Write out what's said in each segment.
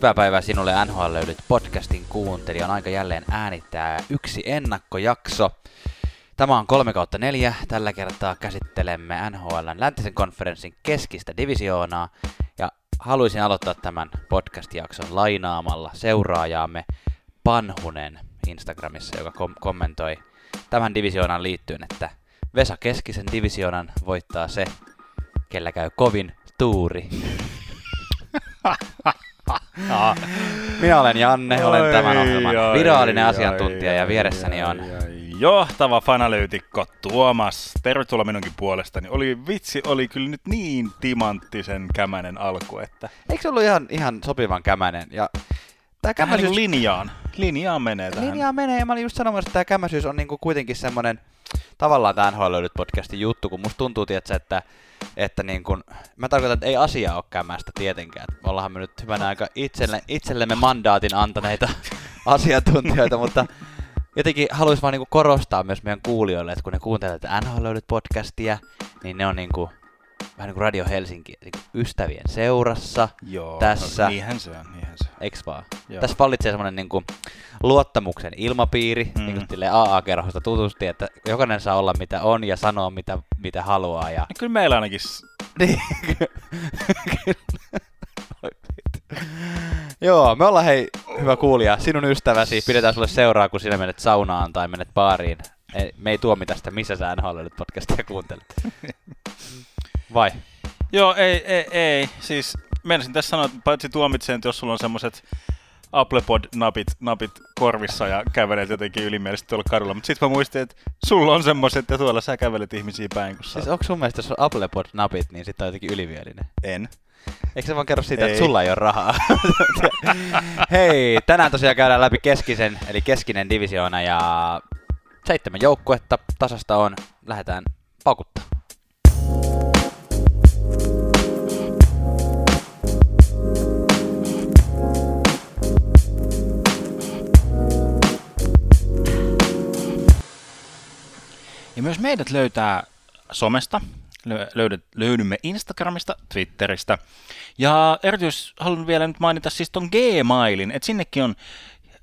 Hyvää päivää sinulle NHL löydyt podcastin kuuntelija. On aika jälleen äänittää yksi ennakkojakso. Tämä on 3 kautta 4. Tällä kertaa käsittelemme NHLn läntisen konferenssin keskistä divisioonaa. Ja haluaisin aloittaa tämän podcast-jakson lainaamalla seuraajaamme Panhunen Instagramissa, joka kom- kommentoi tämän divisioonan liittyen, että Vesa Keskisen divisioonan voittaa se, kellä käy kovin tuuri. Minä olen Janne, olen tämän ohjelman virallinen asiantuntija ja vieressäni on johtava fanalyytikko Tuomas. Tervetuloa minunkin puolestani. Oli vitsi, oli kyllä nyt niin timanttisen kämänen alku, että... Eikö se ollut ihan, ihan sopivan kämänen? Ja tämä kämäsyys... Niin linjaan. Linjaan menee tähän. Linjaan menee, ja mä olin just sanomassa, että tämä kämäsyys on niinku kuitenkin semmoinen tavallaan tämä NHL podcastin juttu, kun musta tuntuu, tietysti, että että niin kun, mä tarkoitan, että ei asia ole kämästä tietenkään. Me ollaan me nyt hyvänä aika itselle, itsellemme mandaatin antaneita asiantuntijoita, mutta jotenkin haluaisin vaan niin korostaa myös meidän kuulijoille, että kun ne kuuntelevat NHL podcastia, niin ne on niin kuin, vähän niin kuin Radio Helsinki niin kuin ystävien seurassa Joo, tässä. No, niinhän se on, niinhän se on. Eiks vaan? Joo. Tässä vallitsee semmoinen niin kuin, luottamuksen ilmapiiri, mm. niin kuin AA-kerhosta tutusti, että jokainen saa olla mitä on ja sanoa mitä, mitä haluaa. Ja... No, kyllä meillä ainakin... niin, Joo, me ollaan hei, hyvä kuulija, sinun ystäväsi, pidetään sulle seuraa, kun sinä menet saunaan tai menet baariin. Me ei tuomi tästä, missä sä NHL podcastia kuuntelet. Vai? Joo, ei, ei, ei. Siis menisin tässä sanoa, että paitsi tuomitsen, että jos sulla on semmoset ApplePod-napit napit korvissa ja kävelet jotenkin ylimielisesti tuolla kadulla. Mutta sitten mä muistin, että sulla on semmoiset ja tuolla sä kävelet ihmisiä päin. Kun siis onko sun mielestä, jos on ApplePod-napit, niin sitten on jotenkin ylimielinen? En. Eikö se vaan kerro siitä, ei. että sulla ei ole rahaa? Hei, tänään tosiaan käydään läpi keskisen, eli keskinen divisioona ja seitsemän joukkuetta tasasta on. Lähdetään paukuttaa. Ja myös meidät löytää somesta, löydät, löydymme Instagramista, Twitteristä. Ja erityisesti haluan vielä nyt mainita siis ton Gmailin, että sinnekin on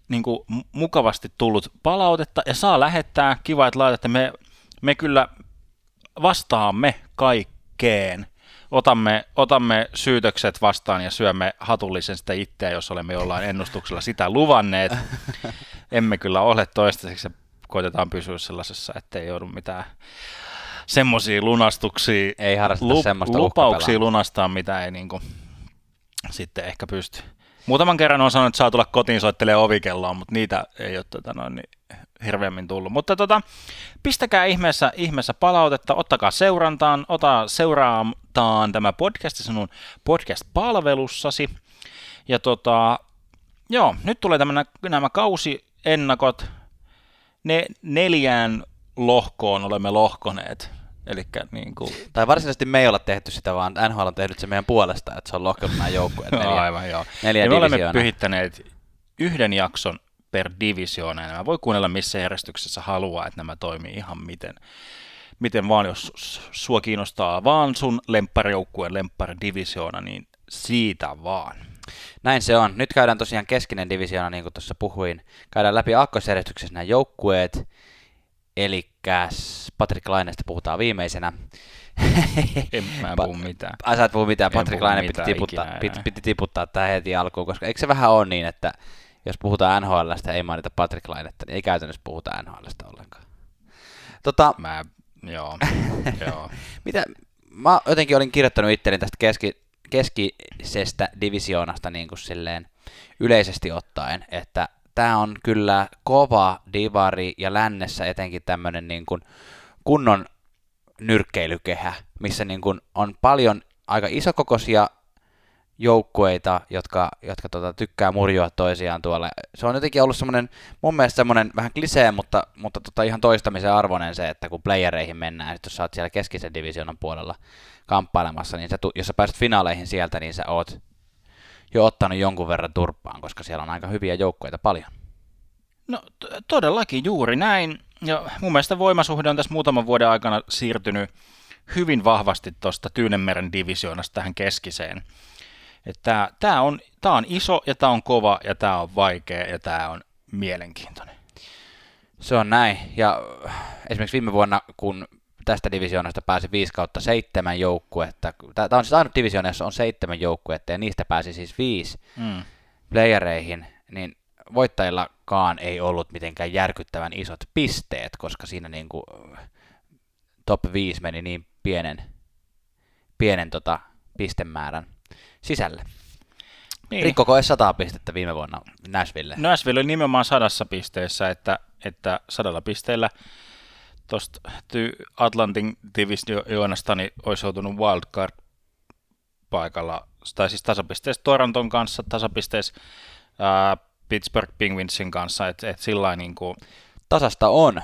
niin kuin, mukavasti tullut palautetta ja saa lähettää. Kiva, että laitatte. Me, me kyllä vastaamme kaikkeen. Otamme, otamme syytökset vastaan ja syömme hatullisen sitä itseä, jos olemme jollain ennustuksella sitä luvanneet. Emme kyllä ole toistaiseksi koitetaan pysyä sellaisessa, ettei joudu mitään semmoisia lunastuksia, ei harrasteta semmoista lupauksia lunastaa, mitä ei niinku sitten ehkä pysty. Muutaman kerran on sanonut, että saa tulla kotiin soittelemaan ovikelloa, mutta niitä ei ole tota, noin, niin hirveämmin tullut. Mutta tota, pistäkää ihmeessä, ihmeessä palautetta, ottakaa seurantaan, ota seuraamaan tämä podcast sinun podcast-palvelussasi. Ja tota, joo, nyt tulee tämä, nämä kausiennakot, ne neljään lohkoon olemme lohkoneet. Elikkä, niin kuin... Tai varsinaisesti me ei olla tehty sitä, vaan NHL on tehnyt se meidän puolesta, että se on lohkonut nämä joukkueet neljä, aivan, joo. neljä ja me olemme pyhittäneet yhden jakson per divisioona, ja nämä voi kuunnella missä järjestyksessä haluaa, että nämä toimii ihan miten, miten vaan, jos sua kiinnostaa vaan sun lempparijoukkueen lempparidivisioona, niin siitä vaan. Näin se on. Nyt käydään tosiaan keskinen divisioona, niin kuin tuossa puhuin. Käydään läpi aakkosjärjestyksessä nämä joukkueet. Eli Patrick Laineesta puhutaan viimeisenä. en mä puhu mitään. Ai sä et puhu mitään. Patrick Laine piti tiputtaa, piti, piti tiputtaa tämä heti alkuun, koska eikö se vähän ole niin, että jos puhutaan NHLstä ei mainita Patrick Lainetta, niin ei käytännössä puhuta NHLstä ollenkaan. Tota, mä, joo, joo. Mitä, mä jotenkin olin kirjoittanut itselleni tästä keski, keskisestä divisioonasta niin kuin silleen yleisesti ottaen, että tämä on kyllä kova divari ja lännessä etenkin tämmöinen niin kuin kunnon nyrkkeilykehä, missä niin kuin on paljon aika isokokoisia joukkueita, jotka, jotka tota, tykkää murjoa toisiaan tuolla. Se on jotenkin ollut semmoinen, mun mielestä semmoinen vähän klisee, mutta, mutta tota, ihan toistamisen arvoinen se, että kun playereihin mennään, että jos sä oot siellä keskisen divisioonan puolella kamppailemassa, niin sä, jos sä pääset finaaleihin sieltä, niin sä oot jo ottanut jonkun verran turpaan, koska siellä on aika hyviä joukkoita paljon. No t- todellakin juuri näin. Ja mun mielestä voimasuhde on tässä muutaman vuoden aikana siirtynyt hyvin vahvasti tuosta Tyynemeren divisioonasta tähän keskiseen. Että tämä on, tää on iso ja tämä on kova ja tämä on vaikea ja tämä on mielenkiintoinen. Se on näin. Ja esimerkiksi viime vuonna, kun tästä divisioonasta pääsi 5 kautta 7 joukkuetta, tämä on siis ainut divisioona, jossa on seitsemän joukkuetta ja niistä pääsi siis viisi mm. playereihin, niin voittajillakaan ei ollut mitenkään järkyttävän isot pisteet, koska siinä niin kuin top 5 meni niin pienen, pienen tota pistemäärän sisälle. Niin. Rikkoko edes 100 pistettä viime vuonna Nashville? Nashville oli nimenomaan sadassa pisteessä, että, että sadalla pisteellä tuosta Atlantin divisioonasta niin olisi joutunut wildcard paikalla, tai siis tasapisteessä Toronton kanssa, tasapisteessä ää, Pittsburgh Penguinsin kanssa, että et sillä niin kuin, Tasasta on.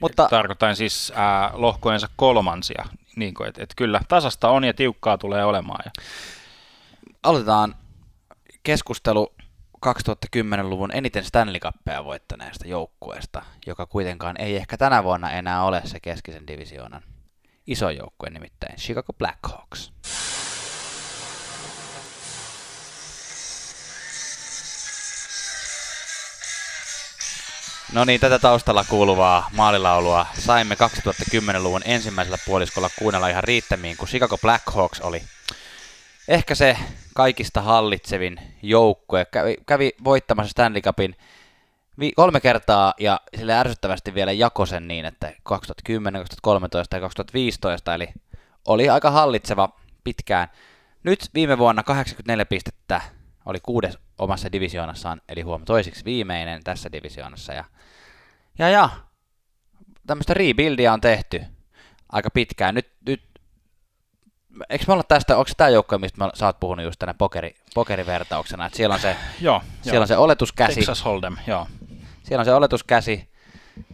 Mutta... Tarkoitan siis ää, lohkojensa kolmansia, niin kuin, että et kyllä tasasta on ja tiukkaa tulee olemaan. Ja... Aloitetaan keskustelu 2010-luvun eniten Stanley Cupia voittaneesta joukkueesta, joka kuitenkaan ei ehkä tänä vuonna enää ole se keskisen divisioonan iso joukkue, nimittäin Chicago Blackhawks. No niin, tätä taustalla kuuluvaa maalilaulua saimme 2010-luvun ensimmäisellä puoliskolla kuunnella ihan riittämiin, kun Chicago Blackhawks oli ehkä se kaikista hallitsevin joukkue. Kävi, kävi voittamassa Stanley Cupin kolme kertaa ja sille ärsyttävästi vielä jakosen niin, että 2010, 2013 ja 2015, eli oli aika hallitseva pitkään. Nyt viime vuonna 84 pistettä oli kuudes omassa divisioonassaan, eli huom toisiksi viimeinen tässä divisioonassa. Ja, ja, ja tämmöistä rebuildia on tehty aika pitkään. Nyt, nyt eikö me olla tästä, onko tämä joukko, mistä sä oot puhunut just tänä pokeri, pokerivertauksena, että siellä on se, joo, siellä joo. on se oletuskäsi. Texas Hold'em, joo. Siellä on se oletuskäsi,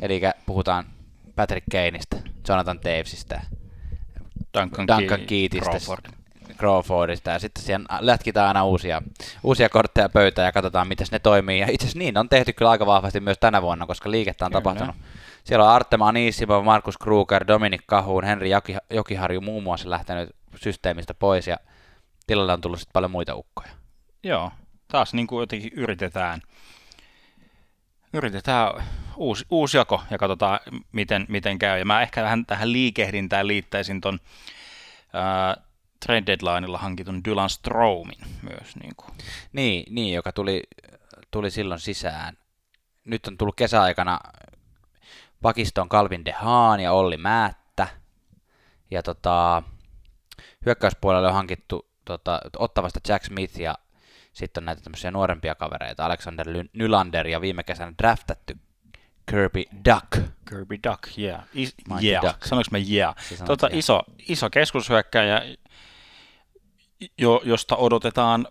eli puhutaan Patrick Kaneista, Jonathan Davesista, Duncan, Duncan Keatistä, Crawford. Crawfordista, ja sitten siihen lätkitään aina uusia, uusia kortteja pöytään ja katsotaan, miten ne toimii. Ja itse asiassa niin on tehty kyllä aika vahvasti myös tänä vuonna, koska liikettä on kyllä. tapahtunut. Siellä on Artema Anisimov, Markus Kruger, Dominik Kahuun, Henri Jokiharju muun muassa lähtenyt systeemistä pois ja tilalle on tullut sitten paljon muita ukkoja. Joo, taas niin kuin jotenkin yritetään, yritetään uusi, uusi jako ja katsotaan miten, miten käy. Ja mä ehkä vähän tähän liikehdintään liittäisin ton ää, trade deadlineilla hankitun Dylan Stromin myös. Niin, kuin. niin, niin joka tuli, tuli silloin sisään. Nyt on tullut kesäaikana pakiston Calvin De Haan ja Olli Määttä. Ja tota, hyökkäyspuolelle on hankittu tota, ottavasta Jack Smith ja sitten on näitä tämmöisiä nuorempia kavereita, Alexander Nylander ja viime kesänä draftattu Kirby Duck. Kirby Duck, yeah. Is, yeah. Duck. Sanoinko mä yeah? Tota, yeah. iso, iso keskushyökkäjä, jo, josta odotetaan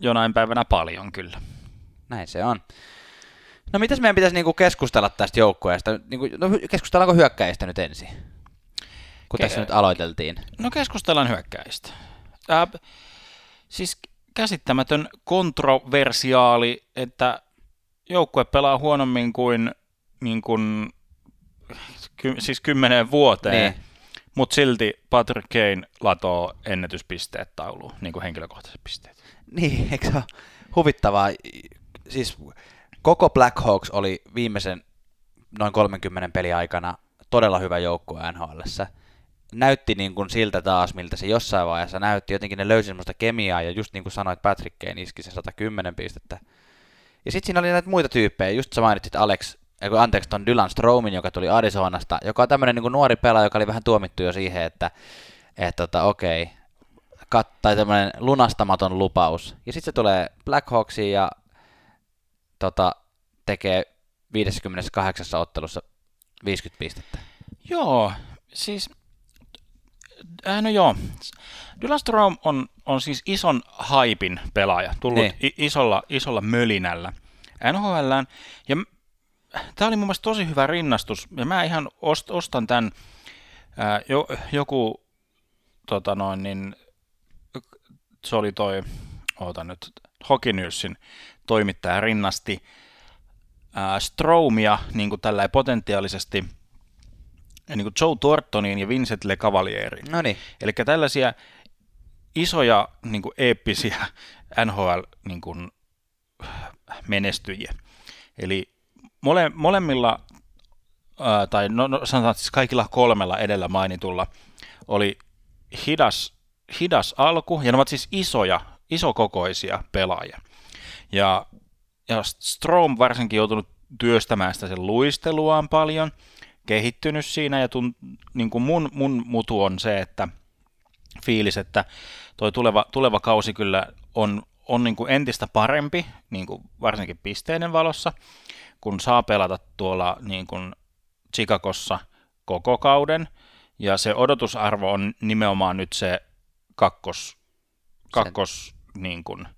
jonain päivänä paljon kyllä. Näin se on. No mitäs meidän pitäisi niinku keskustella tästä joukkueesta? Niinku, no keskustellaanko hyökkäistä nyt ensin? Kun tässä nyt aloiteltiin? No keskustellaan hyökkäistä. Äh, siis käsittämätön kontroversiaali, että joukkue pelaa huonommin kuin, niin kuin ky, siis kymmeneen vuoteen, niin. mutta silti Patrick Kane latoo ennätyspisteet tauluun, niin kuin henkilökohtaiset pisteet. Niin, eikö se ole huvittavaa? Siis koko Black Hawks oli viimeisen noin 30 peli aikana todella hyvä joukkue NHLssä näytti niin kuin siltä taas, miltä se jossain vaiheessa näytti. Jotenkin ne löysi semmoista kemiaa, ja just niin kuin sanoit, Patrick Kane iski se 110 pistettä. Ja sitten siinä oli näitä muita tyyppejä, just sä mainitsit Alex, eiku, anteeksi, ton Dylan Stromin, joka tuli Arizonasta, joka on tämmöinen niin nuori pelaaja, joka oli vähän tuomittu jo siihen, että et, tota, okei, kat, tai tämmöinen lunastamaton lupaus. Ja sitten se tulee Blackhawksiin ja tota, tekee 58 ottelussa 50 pistettä. Joo, siis Äh, no joo, Dylan Strom on, on siis ison haipin pelaaja, tullut niin. i- isolla, isolla mölinällä NHL. Ja tämä oli mun mielestä tosi hyvä rinnastus, ja mä ihan ost, ostan tämän, ää, jo, joku, tota noin, niin, se oli toi, oota nyt, Hockey Newsin toimittaja rinnasti ää, Stromia niin kuin tällä potentiaalisesti – niin kuin Joe Thorntonin ja Vincent Le Cavalieriin. No niin. Eli tällaisia isoja niin kuin eeppisiä NHL niin kuin, menestyjiä. Eli mole, molemmilla, ää, tai no, no, sanotaan siis kaikilla kolmella edellä mainitulla, oli hidas, hidas alku, ja ne ovat siis isoja, isokokoisia pelaajia. Ja, ja Strom varsinkin joutunut työstämään sitä sen luisteluaan paljon, kehittynyt siinä, ja tun, niin kuin mun, mun mutu on se, että fiilis, että toi tuleva, tuleva kausi kyllä on, on niin kuin entistä parempi, niin kuin varsinkin pisteiden valossa, kun saa pelata tuolla niin kuin Chicagossa koko kauden, ja se odotusarvo on nimenomaan nyt se kakkos, kakkos niin kuin,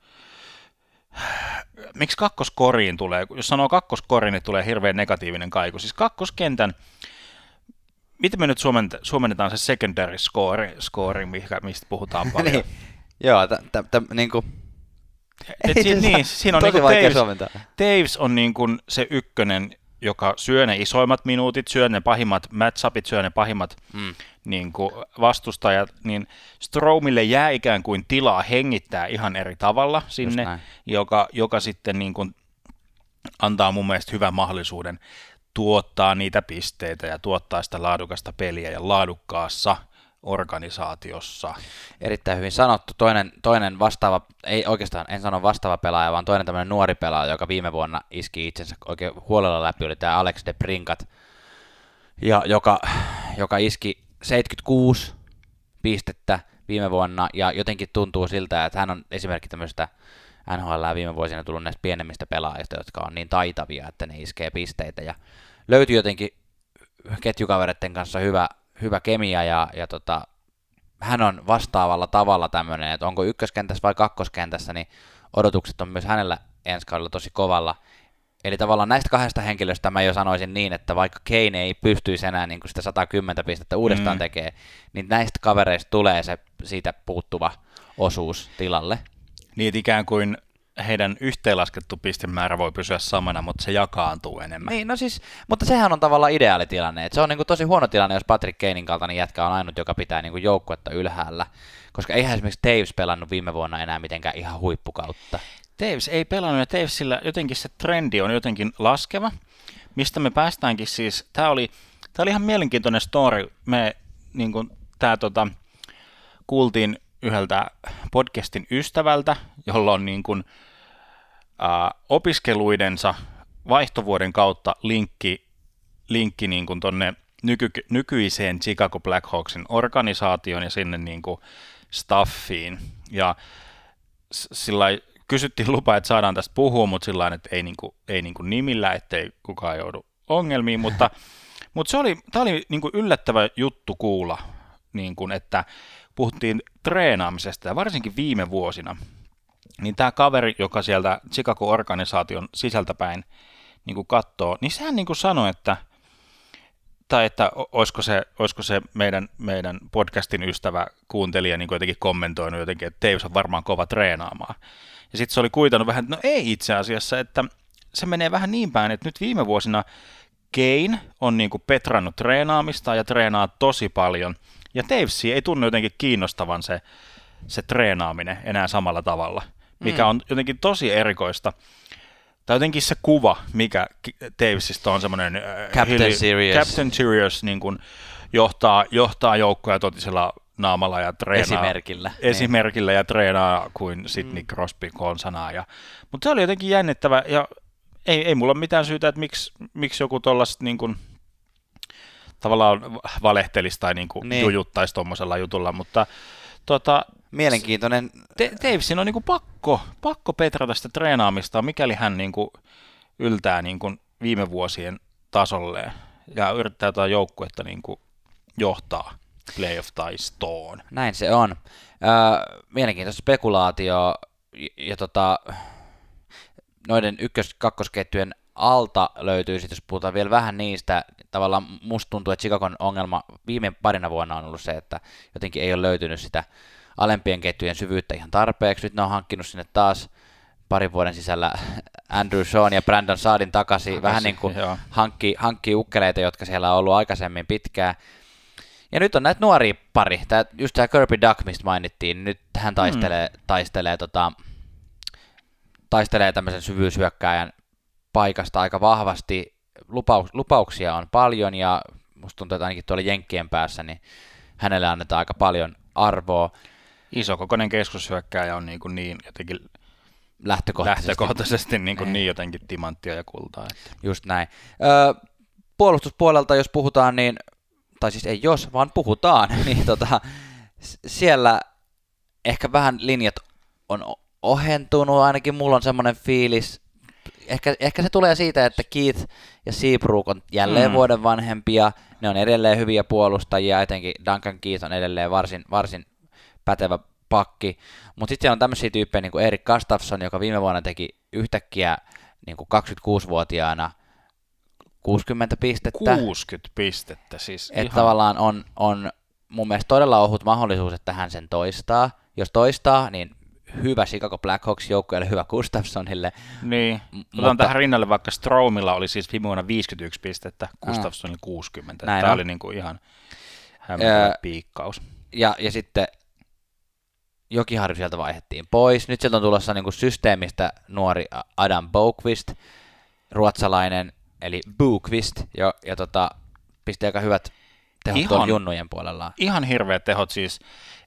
miksi kakkoskoriin tulee, jos sanoo kakkoskoriin, niin tulee hirveän negatiivinen kaiku. Siis kakkoskentän, miten me nyt suomennetaan se secondary score, score mistä puhutaan paljon? niin, joo, t- t- niin kuin et si- niin, siinä on niinku vaikea Taves. Taves on niinku se ykkönen, joka syö ne isoimmat minuutit, syö ne pahimmat matchupit, syö ne pahimmat Mm. niin kuin vastustajat, niin Stromille jää ikään kuin tilaa hengittää ihan eri tavalla sinne, joka, joka sitten niin kuin antaa mun mielestä hyvän mahdollisuuden tuottaa niitä pisteitä ja tuottaa sitä laadukasta peliä ja laadukkaassa organisaatiossa. Erittäin hyvin sanottu. Toinen, toinen vastaava, ei oikeastaan en sano vastaava pelaaja, vaan toinen tämmöinen nuori pelaaja, joka viime vuonna iski itsensä oikein huolella läpi, oli tämä Alex de Brinkat, ja joka, joka iski 76 pistettä viime vuonna, ja jotenkin tuntuu siltä, että hän on esimerkki tämmöistä NHL viime vuosina tullut näistä pienemmistä pelaajista, jotka on niin taitavia, että ne iskee pisteitä, ja löytyi jotenkin ketjukavereiden kanssa hyvä, hyvä kemia, ja, ja tota, hän on vastaavalla tavalla tämmöinen, että onko ykköskentässä vai kakkoskentässä, niin odotukset on myös hänellä ensi kaudella tosi kovalla. Eli tavallaan näistä kahdesta henkilöstä mä jo sanoisin niin, että vaikka Kane ei pystyisi enää niin kuin sitä 110 pistettä uudestaan Mm. tekee, niin näistä kavereista tulee se siitä puuttuva osuus tilalle. Niin, ikään kuin heidän yhteenlaskettu pistemäärä voi pysyä samana, mutta se jakaantuu enemmän. Niin, no siis, mutta sehän on tavallaan ideaali tilanne. Et se on niinku tosi huono tilanne, jos Patrick Kanein kaltainen jätkä on ainut, joka pitää niinku joukkuetta ylhäällä. Koska eihän esimerkiksi Taves pelannut viime vuonna enää mitenkään ihan huippukautta. Taves ei pelannut ja Tavesillä jotenkin se trendi on jotenkin laskeva, mistä me päästäänkin siis, tämä oli, tää oli ihan mielenkiintoinen story, me niin kuin, tää, tota, kuultiin yhdeltä podcastin ystävältä, jolla on niin kuin, ää, opiskeluidensa vaihtovuoden kautta linkki, linkki niin kuin tonne nyky, nykyiseen Chicago Blackhawksin organisaation ja sinne niin kuin staffiin. Ja sillä kysyttiin lupa, että saadaan tästä puhua, mutta sillä että ei, niinku, ei niinku nimillä, ettei kukaan joudu ongelmiin, mutta, mutta se oli, tämä oli niinku yllättävä juttu kuulla, niin että puhuttiin treenaamisesta ja varsinkin viime vuosina, niin tämä kaveri, joka sieltä Chicago-organisaation sisältäpäin niin katsoo, niin sehän niin sanoi, että tai että olisiko se, olisiko se meidän, meidän podcastin ystävä kuuntelija niin jotenkin kommentoinut jotenkin, että Taves on varmaan kova treenaamaan. Ja sitten se oli kuitannut vähän, että no ei itse asiassa, että se menee vähän niin päin, että nyt viime vuosina Kane on niin kuin petrannut treenaamista ja treenaa tosi paljon, ja Tavesi ei tunnu jotenkin kiinnostavan se, se treenaaminen enää samalla tavalla, mikä Mm. on jotenkin tosi erikoista. Tai jotenkin se kuva, mikä Tavesista on semmoinen... äh, Captain Serious. Captain Serious niin kuin johtaa, johtaa joukkoja totisella naamalla ja treenaa. Esimerkillä. Esimerkillä ja treenaa kuin Sidney Mm. Crosby konsanaa. Ja, mutta se oli jotenkin jännittävä ja ei, ei mulla ole mitään syytä, että miksi, miksi joku tuollaista niin kuin, tavallaan valehtelisi tai niin kuin Niin. niin. jujuttaisi tuommoisella jutulla, mutta tota, Mielenkiintoinen. Te- Davesin on niinku pakko, pakko petrata sitä treenaamista, mikäli hän niinku yltää niinku viime vuosien tasolle ja yrittää jotain joukkuetta niinku johtaa playoff-taistoon. Näin se on. Öö, mielenkiintoista spekulaatio ja, ja tota, noiden ykkös-kakkosketjujen alta löytyy, sit jos puhutaan vielä vähän niistä, tavallaan musta tuntuu, että Chicagon ongelma viime parina vuonna on ollut se, että jotenkin ei ole löytynyt sitä alempien ketjujen syvyyttä ihan tarpeeksi. Nyt ne on hankkinut sinne taas parin vuoden sisällä Andrew Sean ja Brandon Saadin takaisin, vähän niin kuin Joo. hankki, hankki ukkeleita, jotka siellä on ollut aikaisemmin pitkään. Ja nyt on näitä nuoria pari. Tää, just tämä Kirby Duck, mistä mainittiin, nyt hän taistelee, mm. taistelee, tota, taistelee tämmöisen syvyyshyökkääjän paikasta aika vahvasti. Lupaus, lupauksia on paljon ja musta tuntuu, että ainakin tuolla Jenkkien päässä, niin hänelle annetaan aika paljon arvoa. Isokokoinen keskushyökkääjä on niin, kuin niin jotenkin lähtökohtaisesti, lähtökohtaisesti niin, kuin niin jotenkin timanttia ja kultaa. Että. Just näin. Öö, puolustuspuolelta, jos puhutaan, niin, tai siis ei jos, vaan puhutaan, niin tota, siellä ehkä vähän linjat on ohentunut, ainakin mulla on semmoinen fiilis, ehkä, ehkä se tulee siitä, että Keith ja Seabrook on jälleen mm. vuoden vanhempia, ne on edelleen hyviä puolustajia, etenkin Duncan Keith on edelleen varsin, varsin pätevä pakki, mutta sitten on tämmöisiä tyyppejä niin kuin Erik Gustafsson, joka viime vuonna teki yhtäkkiä niin kuin 26-vuotiaana 60 pistettä. 60 pistettä siis. Että ihan... tavallaan on, on mun mielestä todella ohut mahdollisuus, että hän sen toistaa. Jos toistaa, niin hyvä Chicago Blackhawks joukkueelle, hyvä Gustafssonille. Niin, mutta... otan tähän rinnalle vaikka Stromilla oli siis viime vuonna 51 pistettä, Gustafssonilla 60. Näin Tämä on. oli niin kuin ihan hämmentävä piikkaus. Ja, ja sitten Jokiharju sieltä vaihettiin pois. Nyt sieltä on tulossa niin kuin systeemistä nuori Adam Bokvist, ruotsalainen, eli Bokvist, ja, ja tota, pisti aika hyvät tehot ihan, junnujen puolella. Ihan hirveät tehot siis.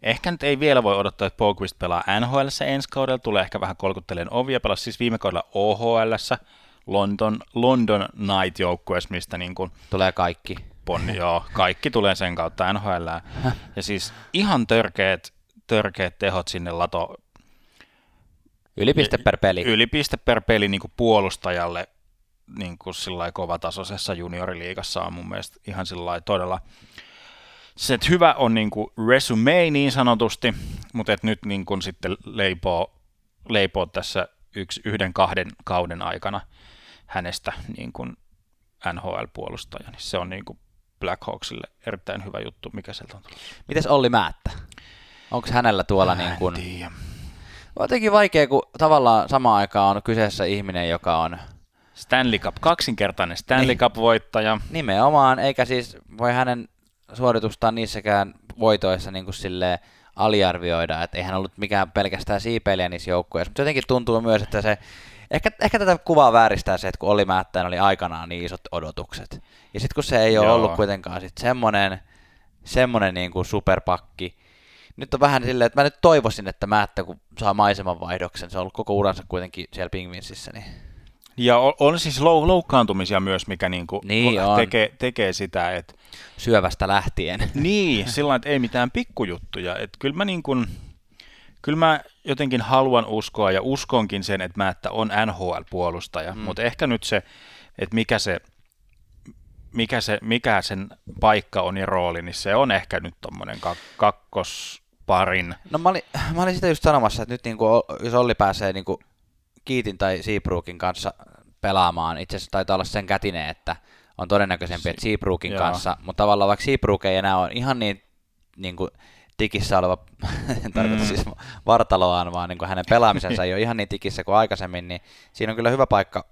Ehkä nyt ei vielä voi odottaa, että Bokvist pelaa NHL ensi kaudella, tulee ehkä vähän kolkutteleen ovia, pelasi siis viime kaudella OHL, London, London Night-joukkueessa, mistä niin kuin Tulee kaikki. Ponni, joo, kaikki tulee sen kautta NHL. Ja siis ihan törkeät törkeät tehot sinne lato. Ylipiste per peli. Ylipiste per peli niin kuin puolustajalle niin kuin kovatasoisessa junioriliigassa on mun mielestä ihan sillä todella se, että hyvä on niin kuin resume niin sanotusti, mutta että nyt niin kuin sitten leipoo, leipoo tässä yksi, yhden kahden kauden aikana hänestä niin kuin NHL-puolustaja, niin se on niin kuin Blackhawksille erittäin hyvä juttu, mikä sieltä on tullut. Mites Olli Määttä? Onko hänellä tuolla niin kuin... On jotenkin vaikea, kun tavallaan samaan aikaan on kyseessä ihminen, joka on... Stanley Cup, kaksinkertainen Stanley Cup-voittaja. Nimenomaan, eikä siis voi hänen suoritustaan niissäkään voitoissa niin kuin silleen aliarvioida, että eihän ollut mikään pelkästään siipeilijä niissä joukkueissa, mutta jotenkin tuntuu myös, että se, ehkä, ehkä tätä kuvaa vääristää se, että kun Oli Määttäin oli aikanaan niin isot odotukset, ja sitten kun se ei ole Joo. ollut kuitenkaan sit semmoinen, semmoinen niin kuin superpakki, nyt on vähän silleen, että mä nyt toivoisin, että Määttä kun saa maisemanvaihdoksen, se on ollut koko uransa kuitenkin siellä Pingvinsissä, niin ja on, on siis lou, loukkaantumisia myös, mikä niinku niin tekee, tekee sitä, että... Syövästä lähtien. Niin, sillä että ei mitään pikkujuttuja. Että kyllä mä, niin kuin, kyllä mä jotenkin haluan uskoa ja uskonkin sen, että Määttä on NHL-puolustaja, mm. mutta ehkä nyt se, että mikä se, mikä, se, mikä sen paikka on ja rooli, niin se on ehkä nyt tuommoinen kak- kakkos parin. No mä olin, mä olin sitä just sanomassa, että nyt niin kuin, jos Olli pääsee niin kuin Kiitin tai Seabrookin kanssa pelaamaan, itse asiassa taitaa olla sen kätinen, että on todennäköisempi, että Seabrookin kanssa, mutta tavallaan vaikka Seabrook ei enää ole ihan niin, niin kuin tikissä oleva, en tarkoita mm. siis vartaloaan, vaan niin kuin hänen pelaamisensa ei ole ihan niin tikissä kuin aikaisemmin, niin siinä on kyllä hyvä paikka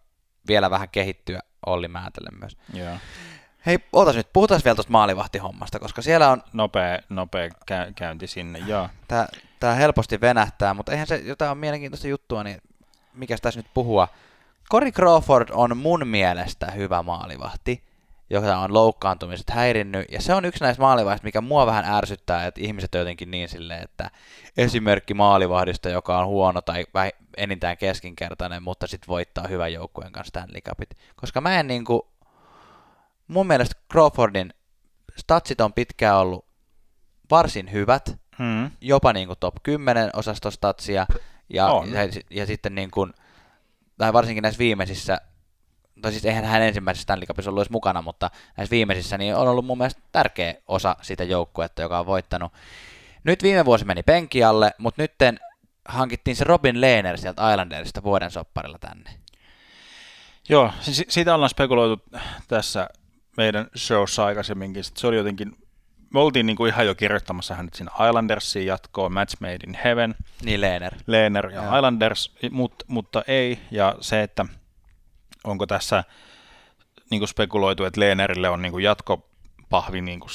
vielä vähän kehittyä Olli Määtelle myös. Yeah. Hei, ootas nyt, puhutaan vielä tuosta maalivahtihommasta, koska siellä on... Nopea, nopea kä- käynti sinne, joo. Tää, tää helposti venähtää, mutta eihän se, jotain on mielenkiintoista juttua, niin mikä tässä nyt puhua. Cory Crawford on mun mielestä hyvä maalivahti, joka on loukkaantumiset häirinnyt, ja se on yksi näistä maalivahdista, mikä mua vähän ärsyttää, että ihmiset on jotenkin niin silleen, että esimerkki maalivahdista, joka on huono tai enintään keskinkertainen, mutta sitten voittaa hyvän joukkueen kanssa Stanley Cupit. Koska mä en niinku, mun mielestä Crawfordin statsit on pitkään ollut varsin hyvät, hmm. jopa niin kuin top 10 osastostatsia, ja, ja, ja sitten niin kuin, tai varsinkin näissä viimeisissä, tai siis eihän hän ensimmäisessä Stanley Cupissa ollut edes mukana, mutta näissä viimeisissä niin on ollut mun mielestä tärkeä osa sitä joukkuetta, joka on voittanut. Nyt viime vuosi meni penkialle, mutta nyt hankittiin se Robin Lehner sieltä Islandersista vuoden sopparilla tänne. Joo, siitä ollaan spekuloitu tässä meidän showssa aikaisemminkin. Se oli jotenkin, me oltiin niin kuin ihan jo kirjoittamassa hänet sinne Islandersiin jatkoon, Match Made in Heaven. Niin, Lehner. Lehner ja Joo. Islanders, mutta, mutta ei. Ja se, että onko tässä niin kuin spekuloitu, että Lehnerille on niin kuin jatko pahvi niin kuin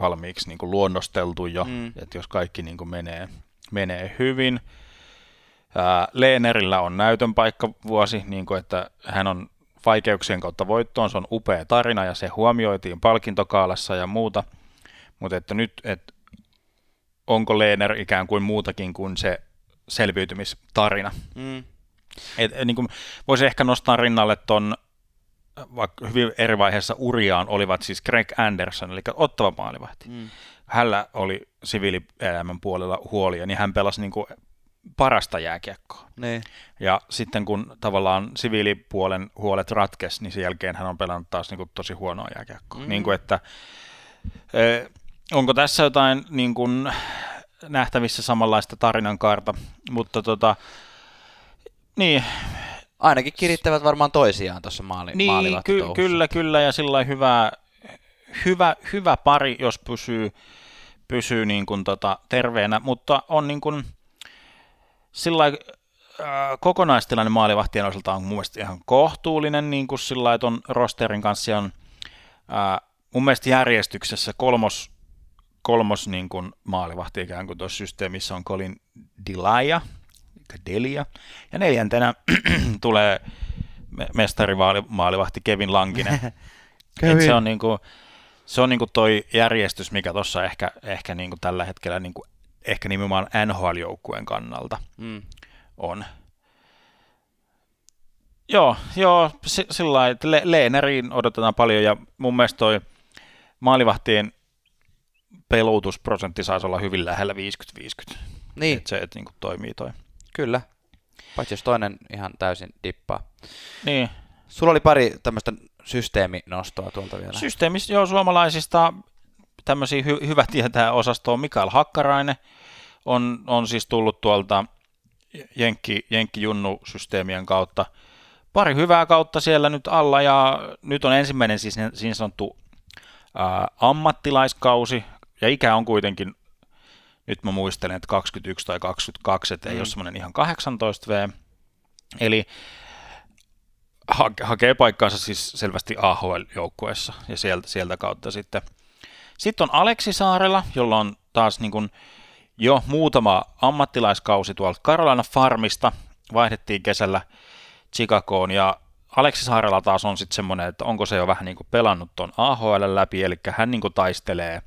valmiiksi niin kuin luonnosteltu jo, mm. että jos kaikki niin kuin menee, menee hyvin. Ää, Leenerillä on näytön paikka vuosi, niin kuin että hän on vaikeuksien kautta voittoon, se on upea tarina ja se huomioitiin palkintokaalassa ja muuta, mutta että nyt, että onko Leener ikään kuin muutakin kuin se selviytymistarina. Mm. Et, niin kuin, voisi ehkä nostaa rinnalle ton, vaikka hyvin eri vaiheessa uriaan olivat siis Greg Anderson, eli ottava maalivahti. Mm. Hänellä oli siviilielämän puolella huolia, niin hän pelasi niin kuin parasta jääkiekkoa. Niin. Ja sitten kun tavallaan siviilipuolen huolet ratkes, niin sen jälkeen hän on pelannut taas niin kuin tosi huonoa jääkiekkoa. Mm. Niin kuin, että, onko tässä jotain niin kuin, nähtävissä samanlaista tarinankaarta, mutta tota, niin, Ainakin kirittävät varmaan toisiaan tuossa maali, niin ky- kyllä, kyllä, ja sillä hyvä, hyvä, hyvä pari, jos pysyy, pysyy niin kuin tota, terveenä, mutta on niin kuin, sillä äh, kokonaistilanne maalivahtien osalta on mun mielestä ihan kohtuullinen. Niin kuin sillä lailla ton rosterin kanssa on äh, mun mielestä järjestyksessä kolmos, kolmos niin kuin maalivahti ikään kuin tuossa systeemissä on Colin Delia, eli Delia, ja neljäntenä tulee me- mestarivaalivahti Kevin Lankinen. Et se on niinku, se on niinku toi järjestys, mikä tuossa ehkä, ehkä niinku tällä hetkellä niinku, ehkä nimenomaan NHL-joukkueen kannalta Mm. on. Joo, joo si- sillä lailla, että Le- Leeneriin odotetaan paljon ja mun mielestä toi maalivahtien peluutusprosentti saisi olla hyvin lähellä 50-50. Niin, Et se, että niinku toimii toi. kyllä. Paitsi jos toinen ihan täysin dippaa. Niin, Sulla oli pari tämmöistä systeeminostoa tuolta vielä. Systeemissä, joo, suomalaisista tämmöisiä hy- hyvä tietää osastoa Mikael Hakkarainen on, on siis tullut tuolta Jenkki, Jenkki Junnu-systeemien kautta. Pari hyvää kautta siellä nyt alla ja nyt on ensimmäinen siis niin niin sanottu ää, ammattilaiskausi ja ikä on kuitenkin, nyt mä muistelen, että 21 tai 22, että ei Mm. ole semmoinen ihan 18 V. Eli ha- hakee paikkaansa siis selvästi AHL-joukkueessa ja sieltä, sieltä kautta sitten. Sitten on Aleksi Saarela, jolla on taas niin kuin jo muutama ammattilaiskausi tuolta Carolina Farmista. Vaihdettiin kesällä Chicagoon ja Aleksi Saarela taas on sitten semmoinen, että onko se jo vähän niin kuin pelannut tuon AHL läpi, eli hän niin kuin taistelee.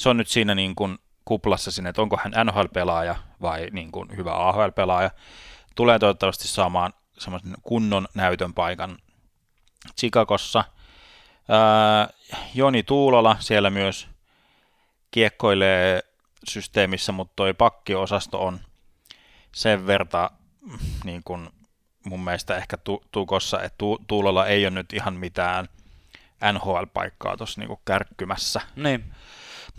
Se on nyt siinä niin kuin kuplassa sinne, että onko hän NHL-pelaaja vai niin kuin hyvä AHL-pelaaja. Tulee toivottavasti saamaan semmoisen kunnon näytön paikan Chicagossa. Ää, Joni Tuulola siellä myös kiekkoilee systeemissä, mutta toi pakkiosasto on sen verta niin kuin mun mielestä ehkä tu- tukossa, että tu- Tuulola ei ole nyt ihan mitään NHL-paikkaa tuossa niin kärkkymässä. Niin.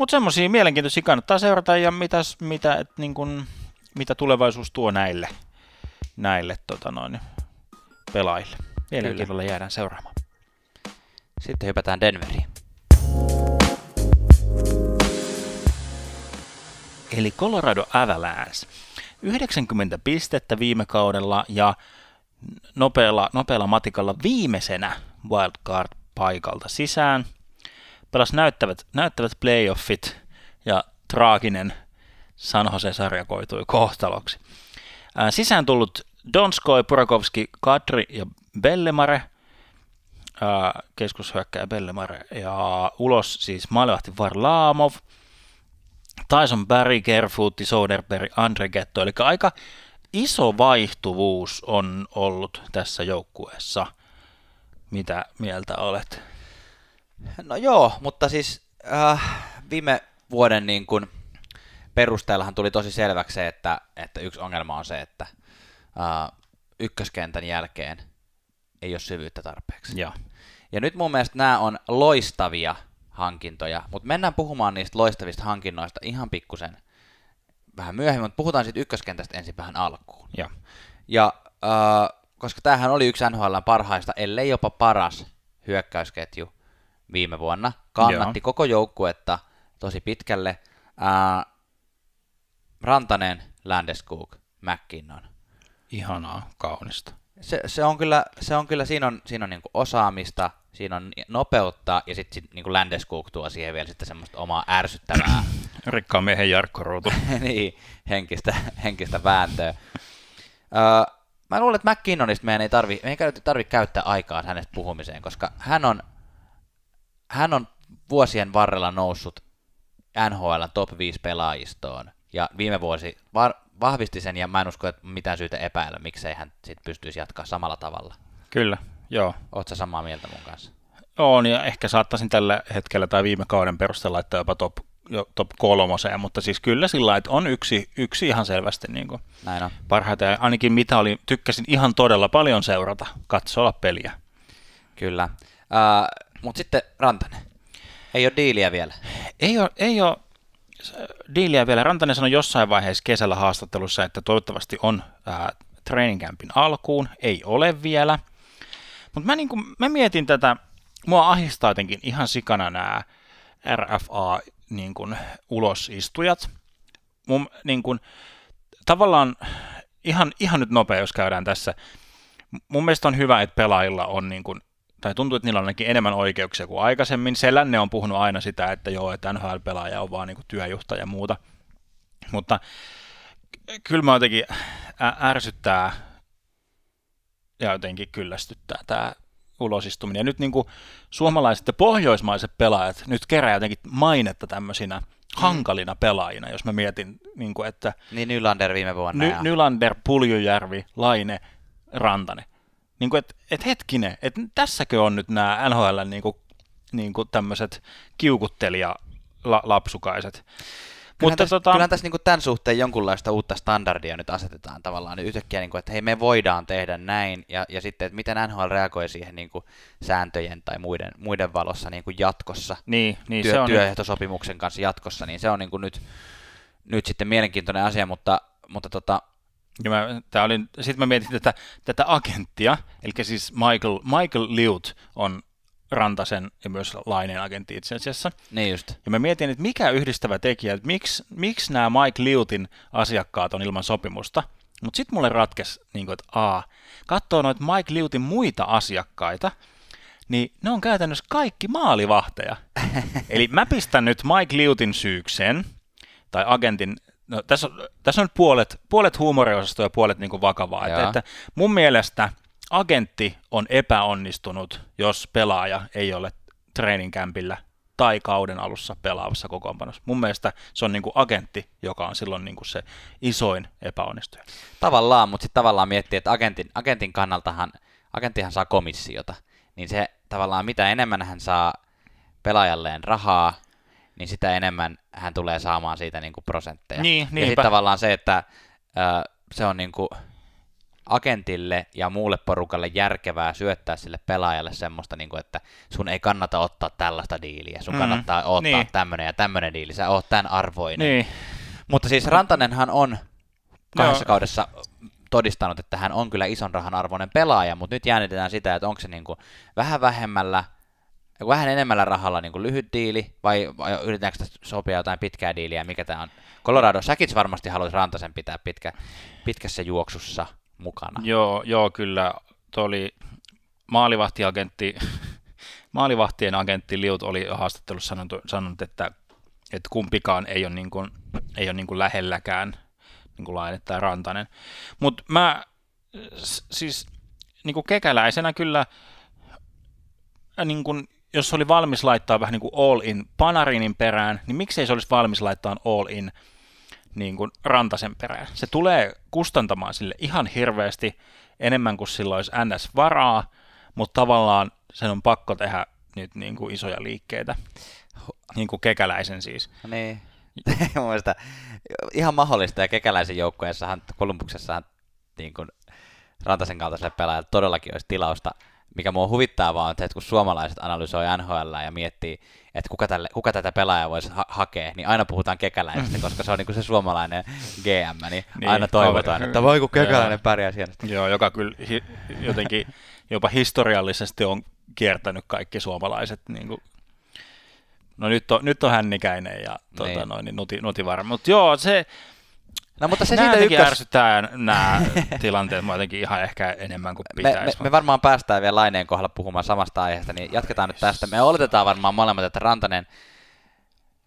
Mutta semmoisia mielenkiintoisia kannattaa seurata ja mitäs, mitä, et niin kun, mitä tulevaisuus tuo näille, näille tota noin, pelaajille. Mielenkiinnolla jäädään seuraamaan. Sitten hypätään Denveriin. Eli Colorado Avalanche. 90 pistettä viime kaudella ja nopealla, nopealla matikalla viimeisenä wildcard-paikalta sisään. Pelas näyttävät, näyttävät playoffit ja traaginen San Jose-sarja koitui kohtaloksi. Ää, sisään tullut Donskoi, Burakovski, Kadri ja Bellemare, ää, keskushyökkäjä Bellemare, ja ulos siis maalivahti Varlamov, Tyson Barry, Kerfuutti, Soderberg, Andre Getto, eli aika iso vaihtuvuus on ollut tässä joukkueessa. Mitä mieltä olet? No joo, mutta siis äh, viime vuoden niin kun perusteellahan tuli tosi selväksi se, että, että yksi ongelma on se, että äh, ykköskentän jälkeen ei ole syvyyttä tarpeeksi. Ja. Ja nyt mun mielestä nämä on loistavia hankintoja, mutta mennään puhumaan niistä loistavista hankinnoista ihan pikkusen vähän myöhemmin, mutta puhutaan siitä ykköskentästä ensin vähän alkuun. Ja. Ja äh, koska tämähän oli yksi NHL parhaista, ellei jopa paras hyökkäysketju viime vuonna, kannatti Joo. koko joukkuetta tosi pitkälle. Äh, Rantanen, Landeskog, McKinnon. Ihanaa, kaunista. Se, se, on kyllä, se on kyllä, siinä on, siinä on niinku osaamista, siinä on nopeutta ja sitten sit, niin Landeskog tuo siihen vielä sitten semmoista omaa ärsyttävää Rikkaan miehen Jarkko Ruutu. niin, henkistä, henkistä vääntöä. Öö, mä luulen, että McKinnonista meidän ei tarvi, meidän ei tarvi käyttää aikaa hänestä puhumiseen, koska hän on, hän on vuosien varrella noussut NHL top 5 pelaajistoon. Ja viime vuosi var, vahvisti sen, ja mä en usko, että mitään syytä epäillä, miksei hän sit pystyisi jatkaa samalla tavalla. Kyllä, joo. Oletko samaa mieltä mun kanssa? On, ja ehkä saattaisin tällä hetkellä tai viime kauden perusteella laittaa jopa top, jo top kolmoseen, mutta siis kyllä sillä että on yksi, yksi ihan selvästi niin kuin Näin on. parhaita, ja ainakin mitä oli, tykkäsin ihan todella paljon seurata, katsoa peliä. Kyllä. Uh, Mutta sitten Rantanen. Ei ole diiliä vielä. Ei ole, ei ole diiliä vielä. Rantanen sanoi jossain vaiheessa kesällä haastattelussa, että toivottavasti on ää, training campin alkuun. Ei ole vielä. Mutta mä, niinku, mä mietin tätä, mua ahistaa jotenkin ihan sikana nämä RFA niin kuin, ulosistujat. Mun, niin kuin, tavallaan ihan, ihan nyt nopea, jos käydään tässä. Mun mielestä on hyvä, että pelaajilla on niin kuin, tai tuntuu, että niillä on ainakin enemmän oikeuksia kuin aikaisemmin. Selänne on puhunut aina sitä, että joo, että NHL-pelaaja on vaan niin työjuhtaja ja muuta. Mutta kyllä mä jotenkin ärsyttää ja jotenkin kyllästyttää tämä ulosistuminen. Ja nyt niin kuin suomalaiset ja pohjoismaiset pelaajat nyt kerää jotenkin mainetta tämmöisinä mm. hankalina pelaajina, jos mä mietin, niin kuin, että... Niin Nylander viime vuonna. Ny- Nylander, Puljujärvi, Laine, Rantanen. Niin kuin, että et hetkinen, että tässäkö on nyt nämä NHL niin kuin, niin kuin tämmöiset kiukuttelija lapsukaiset. Kyllähän Mutta tässä, tota... kyllähän tässä niin kuin tämän suhteen jonkunlaista uutta standardia nyt asetetaan tavallaan niin yhtäkkiä, niin kuin, että hei me voidaan tehdä näin, ja, ja sitten, että miten NHL reagoi siihen niin kuin sääntöjen tai muiden, muiden valossa niin kuin jatkossa, niin, niin, työ, se on työehtosopimuksen kanssa jatkossa, niin se on niin kuin nyt, nyt sitten mielenkiintoinen asia, mutta, mutta tota, ja mä, tää oli, sitten mä mietin tätä, tätä agenttia, eli siis Michael, Michael Liut on Rantasen ja myös Laineen agentti itse asiassa. Niin just. Ja mä mietin, että mikä yhdistävä tekijä, että miksi, miksi nämä Mike Liutin asiakkaat on ilman sopimusta. Mutta sitten mulle ratkesi, niin että a, katsoo noita Mike Liutin muita asiakkaita, niin ne on käytännössä kaikki maalivahteja. Eli mä pistän nyt Mike Liutin syykseen, tai agentin no, tässä, on, tässä on puolet, puolet huumoriosastoa ja puolet niin kuin vakavaa. Että, että mun mielestä agentti on epäonnistunut, jos pelaaja ei ole training campillä tai kauden alussa pelaavassa kokoonpanossa. Mun mielestä se on niin kuin agentti, joka on silloin niin kuin se isoin epäonnistuja. Tavallaan, mutta sitten tavallaan miettii, että agentin, agentin kannaltahan, agenttihan saa komissiota, niin se tavallaan mitä enemmän hän saa pelaajalleen rahaa, niin sitä enemmän hän tulee saamaan siitä niin kuin prosentteja. Niin, ja sitten tavallaan se, että ö, se on niin kuin agentille ja muulle porukalle järkevää syöttää sille pelaajalle semmoista, niin kuin, että sun ei kannata ottaa tällaista diiliä, sun mm, kannattaa ottaa niin. tämmöinen ja tämmöinen diili, sä oot tämän arvoinen. Niin. Mutta siis Rantanenhan on kahdessa no. kaudessa todistanut, että hän on kyllä ison rahan arvoinen pelaaja, mutta nyt jännitetään sitä, että onko se niin kuin vähän vähemmällä vähän enemmällä rahalla niin kuin lyhyt diili, vai, vai yritetäänkö sopia jotain pitkää diiliä, mikä tämä on? Colorado, säkin varmasti haluaisi Rantasen pitää pitkä, pitkässä juoksussa mukana. Joo, joo kyllä. Tuo oli maalivahtiagentti, maalivahtien agentti Liut oli haastattelussa sanonut, sanonut että, että kumpikaan ei ole, niin kuin, ei ole niin kuin lähelläkään niin kuin Laine tai Rantanen. Mutta mä siis niin kuin kekäläisenä kyllä niin kuin jos oli valmis laittaa vähän niin kuin all in Panarinin perään, niin miksei se olisi valmis laittaa all in niin kuin Rantasen perään. Se tulee kustantamaan sille ihan hirveästi enemmän kuin sillä olisi NS-varaa, mutta tavallaan sen on pakko tehdä nyt niin kuin isoja liikkeitä, niin kuin kekäläisen siis. Niin, mielestä ihan mahdollista, ja kekäläisen joukkueessahan, Kolumbuksessahan niin kuin Rantasen kaltaiselle pelaajalle todellakin olisi tilausta mikä mua huvittaa vaan, että kun suomalaiset analysoi NHL ja miettii, että kuka, tälle, kuka tätä pelaajaa voisi ha- hakea, niin aina puhutaan kekäläisestä, koska se on niinku se suomalainen GM, niin, niin aina toivotaan, että voi kun kekäläinen pärjää siellä. Joo, joka kyllä hi- jotenkin jopa historiallisesti on kiertänyt kaikki suomalaiset niin kuin No nyt on, nyt on hännikäinen ja tuota, niin. noin, niin nuti, nuti varma. Mutta joo, se, No mutta se Nämä siitä ykkös... ärsyttää nämä tilanteet mua jotenkin ihan ehkä enemmän kuin me, me, pitäisi. me, varmaan päästään vielä Laineen kohdalla puhumaan samasta aiheesta, niin jatketaan nyt tästä. Me oletetaan varmaan molemmat, että Rantanen,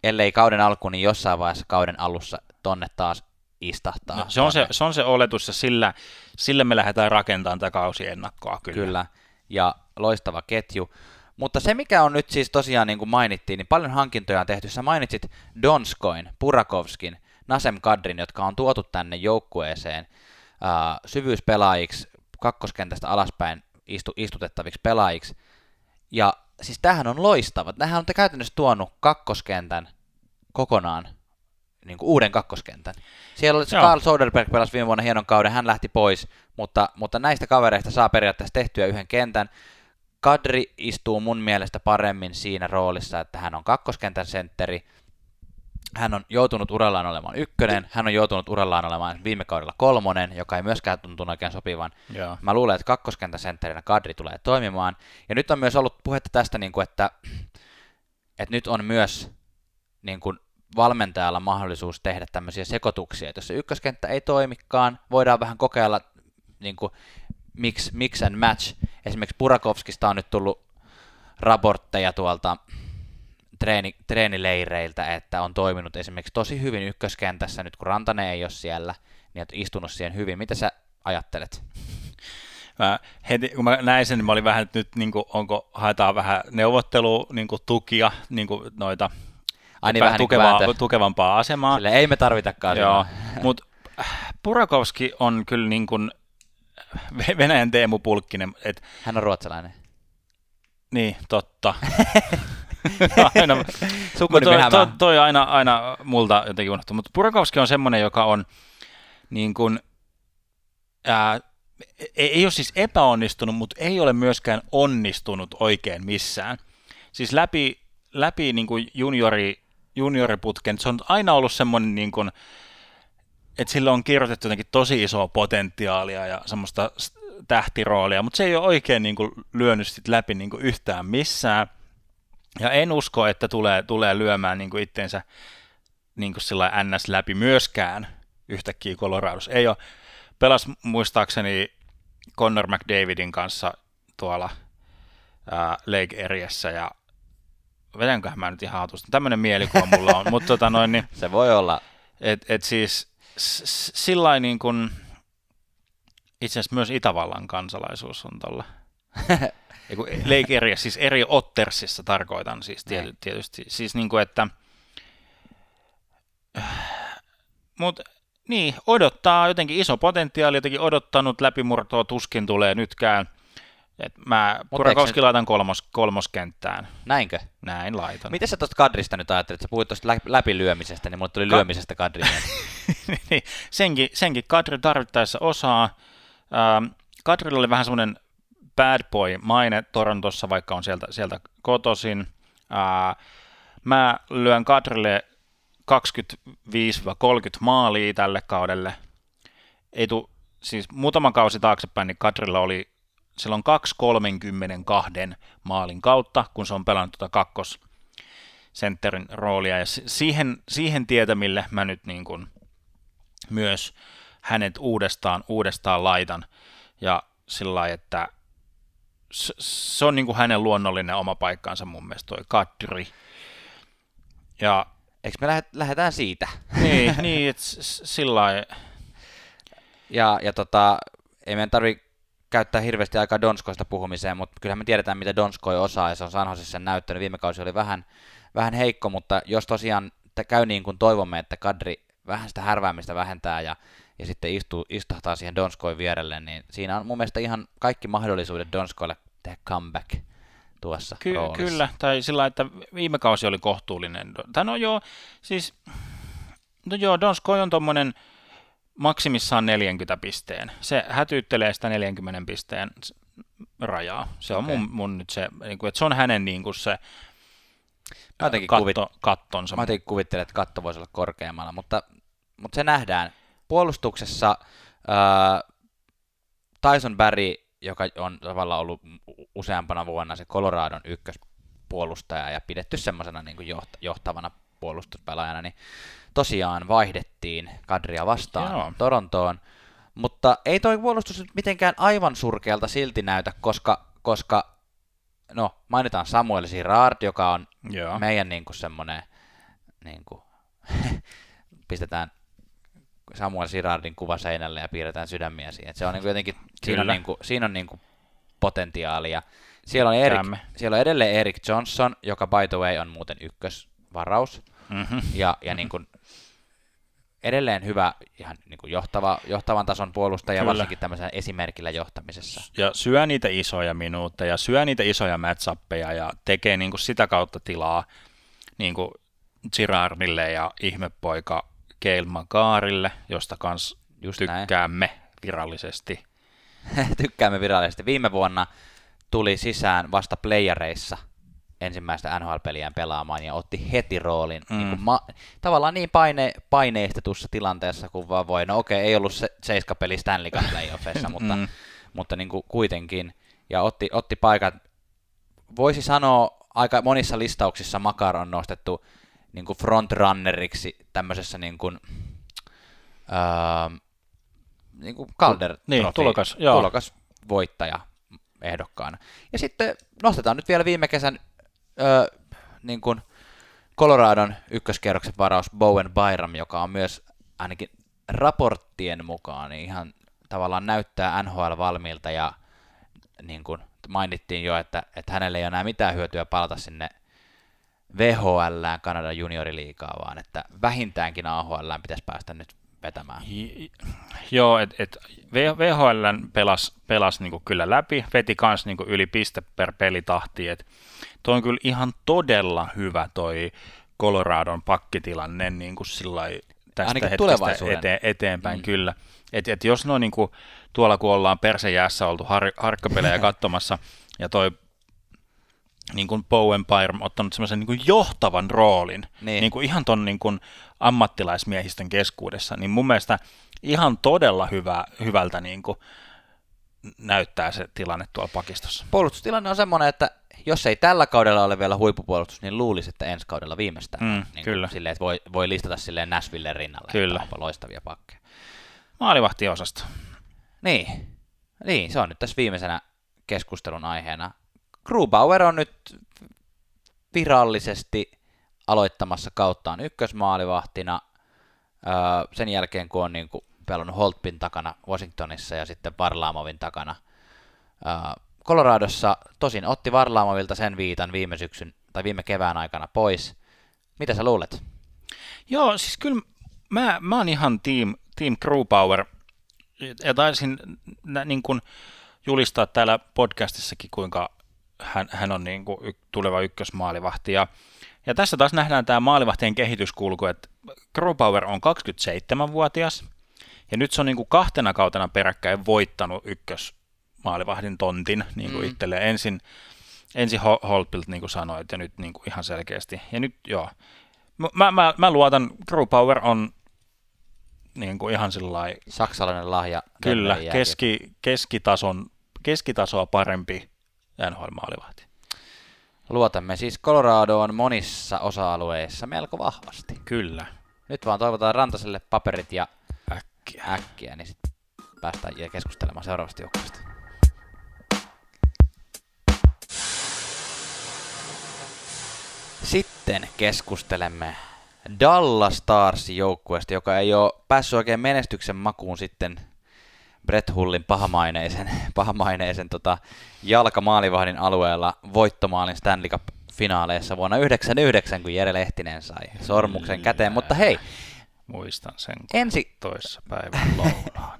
ellei kauden alkuun, niin jossain vaiheessa kauden alussa tonne taas istahtaa. No, se, on se, se on se oletus ja sillä, sillä me lähdetään rakentamaan tätä kausiennakkoa kyllä. Kyllä, ja loistava ketju. Mutta se, mikä on nyt siis tosiaan, niin kuin mainittiin, niin paljon hankintoja on tehty. Sä mainitsit Donskoin, Purakovskin, Nasem Kadrin, jotka on tuotu tänne joukkueeseen äh, syvyyspelaajiksi, kakkoskentästä alaspäin istu, istutettaviksi pelaajiksi. Ja siis tämähän on loistava. Tämähän on käytännössä tuonut kakkoskentän kokonaan niin kuin uuden kakkoskentän. Siellä oli. Karl Soderberg pelasi viime vuonna hienon kauden, hän lähti pois, mutta, mutta näistä kavereista saa periaatteessa tehtyä yhden kentän. Kadri istuu mun mielestä paremmin siinä roolissa, että hän on kakkoskentän sentteri. Hän on joutunut urallaan olemaan ykkönen, hän on joutunut urallaan olemaan viime kaudella kolmonen, joka ei myöskään tuntunut oikein sopivan. Joo. Mä luulen, että kakkoskentän sentterinä Kadri tulee toimimaan. Ja nyt on myös ollut puhetta tästä, niin kuin, että, että nyt on myös niin kuin, valmentajalla mahdollisuus tehdä tämmöisiä sekoituksia. Että jos se ykköskenttä ei toimikaan, voidaan vähän kokeilla niin kuin, mix, mix and match. Esimerkiksi Purakovskista on nyt tullut raportteja tuolta treeni, treenileireiltä, että on toiminut esimerkiksi tosi hyvin ykköskentässä, nyt kun Rantanen ei ole siellä, niin on istunut siihen hyvin. Mitä sä ajattelet? Mä heti, kun mä näin sen, niin mä olin vähän, että nyt niin kuin, onko, haetaan vähän neuvottelu, niin kuin, tukia, niin kuin, noita Ai niin, vähän niin tukevaa, vääntö. tukevampaa asemaa. Sille ei me tarvitakaan Joo, sitä. mutta Purakovski on kyllä niin kuin Venäjän Teemu Pulkkinen, että Hän on ruotsalainen. niin, totta. aina, Sukunimi toi, toi, toi, aina, aina multa jotenkin unohtuu, mutta Purakovski on semmoinen, joka on niin kuin, ää, ei, ei ole siis epäonnistunut, mutta ei ole myöskään onnistunut oikein missään. Siis läpi, läpi niin kuin juniori, junioriputken, se on aina ollut semmoinen, niin kuin, että sillä on kirjoitettu jotenkin tosi isoa potentiaalia ja semmoista tähtiroolia, mutta se ei ole oikein niin kuin, lyönyt sit läpi niin kuin, yhtään missään. Ja en usko, että tulee, tulee lyömään niin kuin itteensä niin kuin sillä NS läpi myöskään yhtäkkiä Coloradossa. Ei ole, pelas muistaakseni Connor McDavidin kanssa tuolla ää, Lake Areassa ja vedänköhän mä nyt ihan hatusta. Tämmöinen mielikuva mulla on, mutta tota noin, niin, Se voi olla. et, et siis s- sillä niin kuin, itse asiassa myös Itävallan kansalaisuus on tuolla. Eiku, Lake Area, siis eri Ottersissa tarkoitan siis tiety, Niin. tietysti. Siis niin kuin, että mutta niin, odottaa jotenkin iso potentiaali, jotenkin odottanut läpimurtoa tuskin tulee nytkään. Et mä Purakovski laitan kolmos, kolmoskenttään. Näinkö? Näin laitan. Miten sä tuosta kadrista nyt ajattelit? Sä puhuit tuosta lä- läpilyömisestä, niin mulle tuli Ka- lyömisestä kadri. mieleen. Niin, senkin, senkin Kadri tarvittaessa osaa. Ähm, Kadrilla oli vähän semmoinen bad boy maine Torontossa, vaikka on sieltä, sieltä kotosin. Äh, mä lyön Kadrille 25-30 maalia tälle kaudelle. Ei tu, siis muutama kausi taaksepäin, niin Kadrilla oli silloin 2-32 maalin kautta, kun se on pelannut tuota kakkos sentterin roolia, ja si- siihen, siihen tietämille mä nyt niin kuin myös hänet uudestaan, uudestaan laitan, ja sillä lailla, että se, se on niin kuin hänen luonnollinen oma paikkaansa mun mielestä toi Kadri. Ja Eikö me lähdet, lähdetään siitä? niin, niin että sillä lailla, Ja, ja tota, ei meidän tarvi käyttää hirveästi aikaa Donskoista puhumiseen, mutta kyllähän me tiedetään, mitä Donskoi osaa, ja se on San Josessa sen näyttänyt. Viime kausi oli vähän, vähän heikko, mutta jos tosiaan käy niin kuin toivomme, että Kadri vähän sitä härväämistä vähentää ja, ja sitten istuu, istahtaa siihen Donskoin vierelle, niin siinä on mun mielestä ihan kaikki mahdollisuudet Donskoille tehdä comeback tuossa Ky- roolissa. kyllä, tai sillä että viime kausi oli kohtuullinen. Tai no joo, siis, no joo, Donskoi on tuommoinen maksimissaan 40 pisteen. Se hätyyttelee sitä 40 pisteen rajaa. Se on Okei. mun, mun nyt se, niin kuin, että se on hänen niin kuin se Mä jotenkin katto, kuvit- kattonsa. Mä jotenkin kuvittelen, että katto voisi olla korkeammalla, mutta, mutta se nähdään. Puolustuksessa ää, Tyson Barry, joka on tavallaan ollut useampana vuonna se Coloradon ykköspuolustaja ja pidetty semmoisena niin kuin joht- johtavana puolustuspelaajana, niin tosiaan vaihdettiin Kadria vastaan Joo. Torontoon. Mutta ei toi puolustus nyt mitenkään aivan surkealta silti näytä, koska, koska no, mainitaan Samuel Girard, joka on Joo. meidän niin kuin semmoinen, niin kuin, pistetään Samuel Girardin kuva seinälle ja piirretään sydämiä siihen. Et se on niin kuin jotenkin, siinä on, niin kuin, siinä on niin kuin potentiaalia. Siellä on, Erik, Tykkäämme. siellä on edelleen Erik Johnson, joka by the way on muuten ykkösvaraus. Mm-hmm. Ja, ja niin kuin, edelleen hyvä ihan niin kuin johtava, johtavan tason puolustaja, Kyllä. varsinkin tämmöisellä esimerkillä johtamisessa. Ja syö niitä isoja minuutteja, syö niitä isoja matchappeja ja tekee niin kuin sitä kautta tilaa niin kuin Girardille ja ihmepoika Gail Magarille, josta kans Just näin. tykkäämme virallisesti. Tykkäämme virallisesti. Viime vuonna tuli sisään vasta playereissa ensimmäistä NHL-peliään pelaamaan ja otti heti roolin mm. niin ma- tavallaan niin paine- paineistetussa tilanteessa kuin vaan voi. No okei, ei ollut se seiskapeli Stanley Cup playoffeissa, mutta, Mm. mutta niin kuin kuitenkin. Ja otti, otti paikat. Voisi sanoa, aika monissa listauksissa Makar on nostettu niin kuin frontrunneriksi tämmöisessä niin kuin, öö, niin kuin Calder Niin, tulokas, joo. tulokas voittaja ehdokkaana. Ja sitten nostetaan nyt vielä viime kesän öö, niin kuin Coloradon ykköskierroksen varaus Bowen Byram, joka on myös ainakin raporttien mukaan niin ihan tavallaan näyttää NHL-valmiilta ja niin kuin mainittiin jo, että, että hänelle ei ole enää mitään hyötyä palata sinne VHLään Kanadan junioriliigaa, vaan että vähintäänkin AHLään pitäisi päästä nyt vetämään. Joo, että et VHL pelas, pelas niinku kyllä läpi, veti kans niinku yli piste per pelitahti, että toi on kyllä ihan todella hyvä toi Coloradon pakkitilanne niinku sillai tästä Ainakin hetkestä eteen, eteenpäin mm. kyllä. Et, et jos no niinku, tuolla kun ollaan persejäässä oltu har, harkkapelejä katsomassa ja toi niin kuin Bowen Byram ottanut semmoisen niin kuin johtavan roolin Niin. niin. Kuin ihan ton niin kuin ammattilaismiehistön keskuudessa, niin mun mielestä ihan todella hyvä, hyvältä niin kuin näyttää se tilanne tuolla pakistossa. Puolustustilanne on semmoinen, että jos ei tällä kaudella ole vielä huippupuolustus, niin luulisi, että ensi kaudella viimeistään. Mm, niin kyllä. Silleen, että voi, voi listata silleen Nashvillen rinnalle, Kyllä. onpa loistavia pakkeja. Maalivahtiosasto. Niin. niin, se on nyt tässä viimeisenä keskustelun aiheena. Grubauer on nyt virallisesti aloittamassa kauttaan ykkösmaalivahtina sen jälkeen, kun on niin kuin pelannut Holtbin takana Washingtonissa ja sitten Varlaamovin takana Coloradossa. Tosin otti Varlaamovilta sen viitan viime syksyn tai viime kevään aikana pois. Mitä sä luulet? Joo, siis kyllä mä, mä oon ihan team, team Crewpower. Ja taisin niin kuin julistaa täällä podcastissakin, kuinka hän, hän on niin kuin tuleva ykkösmaalivahti. Ja, ja tässä taas nähdään tämä maalivahtien kehityskulku, että Crewpower on 27-vuotias, ja nyt se on niin kuin kahtena kautena peräkkäin voittanut ykkösmaalivahdin tontin niin kuin Mm. itselleen. Ensin, ensin Ho- Holtbilt, niin kuin sanoit, ja nyt niin kuin ihan selkeästi. Ja nyt joo, Mä, mä, mä luotan, Crewpower on niin kuin ihan sillä lailla- Saksalainen lahja. kyllä, keski, keskitason, keskitasoa parempi NHL-maalivahti. Luotamme siis Coloradoon monissa osa-alueissa melko vahvasti. Kyllä, Nyt vaan toivotaan Rantaselle paperit ja äkkiä. äkkiä, niin sitten päästään ja keskustelemaan seuraavasta joukkueesta. Sitten keskustelemme Dallas Starsin joukkueesta, joka ei ole päässyt oikein menestyksen makuun sitten Brett Hullin pahamaineisen, pahamaineisen tota, jalkamaalivahdin alueella voittomaalin Stanley Cup-finaaleissa vuonna 1999, kun Jere Lehtinen sai sormuksen käteen. Mutta hei, Muistan sen ensi, toissa päivän lounaan.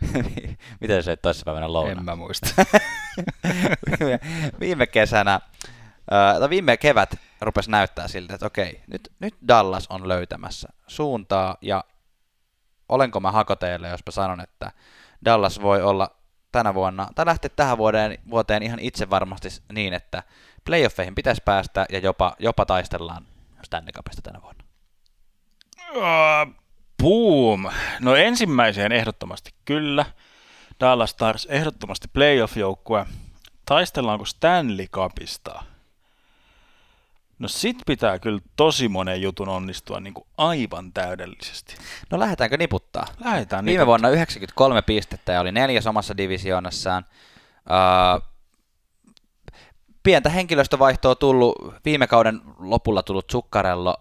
Miten se toissapäivänä lounaan? en mä muista. viime, kesänä, tai viime kevät rupesi näyttää siltä, että okei, nyt, nyt Dallas on löytämässä suuntaa, ja olenko mä hakoteille, jos mä sanon, että Dallas voi olla tänä vuonna, tai lähteä tähän vuoteen, vuoteen ihan itse varmasti niin, että playoffeihin pitäisi päästä, ja jopa, jopa taistellaan Stanley Cupista tänä vuonna. Uh, boom! No ensimmäiseen ehdottomasti kyllä. Dallas Stars ehdottomasti playoff-joukkue. Taistellaanko Stanley Cupista? No sit pitää kyllä tosi monen jutun onnistua niin kuin aivan täydellisesti. No lähdetäänkö niputtaa? Lähdetään Viime niputtaa. vuonna 93 pistettä ja oli neljäs omassa divisioonassaan. Uh, pientä henkilöstövaihtoa tullut, viime kauden lopulla tullut Zuccarello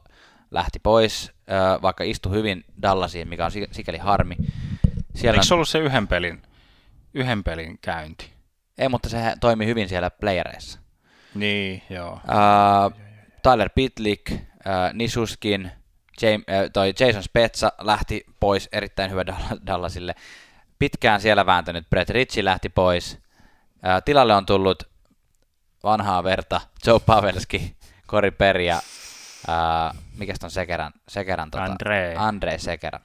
lähti pois, uh, vaikka istui hyvin Dallasiin, mikä on sikäli harmi. Siellä Eikö se ollut se yhden pelin, yhden pelin käynti? Ei, mutta se toimi hyvin siellä playereissa. Niin, joo. Uh, Tyler Pitlick, uh, Nisuskin, James, uh, toi Jason Spezza lähti pois, erittäin hyvä Dallasille. Pitkään siellä vääntänyt Brett Ritchie lähti pois. Uh, tilalle on tullut vanhaa verta Joe Pavelski, Cory Perry ja mikä on Sekeran? Sekeran tota, Andre. Andre Sekeran.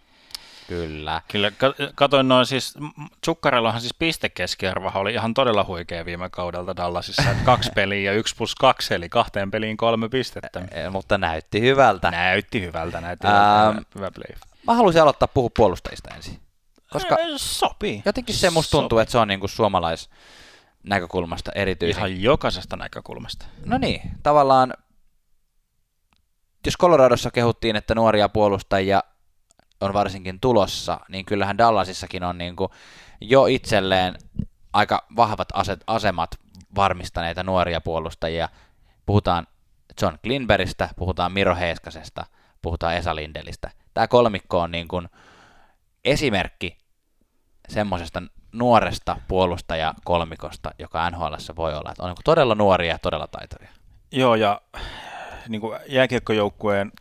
Kyllä. Kyllä, katoin noin siis, Tsukkarellahan siis pistekeskiarvo oli ihan todella huikea viime kaudelta Dallasissa, kaksi peliä ja yksi plus kaksi, eli kahteen peliin kolme pistettä. E, mutta näytti hyvältä. Näytti hyvältä, näytti ähm, hyvältä, hyvä play. Mä haluaisin aloittaa puhua puolustajista ensin. Koska sopii. Jotenkin se musta tuntuu, sopii. että se on niinku suomalais näkökulmasta erityisen. Ihan jokaisesta näkökulmasta. No niin, tavallaan jos Coloradossa kehuttiin, että nuoria puolustajia on varsinkin tulossa, niin kyllähän Dallasissakin on niin kuin jo itselleen aika vahvat aset, asemat varmistaneita nuoria puolustajia. Puhutaan John Klinberistä, puhutaan Miro Heiskasesta, puhutaan Esa Lindelistä. Tämä kolmikko on niin kuin esimerkki semmoisesta nuoresta puolustajakolmikosta, joka NHL voi olla. Että on niin todella nuoria ja todella taitavia. Joo, ja niin kuin jääkiekkojoukkueen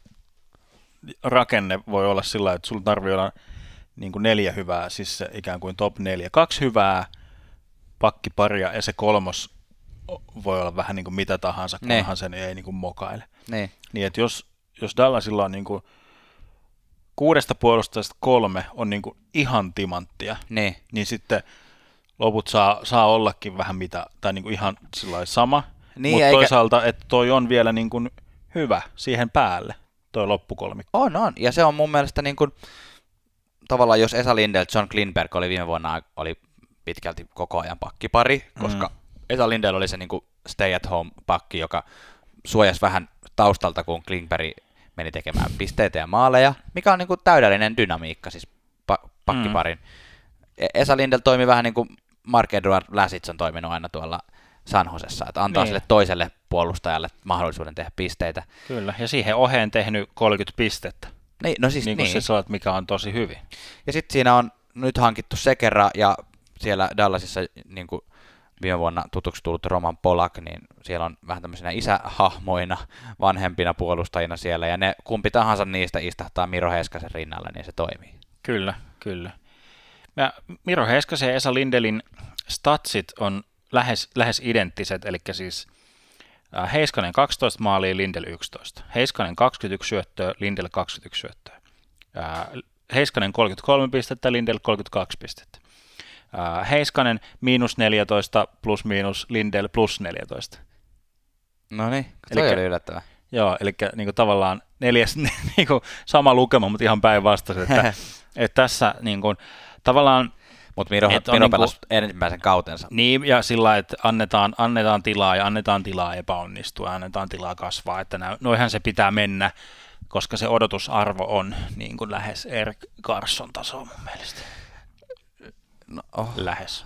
rakenne voi olla sillä että sulla tarvii olla niin kuin neljä hyvää, siis se ikään kuin top neljä. Kaksi hyvää pakkiparia ja se kolmos voi olla vähän niin kuin mitä tahansa, ne. kunhan sen ei niin kuin mokaile. Ne. Niin että jos, jos Dallasilla on niin kuin kuudesta puolustajasta kolme on niin kuin ihan timanttia, ne. niin sitten loput saa, saa ollakin vähän mitä, tai niin kuin ihan sama, niin, mutta eikä... toisaalta, että toi on vielä niin kuin hyvä siihen päälle toi loppukolmikko. On, on. Ja se on mun mielestä niin kuin, tavallaan jos Esa Lindell, John Klinberg oli viime vuonna oli pitkälti koko ajan pakkipari, koska mm. Esa Lindell oli se niin kuin stay at home pakki, joka suojasi vähän taustalta, kun Klinberg meni tekemään pisteitä ja maaleja, mikä on niin kuin täydellinen dynamiikka siis pa- pakkiparin. Mm. Esa Lindell toimi vähän niin kuin Mark Edward Lasits on toiminut aina tuolla Sanhosessa, että antaa niin. sille toiselle puolustajalle mahdollisuuden tehdä pisteitä. Kyllä, ja siihen oheen tehnyt 30 pistettä. Niin, no siis niin, niin. se saat, mikä on tosi hyvin. Ja sitten siinä on nyt hankittu Sekera ja siellä Dallasissa niin kuin viime vuonna tutuksi tullut Roman Polak, niin siellä on vähän tämmöisenä isähahmoina, vanhempina puolustajina siellä, ja ne kumpi tahansa niistä istahtaa Miro Heiskasen rinnalla, niin se toimii. Kyllä, kyllä. Ja Miro Heiskasen ja Esa Lindelin statsit on lähes, lähes identtiset, eli siis Heiskanen 12 maalia, Lindel 11. Heiskanen 21 syöttöä, Lindel 21 syöttöä. Äh, Heiskanen 33 pistettä, Lindel 32 pistettä. Äh, Heiskanen miinus 14 plus miinus Lindel plus 14. No niin, se oli yllättävää. Joo, eli niin kuin tavallaan neljäs, niin kuin sama lukema, mutta ihan päinvastaisesti. Että, että tässä niin kuin, tavallaan mutta Miro, Miro niinku, pelasi ensimmäisen kautensa. Niin, ja sillä että annetaan, annetaan tilaa ja annetaan tilaa epäonnistua ja annetaan tilaa kasvaa, että nä, noihän se pitää mennä, koska se odotusarvo on niin kuin lähes Erik Carson tasoa mun mielestä. No, oh. Lähes.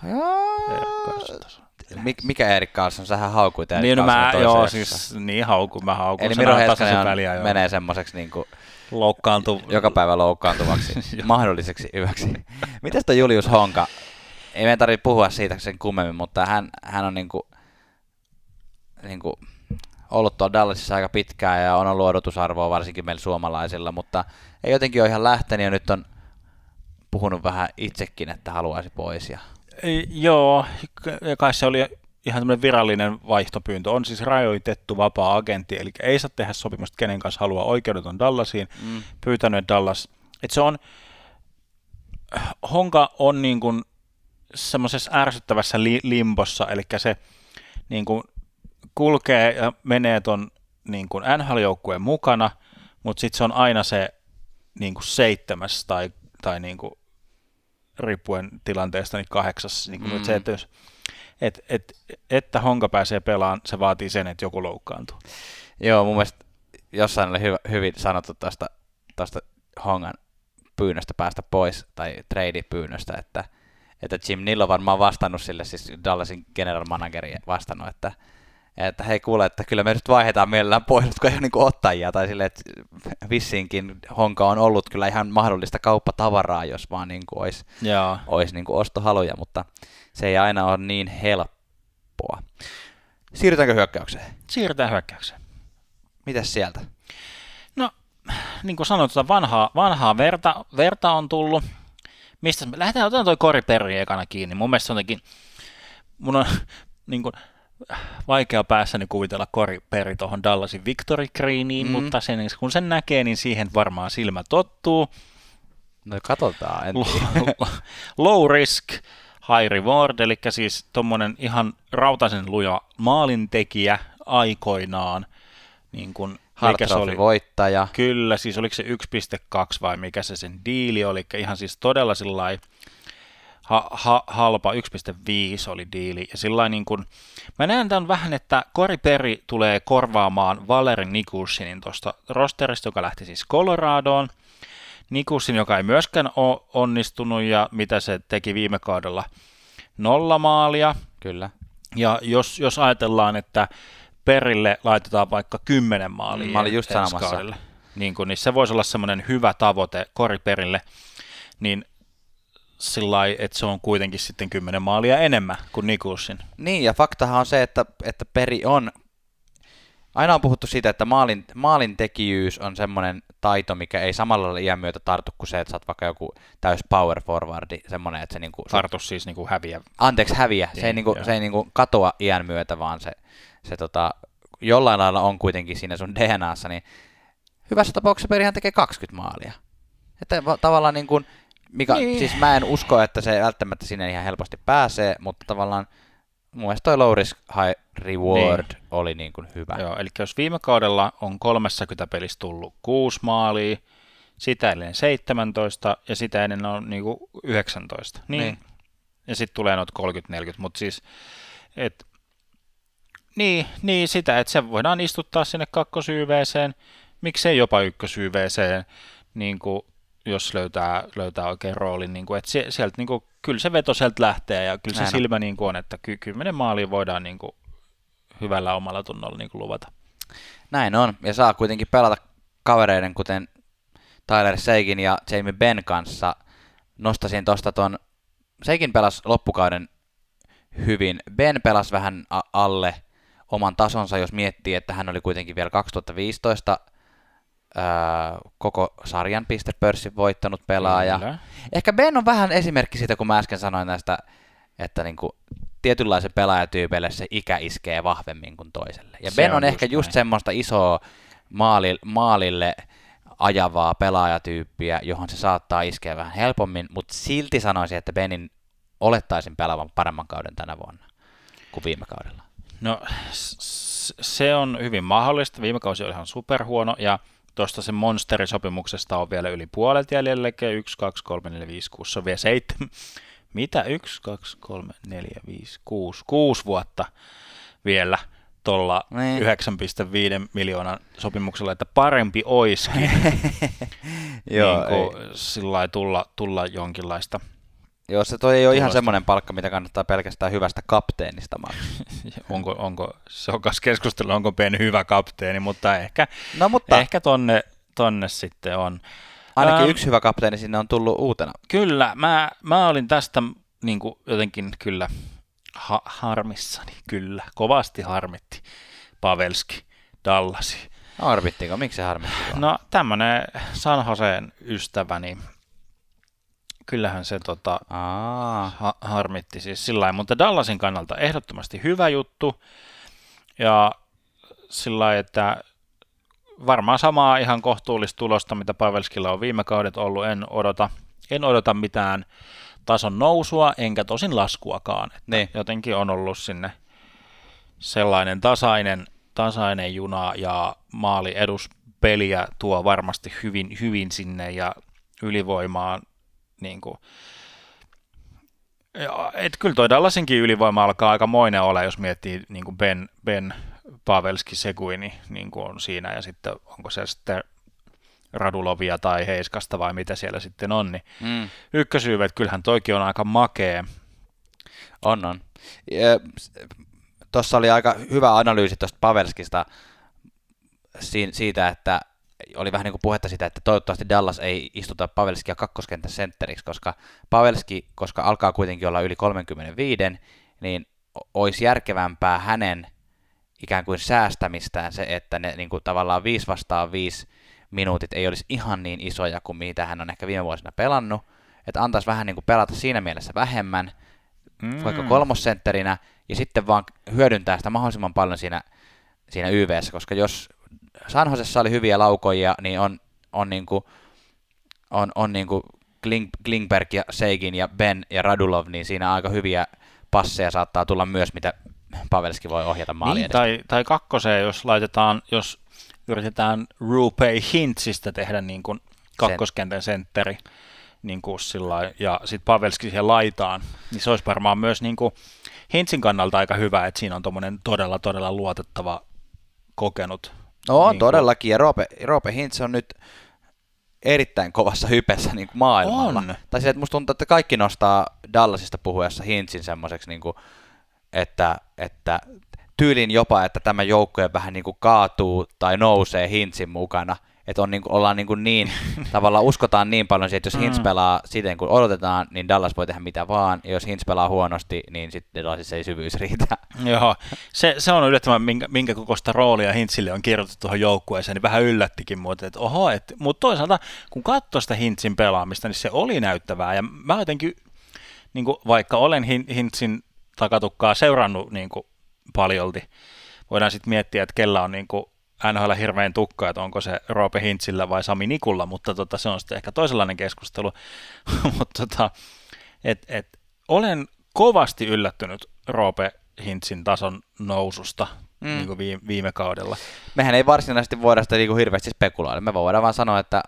Erik Carson taso. Mik, mikä Erik Carson? Sähän haukuit Erik niin, no mä, joo, siis niin hauku, mä haukun. Eli Miro Heiskanen menee semmoiseksi niin kuin loukkaantu... Joka päivä loukkaantuvaksi, mahdolliseksi yöksi. Mites toi Julius Honka? Ei meidän tarvitse puhua siitä sen kummemmin, mutta hän, hän on niinku, niinku ollut tuolla Dallasissa aika pitkään ja on ollut odotusarvoa varsinkin meillä suomalaisilla, mutta ei jotenkin ole ihan lähtenyt ja nyt on puhunut vähän itsekin, että haluaisi pois. Ja... Joo, kai se oli ihan tämmöinen virallinen vaihtopyyntö. On siis rajoitettu vapaa-agentti, eli ei saa tehdä sopimusta kenen kanssa haluaa oikeudeton Dallasiin. Mm. Pyytänyt, Dallas, että se on, Honka on niin kuin semmoisessa ärsyttävässä li- limbossa, eli se niin kuin kulkee ja menee ton niin kuin NHL-joukkueen mukana, mutta sitten se on aina se niin kuin seitsemäs tai, tai niin kuin, riippuen tilanteesta niin kahdeksas. Niin kuin mm. se, että jos et, et, että Honka pääsee pelaamaan, se vaatii sen, että joku loukkaantuu. Joo, mun mielestä jossain oli hyvä, hyvin sanottu tuosta tosta Hongan pyynnöstä päästä pois, tai trade-pyynnöstä, että, että Jim Nill on varmaan vastannut sille, siis Dallasin general manageri vastannut, että, että hei kuule, että kyllä me nyt vaihdetaan mielellään pois, mutta ei ole niin ottajia, tai sille, että vissiinkin Honka on ollut kyllä ihan mahdollista kauppatavaraa, jos vaan niin kuin olisi, Joo. olisi niin kuin ostohaluja, mutta se ei aina ole niin helppoa. Siirrytäänkö hyökkäykseen? Siirrytään hyökkäykseen. Mitäs sieltä? No, niin kuin sanoin, tuota vanhaa, vanhaa verta, verta on tullut. Mistä lähdetään, otetaan toi Kori Perri ekana kiinni. Mun mielestä se on jotenkin, mun on niin kuin, vaikea päässäni kuvitella Kori Perri tuohon Dallasin Victory Greeniin, mm. mutta sen, kun sen näkee, niin siihen varmaan silmä tottuu. No katsotaan, en Low risk, high reward, eli siis tuommoinen ihan rautaisen luja maalintekijä aikoinaan, niin kuin mikä se oli? voittaja. Kyllä, siis oliko se 1.2 vai mikä se sen diili oli, eli ihan siis todella sillai ha, ha, halpa, 1.5 oli diili, ja sillä niin kuin, mä näen tämän vähän, että Cory Perry tulee korvaamaan Valerin Nikushinin tuosta rosterista, joka lähti siis Coloradoon, Nikushin, joka ei myöskään ole onnistunut, ja mitä se teki viime kaudella, nolla maalia. Kyllä. Ja jos, jos ajatellaan, että perille laitetaan vaikka kymmenen maalia Mä olin just sanomassa. Niin, kun, niin se voisi olla semmoinen hyvä tavoite koriperille, niin sillä että se on kuitenkin sitten kymmenen maalia enemmän kuin Nikulsin. Niin, ja faktahan on se, että, että peri on, aina on puhuttu siitä, että maalin, maalintekijyys on semmoinen taito, mikä ei samalla lailla iän myötä tartu kuin se, että sä oot vaikka joku täys power forwardi, semmoinen, että se niinku... Tartu siis niinku häviä. Anteeksi, häviä. Se ei, niin, niinku, se ei niinku katoa iän myötä, vaan se se tota, jollain lailla on kuitenkin siinä sun DNAssa, niin hyvässä tapauksessa perihan tekee 20 maalia. Että tavallaan niin kuin, mikä, niin. siis mä en usko, että se välttämättä sinne ihan helposti pääsee, mutta tavallaan mun mielestä toi low risk high reward niin. oli niin kuin hyvä. Joo, eli jos viime kaudella on 30 pelissä tullut 6 maalia, sitä ennen 17 ja sitä ennen on niin kuin 19. Niin. niin. Ja sitten tulee noita 30-40, mutta siis, että niin, niin sitä, että se voidaan istuttaa sinne kakkosyyveeseen, miksei jopa ykkösyyveeseen, niin kuin, jos löytää, löytää oikein roolin. Niin kuin, että sieltä, niin kuin, kyllä se veto sieltä lähtee ja kyllä Näin se silmä niin kuin on, että ky- kymmenen maalia voidaan niin kuin, hyvällä omalla tunnolla niin kuin luvata. Näin on, ja saa kuitenkin pelata kavereiden, kuten Tyler Seikin ja Jamie Ben kanssa. Nostasin tuosta ton, Seikin pelasi loppukauden hyvin, Ben pelasi vähän alle, oman tasonsa, jos miettii, että hän oli kuitenkin vielä 2015 ää, koko sarjan pistepörssin voittanut pelaaja. Kyllä. Ehkä Ben on vähän esimerkki siitä, kun mä äsken sanoin näistä, että niin kuin tietynlaisen pelaajatyypeille se ikä iskee vahvemmin kuin toiselle. Ja se Ben on, on ehkä just näin. semmoista isoa maali, maalille ajavaa pelaajatyyppiä, johon se saattaa iskeä vähän helpommin, mutta silti sanoisin, että Benin olettaisin pelaavan paremman kauden tänä vuonna kuin viime kaudella. No se on hyvin mahdollista. Viime kausi oli ihan superhuono ja tuosta sen monsterisopimuksesta on vielä yli puolet jäljellä, 1, 2, 3, 4, 5, 6, se on vielä seitsemän. Mitä? 1, 2, 3, 4, 5, 6, 6 vuotta vielä tuolla niin. 9,5 miljoonan sopimuksella, että parempi oiskin Joo, niin sillä tulla, tulla jonkinlaista Joo, se toi ei ole ihan semmoinen palkka, mitä kannattaa pelkästään hyvästä kapteenista maksaa. onko, onko, se on keskustelu, onko Ben hyvä kapteeni, mutta ehkä, no, mutta... ehkä tonne, tonne sitten on. Ainakin ähm, yksi hyvä kapteeni sinne on tullut uutena. Kyllä, mä, mä olin tästä niin kuin jotenkin kyllä ha- harmissani, kyllä, kovasti harmitti Pavelski, Dallasi. Harmittiko? Miksi se harmitti? No tämmönen San Joseen ystäväni kyllähän se tota, ha- harmitti siis sillä mutta Dallasin kannalta ehdottomasti hyvä juttu, ja sillä että varmaan samaa ihan kohtuullista tulosta, mitä Pavelskilla on viime kaudet ollut, en odota, en odota mitään tason nousua, enkä tosin laskuakaan, että niin. jotenkin on ollut sinne sellainen tasainen, tasainen juna ja maali eduspeliä tuo varmasti hyvin, hyvin sinne ja ylivoimaan niin kuin, et kyllä toi Dallasinkin ylivoima alkaa aika moinen ole, jos miettii niin kuin ben, ben Pavelski Seguini niin kuin on siinä, ja sitten onko se sitten Radulovia tai Heiskasta vai mitä siellä sitten on, niin mm. ykkösyyvet, kyllähän toikin on aika makee. On, on. Tuossa oli aika hyvä analyysi tuosta Pavelskista siitä, että oli vähän niin kuin puhetta sitä, että toivottavasti Dallas ei istuta Pavelskia kakkoskentän sentteriksi, koska Pavelski, koska alkaa kuitenkin olla yli 35, niin olisi järkevämpää hänen ikään kuin säästämistään se, että ne niin kuin tavallaan 5 vastaan 5 minuutit ei olisi ihan niin isoja kuin mitä hän on ehkä viime vuosina pelannut, että antaisi vähän niin kuin pelata siinä mielessä vähemmän, mm. vaikka kolmosentterinä, ja sitten vaan hyödyntää sitä mahdollisimman paljon siinä, siinä YVssä, koska jos Sanhosessa oli hyviä laukoja, niin on, on, niin kuin, on, on niin kuin Kling, Klingberg ja Seigin ja Ben ja Radulov, niin siinä aika hyviä passeja saattaa tulla myös, mitä Pavelski voi ohjata maaliin niin, tai, tai kakkoseen, jos laitetaan, jos yritetään Rupei Hintsistä tehdä niin kuin kakkoskentän sentteri, niin kuin sillä, ja sitten Pavelski siihen laitaan, niin se olisi varmaan myös niin kuin Hintsin kannalta aika hyvä, että siinä on tuommoinen todella, todella luotettava kokenut. No niin todellakin, ja Roope, Roope Hintz on nyt erittäin kovassa hypessä niin kuin maailmalla. On. Tai siis, että musta tuntuu, että kaikki nostaa Dallasista puhuessa Hintzin semmoiseksi, niin kuin, että, että tyylin jopa, että tämä joukkue vähän niin kuin kaatuu tai nousee Hintzin mukana – että on, niin kuin, ollaan niin, kuin niin tavallaan uskotaan niin paljon että jos Hintz mm. pelaa siten kuin odotetaan, niin Dallas voi tehdä mitä vaan, ja jos Hintz pelaa huonosti, niin sitten Dallasissa ei syvyys riitä. Joo, se, se on yllättävän, minkä, minkä kokoista roolia Hintzille on kirjoitettu tuohon joukkueeseen, niin vähän yllättikin muuten, että oho, et, mutta toisaalta kun katsoo sitä Hintzin pelaamista, niin se oli näyttävää, ja mä jotenkin, niin kuin, vaikka olen Hintzin takatukkaa seurannut niin kuin, paljolti, voidaan sitten miettiä, että kellä on niin kuin, NHL hirveän tukka, että onko se Roope Hintzillä vai Sami Nikulla, mutta tota, se on sitten ehkä toisenlainen keskustelu. mutta tota, et, et, olen kovasti yllättynyt Roope Hintzin tason noususta mm. niin kuin viime, viime kaudella. Mehän ei varsinaisesti voida sitä niin kuin hirveästi spekuloida. Me voidaan vaan sanoa, että,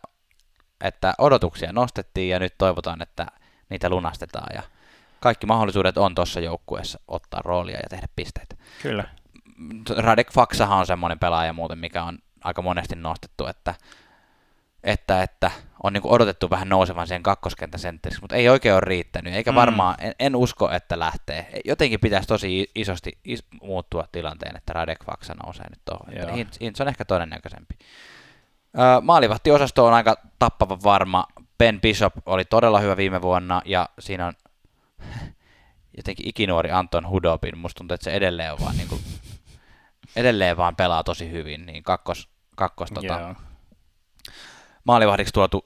että odotuksia nostettiin ja nyt toivotaan, että niitä lunastetaan ja kaikki mahdollisuudet on tuossa joukkueessa ottaa roolia ja tehdä pisteitä. Kyllä. Radek Faksahan on semmoinen pelaaja muuten, mikä on aika monesti nostettu, että, että, että on niin odotettu vähän nousevan sen kakkoskentän sentteriksi, mutta ei oikein ole riittänyt, eikä mm. varmaan, en, en usko, että lähtee. Jotenkin pitäisi tosi isosti is, muuttua tilanteen, että Radek Faksa nousee nyt tuohon. Hintz on ehkä todennäköisempi. Öö, maalivahtiosasto on aika tappava varma. Ben Bishop oli todella hyvä viime vuonna, ja siinä on jotenkin ikinuori Anton Hudobin. Musta tuntuu, että se edelleen on vaan niin kuin edelleen vaan pelaa tosi hyvin, niin kakkos, kakkos tota, maalivahdiksi tuotu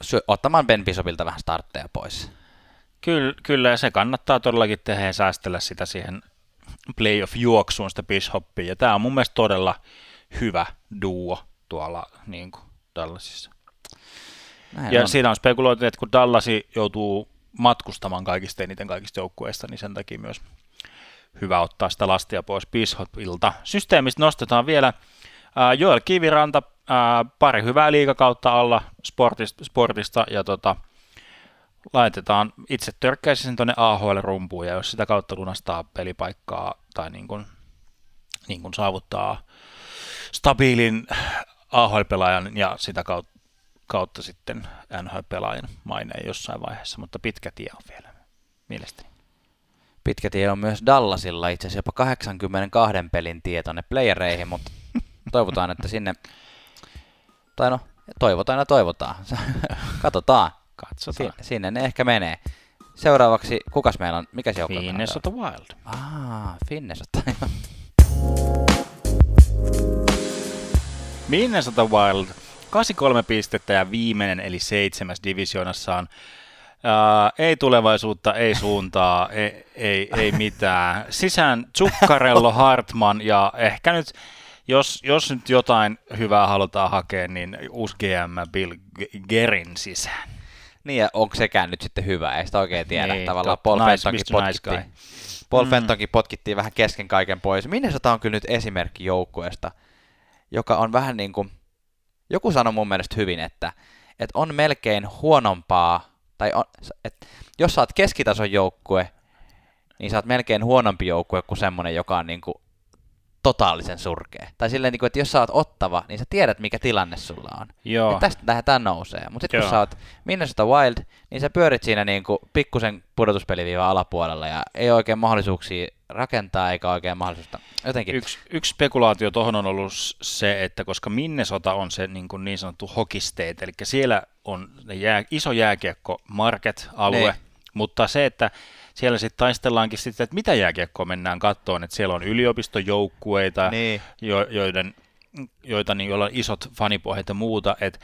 sy- ottamaan Ben Bishopilta vähän startteja pois. Kyllä, kyllä, ja se kannattaa todellakin tehdä ja säästellä sitä siihen playoff-juoksuun sitä Bishopia, ja tämä on mun mielestä todella hyvä duo tuolla niin kuin Dallasissa. Näin ja on. siinä on spekuloitu, että kun Dallasi joutuu matkustamaan kaikista eniten kaikista joukkueista, niin sen takia myös hyvä ottaa sitä lastia pois Bishopilta. Systeemistä nostetaan vielä Joel Kiviranta, pari hyvää liikakautta alla sportista, ja tota, laitetaan itse törkkäisi sen tuonne AHL-rumpuun ja jos sitä kautta lunastaa pelipaikkaa tai niin kuin, niin kuin saavuttaa stabiilin AHL-pelaajan ja sitä kautta, kautta sitten NHL-pelaajan maineen jossain vaiheessa, mutta pitkä tie on vielä mielestäni. Pitkä tie on myös Dallasilla, itse asiassa jopa 82 pelin tie tuonne playereihin, mutta toivotaan, että sinne, tai no, toivotaan ja toivotaan. Katsotaan. Katsotaan. Si- sinne ne ehkä menee. Seuraavaksi, kukas meillä on, mikä se on? Minnesota Wild. Ah, Minnesota. Minnesota Wild, 83 pistettä ja viimeinen eli seitsemäs divisionassaan Uh, ei tulevaisuutta, ei suuntaa, ei, ei, ei mitään. Sisään Zuccarello, Hartman ja ehkä nyt, jos, jos nyt jotain hyvää halutaan hakea, niin uusi GM Bill Gerin sisään. Niin ja onko sekään nyt sitten hyvä, ei sitä oikein tiedä. Niin, Tavallaan Paul nice, Fentonkin potkittiin, nice Paul mm. Fentonkin potkittiin vähän kesken kaiken pois. Minnesota on kyllä nyt esimerkki joukkueesta, joka on vähän niin kuin, joku sanoi mun mielestä hyvin, että, että on melkein huonompaa tai on, et, jos sä oot keskitason joukkue, niin sä oot melkein huonompi joukkue kuin semmonen, joka on niinku totaalisen surkea. Tai silleen, niin kuin, että jos sä oot ottava, niin sä tiedät, mikä tilanne sulla on. Joo. Ja tästä lähdetään nousee. Mutta sitten kun sä oot Minnesota Wild, niin sä pyörit siinä niin kuin pikkusen pudotuspeliviivan alapuolella ja ei oikein mahdollisuuksia rakentaa eikä oikein mahdollisuutta. Jotenkin. Yksi, yksi spekulaatio tuohon on ollut se, että koska Minnesota on se niin, kuin niin sanottu state, eli siellä on ne jää, iso jääkiekko market-alue, Niin. mutta se, että siellä sitten taistellaankin sitten, että mitä jääkiekkoa mennään kattoon, että siellä on yliopistojoukkueita, Niin. jo, joiden, joita niin, joilla on isot fanipohjat ja muuta, että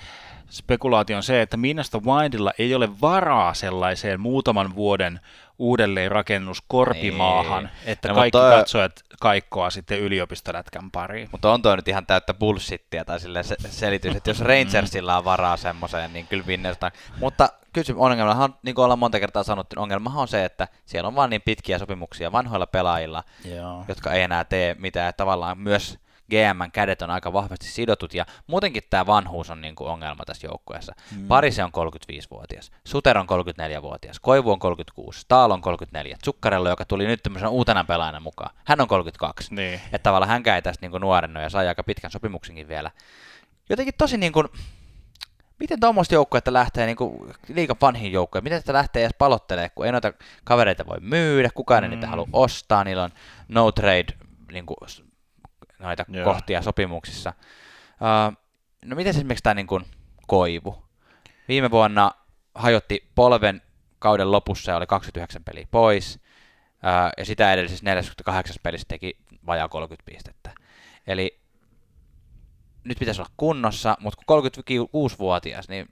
spekulaatio on se, että Minnesota Wildilla ei ole varaa sellaiseen muutaman vuoden uudelleenrakennus korpimaahan, Niin. että No, kaikki mutta- katsojat kaikkoa sitten yliopistolätkän pariin. Mutta on toi nyt ihan täyttä bullshittia tai sille se, selitys, että jos Rangersilla on varaa semmoiseen, niin kyllä Minnesota. Mutta kysy, ongelmahan, niin kuin ollaan monta kertaa sanottu, niin ongelmahan on se, että siellä on vaan niin pitkiä sopimuksia vanhoilla pelaajilla, Joo. jotka ei enää tee mitään. Tavallaan myös GMn kädet on aika vahvasti sidotut ja muutenkin tämä vanhuus on niin kuin ongelma tässä joukkueessa. Mm. Parise on 35-vuotias, Suter on 34-vuotias, Koivu on 36, Staal on 34, Zuccarello, joka tuli nyt tämmöisen uutena pelaajana mukaan, hän on 32. Niin. Että tavallaan hän käy tästä niin nuorenno ja sai aika pitkän sopimuksenkin vielä. Jotenkin tosi niin kuin, miten tuommoista joukkuetta lähtee niin kuin, liikan vanhin joukkue, miten sitä lähtee edes palottelee, kun ei noita kavereita voi myydä, kukaan ei niitä Mm. halua ostaa, niillä on no trade niin kuin, noita Joo. kohtia sopimuksissa. Uh, no miten esimerkiksi tämä niin kuin, Koivu? Viime vuonna hajotti polven kauden lopussa ja oli 29 peliä pois. Ää, ja sitä edellisessä 48 pelissä teki vajaa 30 pistettä. Eli nyt pitäisi olla kunnossa, mutta kun 36-vuotias, niin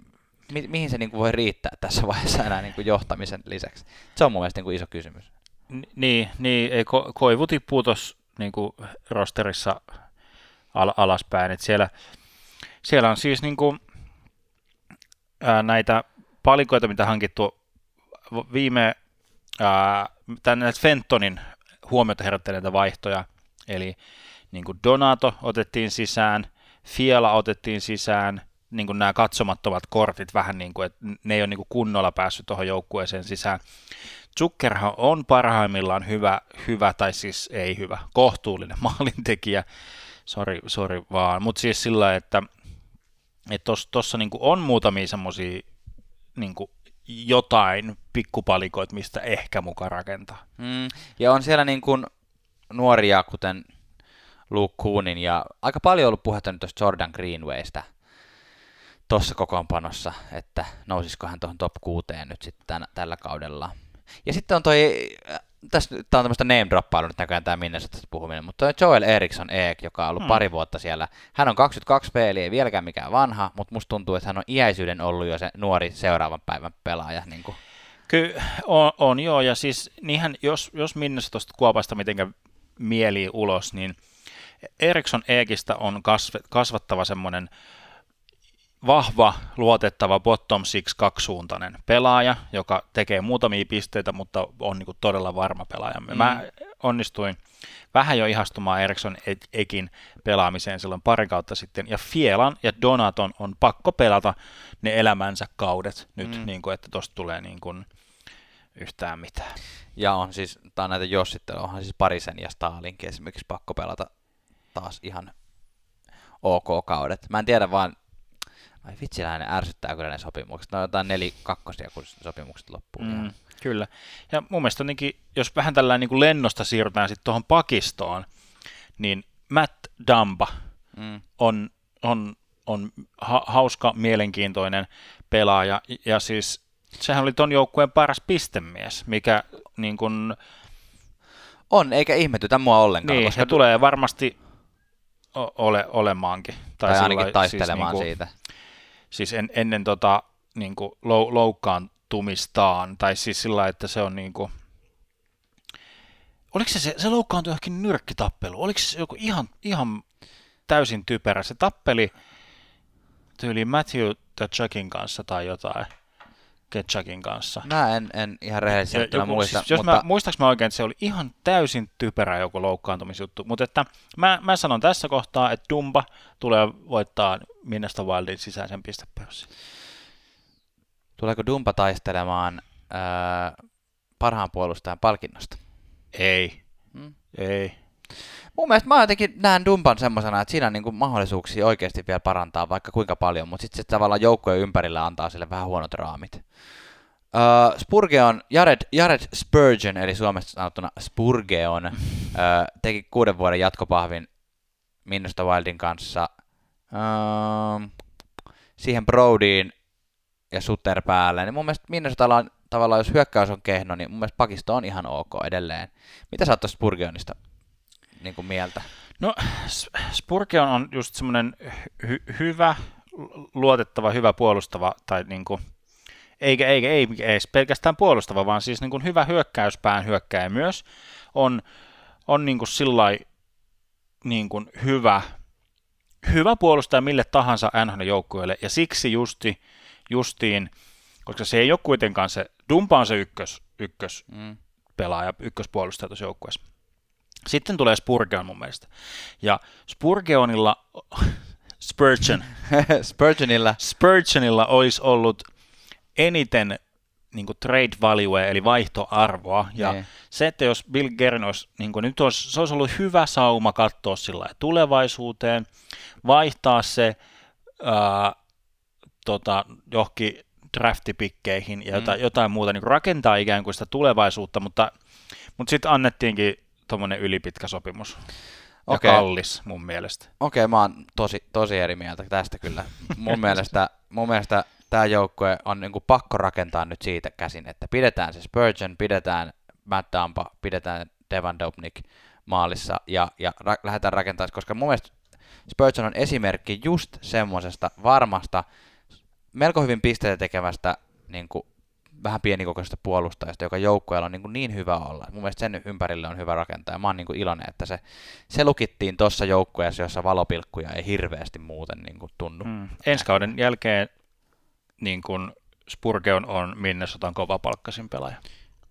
mi- mihin se niinku voi riittää tässä vaiheessa enää niinku johtamisen lisäksi? Se on mun mielestä niinku iso kysymys. Ni- Niin, niin ei ko- Koivu tippuu tuossa niin rosterissa al- alaspäin. Et siellä, siellä on siis niin kuin, ää, näitä palikoita, mitä hankittu viime tänne Fentonin huomiota herättäneitä vaihtoja. Eli niin kuin Donato otettiin sisään, Fiala otettiin sisään, niin kuin nämä katsomattomat kortit vähän niin kuin, että ne ei ole niin kuin kunnolla päässyt tuohon joukkueeseen sisään. Zuckerhan on parhaimmillaan hyvä, hyvä, tai siis ei hyvä, kohtuullinen maalintekijä, sori, sori vaan, mutta siis sillä että tuossa tos, niinku on muutamia semmoisia niinku jotain pikkupalikoita, mistä ehkä mukaan rakentaa. Mm, ja on siellä niin kuin nuoria, kuten Luke Koonin, ja aika paljon ollut puhetta nyt tuosta Jordan Greenwaystä tuossa kokoonpanossa, että nousisiko hän tuohon top 6 nyt sitten tällä kaudella. Ja sitten on toi, äh, tässä tämä on tämmöistä name droppailua nyt näköjään tämä Minnesotasta puhuminen, mutta toi Joel Eriksson Eek, joka on ollut Hmm. pari vuotta siellä, hän on 22 peliä, ei vieläkään mikään vanha, mutta musta tuntuu, että hän on iäisyyden ollut jo se nuori seuraavan päivän pelaaja. Niin kuin. Kyllä on, on joo, ja siis niinhän, jos, jos Minnesota tuosta kuopasta mitenkä mieli ulos, niin Eriksson Eekistä on kasve, kasvattava semmoinen vahva, luotettava bottom six kaksisuuntainen pelaaja, joka tekee muutamia pisteitä, mutta on niin todella varma pelaaja. Mm. Mä onnistuin vähän jo ihastumaan Eriksson Ekin pelaamiseen silloin pari kautta sitten, ja Fielan ja Donaton on pakko pelata ne elämänsä kaudet nyt, mm. niin kuin, että tosta tulee niin kuin yhtään mitään. Ja on siis, on näitä jossitteluja, onhan siis Parisen ja Stalinkin esimerkiksi pakko pelata taas ihan ok kaudet. Mä en tiedä vaan, ai vitsillä ne ärsyttää kyllä ne sopimukset. Ne on jotain neli kakkosia, kun sopimukset loppuu. Mm, ihan. kyllä. Ja mun mielestä jotenkin, jos vähän tällä niin kuin lennosta siirrytään sitten tuohon pakistoon, niin Matt Dumba Mm. on, on, on ha- hauska, mielenkiintoinen pelaaja, ja siis sehän oli ton joukkueen paras pistemies, mikä niin kuin, On, eikä ihmetytä mua ollenkaan. niin, koska tulee varmasti ole, olemaankin. tai sillä ainakin lailla taistelemaan siis, siitä. Siis en, ennen tota, niin kuin lou, loukkaantumistaan, tai siis sillä että se on niin kuin, oliko se, se, se loukkaantui johonkin nyrkkitappelu, oliko se joku ihan, ihan täysin typerä, se tappeli tyyli Matthew Ketchukin kanssa tai jotain, Ketchukin kanssa. Mä en, en ihan rehellisesti joku, muista, siis, jos mutta mä, muistaaks mä oikein, että se oli ihan täysin typerä joku loukkaantumisjuttu, mutta että mä, mä sanon tässä kohtaa, että Dumba tulee voittaa Minnesota Wildin sisäisen pistepörssin. tuleeko Dumpa taistelemaan ää, parhaan puolustajan palkinnosta? Ei, Mm. ei. Mun mielestä mä jotenkin näen Dumpan semmoisena, että siinä on niinku mahdollisuuksia oikeasti vielä parantaa vaikka kuinka paljon, mutta sitten se tavallaan joukkojen ympärillä antaa sille vähän huonot raamit. Uh, Spurgeon, Jared, Jared Spurgeon, eli suomessa sanottuna Spurgeon, uh, teki kuuden vuoden jatkopahvin Minnesota Wildin kanssa. Uh, siihen Brodyin ja Sutter päälle, niin mun mielestä Minnesotalla on tavallaan, jos hyökkäys on kehno, niin mun mielestä pakisto on ihan ok edelleen. Mitä sä oot Spurgeonista niin kuin mieltä? No, Spurgeon on just semmoinen hy- hyvä, luotettava, hyvä puolustava, tai niin kuin, eikä, eikä, ei edes pelkästään puolustava, vaan siis niin kuin hyvä hyökkäyspään hyökkäjä myös, on, on niin kuin sillai, niin kuin hyvä, hyvä puolustaja mille tahansa NHL-joukkueelle, ja siksi justi, justiin, koska se ei ole kuitenkaan se, Dumpa on se ykkös, ykkös mm. pelaaja, ykköspuolustaja tuossa joukkueessa. Sitten tulee Spurgeon mun mielestä. Ja Spurgeonilla, Spurgeon, Spurgeonilla. Spurgeonilla olisi ollut eniten niin kuin trade value, eli vaihtoarvoa. Ja Niin. se, että jos Bill Guerin olisi, niin kuin nyt olisi, se olisi ollut hyvä sauma katsoa sillä tulevaisuuteen, vaihtaa se ää, tota, johonkin draftipikkeihin ja jotain, Mm. jotain muuta, niin rakentaa ikään kuin sitä tulevaisuutta, mutta, mutta sitten annettiinkin tuommoinen ylipitkä sopimus. Ja Okei. kallis mun mielestä. Okei, mä oon tosi, tosi eri mieltä tästä kyllä. Mun mielestä, mun mielestä tämä joukkue on niinku pakko rakentaa nyt siitä käsin, että pidetään se Spurgeon, pidetään Matt Tampa, pidetään Devan Dobnik maalissa ja, ja ra- lähdetään rakentamaan, koska mun mielestä Spurgeon on esimerkki just semmoisesta varmasta, melko hyvin pisteitä tekevästä niin kuin, vähän pienikokoisesta puolustajasta, joka joukkueella on niin, kuin niin hyvä olla. Mun mielestä sen ympärille on hyvä rakentaa ja mä oon niin kuin iloinen, että se, se lukittiin tuossa joukkueessa, jossa valopilkkuja ei hirveästi muuten niin kuin tunnu. Mm. Ensi kauden jälkeen niin kun Spurgeon on Minnesotan kova palkkasin pelaaja.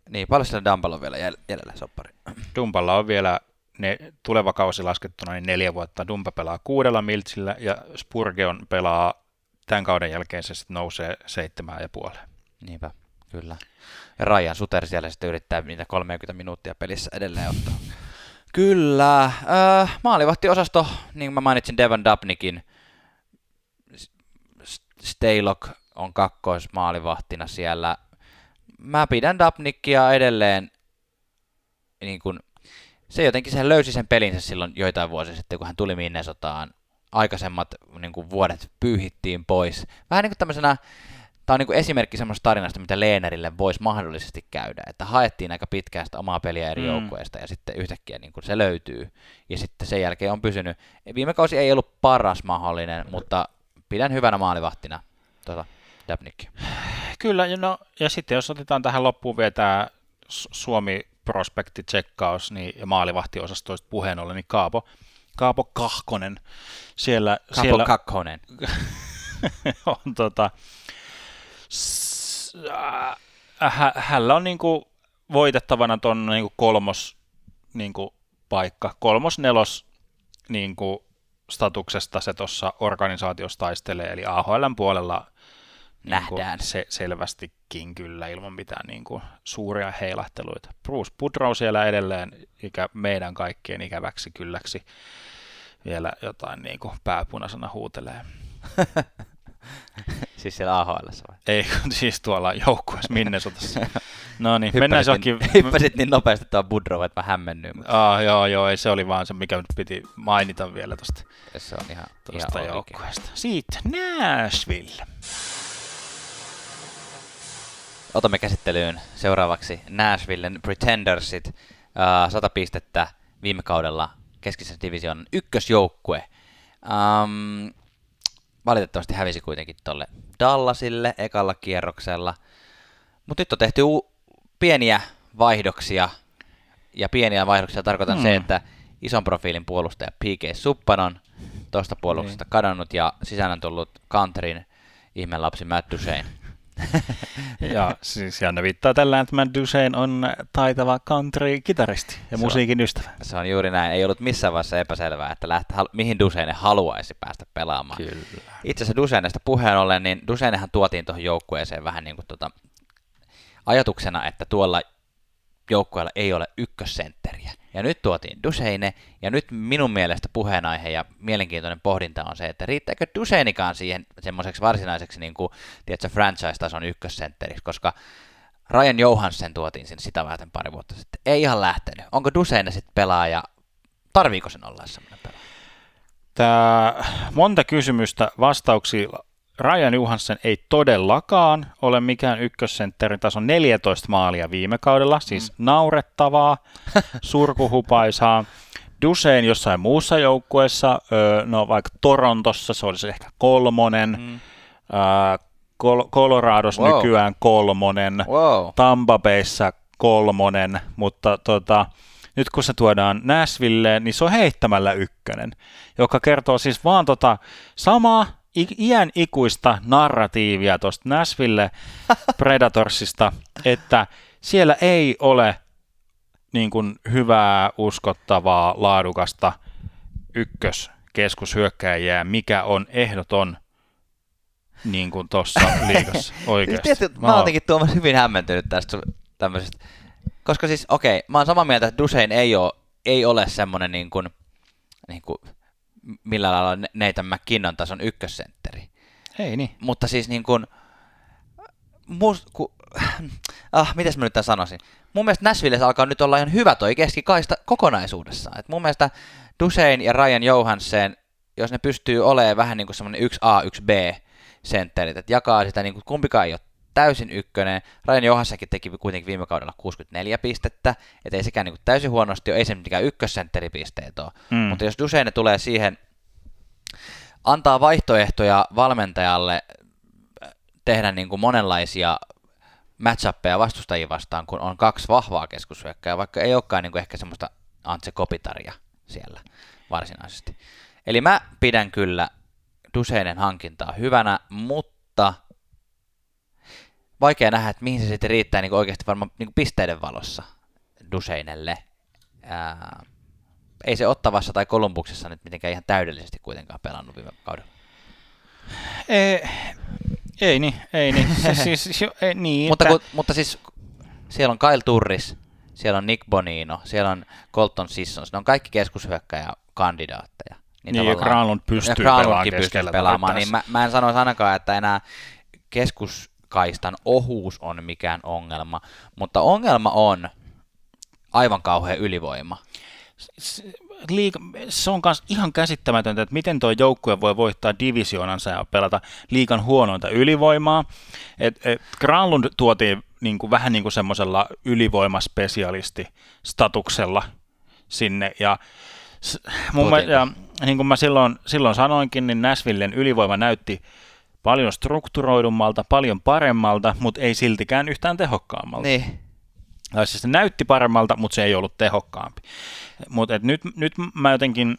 Niin, paljon sillä Dumballa on vielä jäl- jäljellä soppari. Dumpalla on vielä ne, tuleva kausi laskettuna niin neljä vuotta. Dumpa pelaa kuudella miltsillä ja Spurgeon pelaa tämän kauden jälkeen se sitten nousee seitsemään ja puoleen. Niinpä, kyllä. Ja Ryan Suter siellä sitten yrittää niitä 30 minuuttia pelissä edelleen ottaa. Kyllä. Äh, maalivahtiosasto, niin kuin mä mainitsin Devon Dubnikin, Staylock on kakkoismaalivahtina siellä. Mä pidän Dubnikia edelleen, niin kuin, se jotenkin se löysi sen pelinsä silloin joitain vuosia sitten, kun hän tuli Minnesotaan. Aikaisemmat niin kuin, vuodet pyyhittiin pois. Vähän niin kuin tämmöisenä Tämä on niin kuin esimerkki semmoista tarinasta, mitä Leenerille voisi mahdollisesti käydä, että haettiin aika pitkään sitä omaa peliä eri Mm. joukkueista ja sitten yhtäkkiä niin kuin se löytyy ja sitten sen jälkeen on pysynyt. Viime kausi ei ollut paras mahdollinen, mutta pidän hyvänä maalivahtina tuota Dabnikki. Kyllä, no, ja sitten jos otetaan tähän loppuun vielä tämä Suomi prospekti tsekkaus niin, ja maalivahtiosastoista puheen ollen, niin Kaapo, Kaapo Kahkonen siellä, Kapo siellä Kakkonen. on tota, hä, hänellä on niinku voitettavana ton niinku kolmos niinku paikka, kolmos nelos niinku statuksesta se tuossa organisaatiossa taistelee, eli AHLn puolella niinku Nähdään. se selvästikin kyllä ilman mitään niinku suuria heilahteluita. Bruce Boudreau siellä edelleen ikä, meidän kaikkien ikäväksi kylläksi vielä jotain niinku pääpunaisena huutelee. siis siellä AHL vai? Ei, kun siis tuolla joukkueessa Minnesotassa. No niin, mennään niin- johonkin... Hyppäsit niin nopeasti tuo Budrow, että mä hämmennyin, mutta Ah, joo, joo, ei se oli vaan se, mikä nyt piti mainita vielä tuosta se on ihan, tuosta ihan joukkueesta. Siitä Nashville. Otamme käsittelyyn seuraavaksi Nashvillen Pretendersit. Uh, 100 pistettä viime kaudella keskisen division ykkösjoukkue. Um, valitettavasti hävisi kuitenkin tuolle Dallasille ekalla kierroksella. Mutta nyt on tehty u- pieniä vaihdoksia. Ja pieniä vaihdoksia tarkoitan Hmm. se, että ison profiilin puolustaja P.K. Suppan on tuosta puolustuksesta kadonnut ja sisään on tullut Counterin ihmelapsi Matt Duchene. Ja siis Janne viittaa tällä, että Matt Duchene on taitava country-kitaristi ja Se on- musiikin ystävä. Se on juuri näin. Ei ollut missään vaiheessa epäselvää, että lähtä, hal- mihin Duseine haluaisi päästä pelaamaan. Kyllä. Itse asiassa Duseinesta puheen ollen, niin Duseinehan tuotiin tuohon joukkueeseen vähän niin kuin tota, ajatuksena, että tuolla joukkueella ei ole ykkössentteriä. Ja nyt tuotiin Duseine, ja nyt minun mielestä puheenaihe ja mielenkiintoinen pohdinta on se, että riittääkö Duseinikaan siihen semmoiseksi varsinaiseksi niin kuin, tiedätkö, franchise-tason ykkössentteriksi, koska Ryan Johansen tuotiin sinne sitä varten pari vuotta sitten. Ei ihan lähtenyt. Onko Duseine sitten pelaaja, tarviiko sen olla semmoinen pelaaja? Tämä monta kysymystä vastauksia Ryan Johansen ei todellakaan ole mikään ykkössentterin tason 14 maalia viime kaudella, siis mm. naurettavaa, surkuhupaisaa. Dusein jossain muussa joukkueessa, no vaikka Torontossa se olisi ehkä kolmonen, mm. Colorados wow. nykyään kolmonen, wow. Tampa Bayssä kolmonen, mutta tota, nyt kun se tuodaan Nashvilleen, niin se on heittämällä ykkönen, joka kertoo siis vaan tota samaa iän ikuista narratiivia tuosta Nashville Predatorsista, että siellä ei ole niin kuin hyvää, uskottavaa, laadukasta ykköskeskushyökkäjää, mikä on ehdoton niin kuin tuossa liigassa oikeasti. Tietysti, mä, mä oon jotenkin Tuomas hyvin hämmentynyt tästä tämmöisestä, koska siis okei, okay, mä oon samaa mieltä, että Dusein ei ole, ei ole semmoinen niin kuin, niin kuin millä lailla Nathan McKinnon tason ykkössentteri. Ei niin. Mutta siis niin kuin, must, ku, ah, mitäs mä nyt tämän sanoisin? Mun mielestä Nashvillessä alkaa nyt olla ihan hyvä toi keskikaista kokonaisuudessaan. Et mun mielestä Dusein ja Ryan Johansen, jos ne pystyy olemaan vähän niin kuin semmoinen 1A, 1B sentterit, että jakaa sitä, niin kuin kumpikaan ei ole täysin ykkönen. Ryan Johansenkin teki kuitenkin viime kaudella 64 pistettä, et ei sekään niin kuin täysin huonosti ole, ei se mikään ykkössentteripisteet ole. Mm. Mutta jos Duseine tulee siihen, antaa vaihtoehtoja valmentajalle tehdä niin kuin monenlaisia matchappeja vastustajia vastaan, kun on kaksi vahvaa keskushyökkää, vaikka ei olekaan niin kuin ehkä semmoista Antse Kopitaria siellä varsinaisesti. Eli mä pidän kyllä Duseinen hankintaa hyvänä, mutta vaikea nähdä, että mihin se sitten riittää niin oikeasti varmaan niin pisteiden valossa Duseinelle. Ää, ei se Ottavassa tai Kolumbuksessa nyt mitenkään ihan täydellisesti kuitenkaan pelannut viime kaudella. Ei, ei niin, ei niin. siis, siis, ei, niin mutta, kun, mutta siis siellä on Kyle Turris, siellä on Nick Bonino, siellä on Colton Sissons, ne on kaikki keskushyökkäjä kandidaatteja. Niin, niin ja Granlund pystyy ja pelaamaan pystyy pelaamaan, niin mä, mä en sanoisi ainakaan, että enää keskus kaistan ohuus on mikään ongelma, mutta ongelma on aivan kauhean ylivoima. Liiga, se on myös ihan käsittämätöntä, että miten tuo joukkue voi voittaa divisioonansa ja pelata liikan huonointa ylivoimaa. Et, et Granlund tuotiin niin kuin, vähän niin kuin semmoisella ylivoimaspesialisti-statuksella sinne, ja mun ja, niin kuin mä silloin, silloin sanoinkin, niin Nashvillen ylivoima näytti paljon strukturoidummalta, paljon paremmalta, mutta ei siltikään yhtään tehokkaammalta. Niin. Tai siis se näytti paremmalta, mutta se ei ollut tehokkaampi. Mutta nyt, nyt mä jotenkin,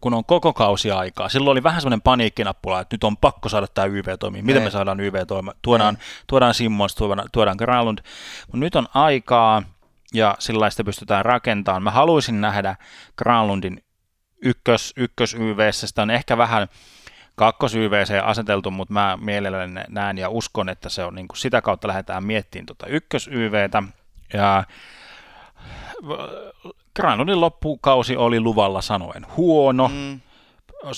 kun on koko kausi aikaa, silloin oli vähän semmoinen paniikkinappula, että nyt on pakko saada tämä YV toimimaan. Miten me niin. saadaan YV toimimaan? Tuodaan, niin. tuodaan Simmons, tuodaan, tuodaan Granlund. Mutta nyt on aikaa ja sillaista pystytään rakentamaan. Mä haluaisin nähdä Granlundin ykkös, ykkös YVssä. Sitä on ehkä vähän kakkos YVC aseteltu, mutta mä mielelläni näen ja uskon, että se on niin kuin sitä kautta lähdetään miettimään tuota ykkös YVtä. Ja Granlundin loppukausi oli luvalla sanoen huono. Mm.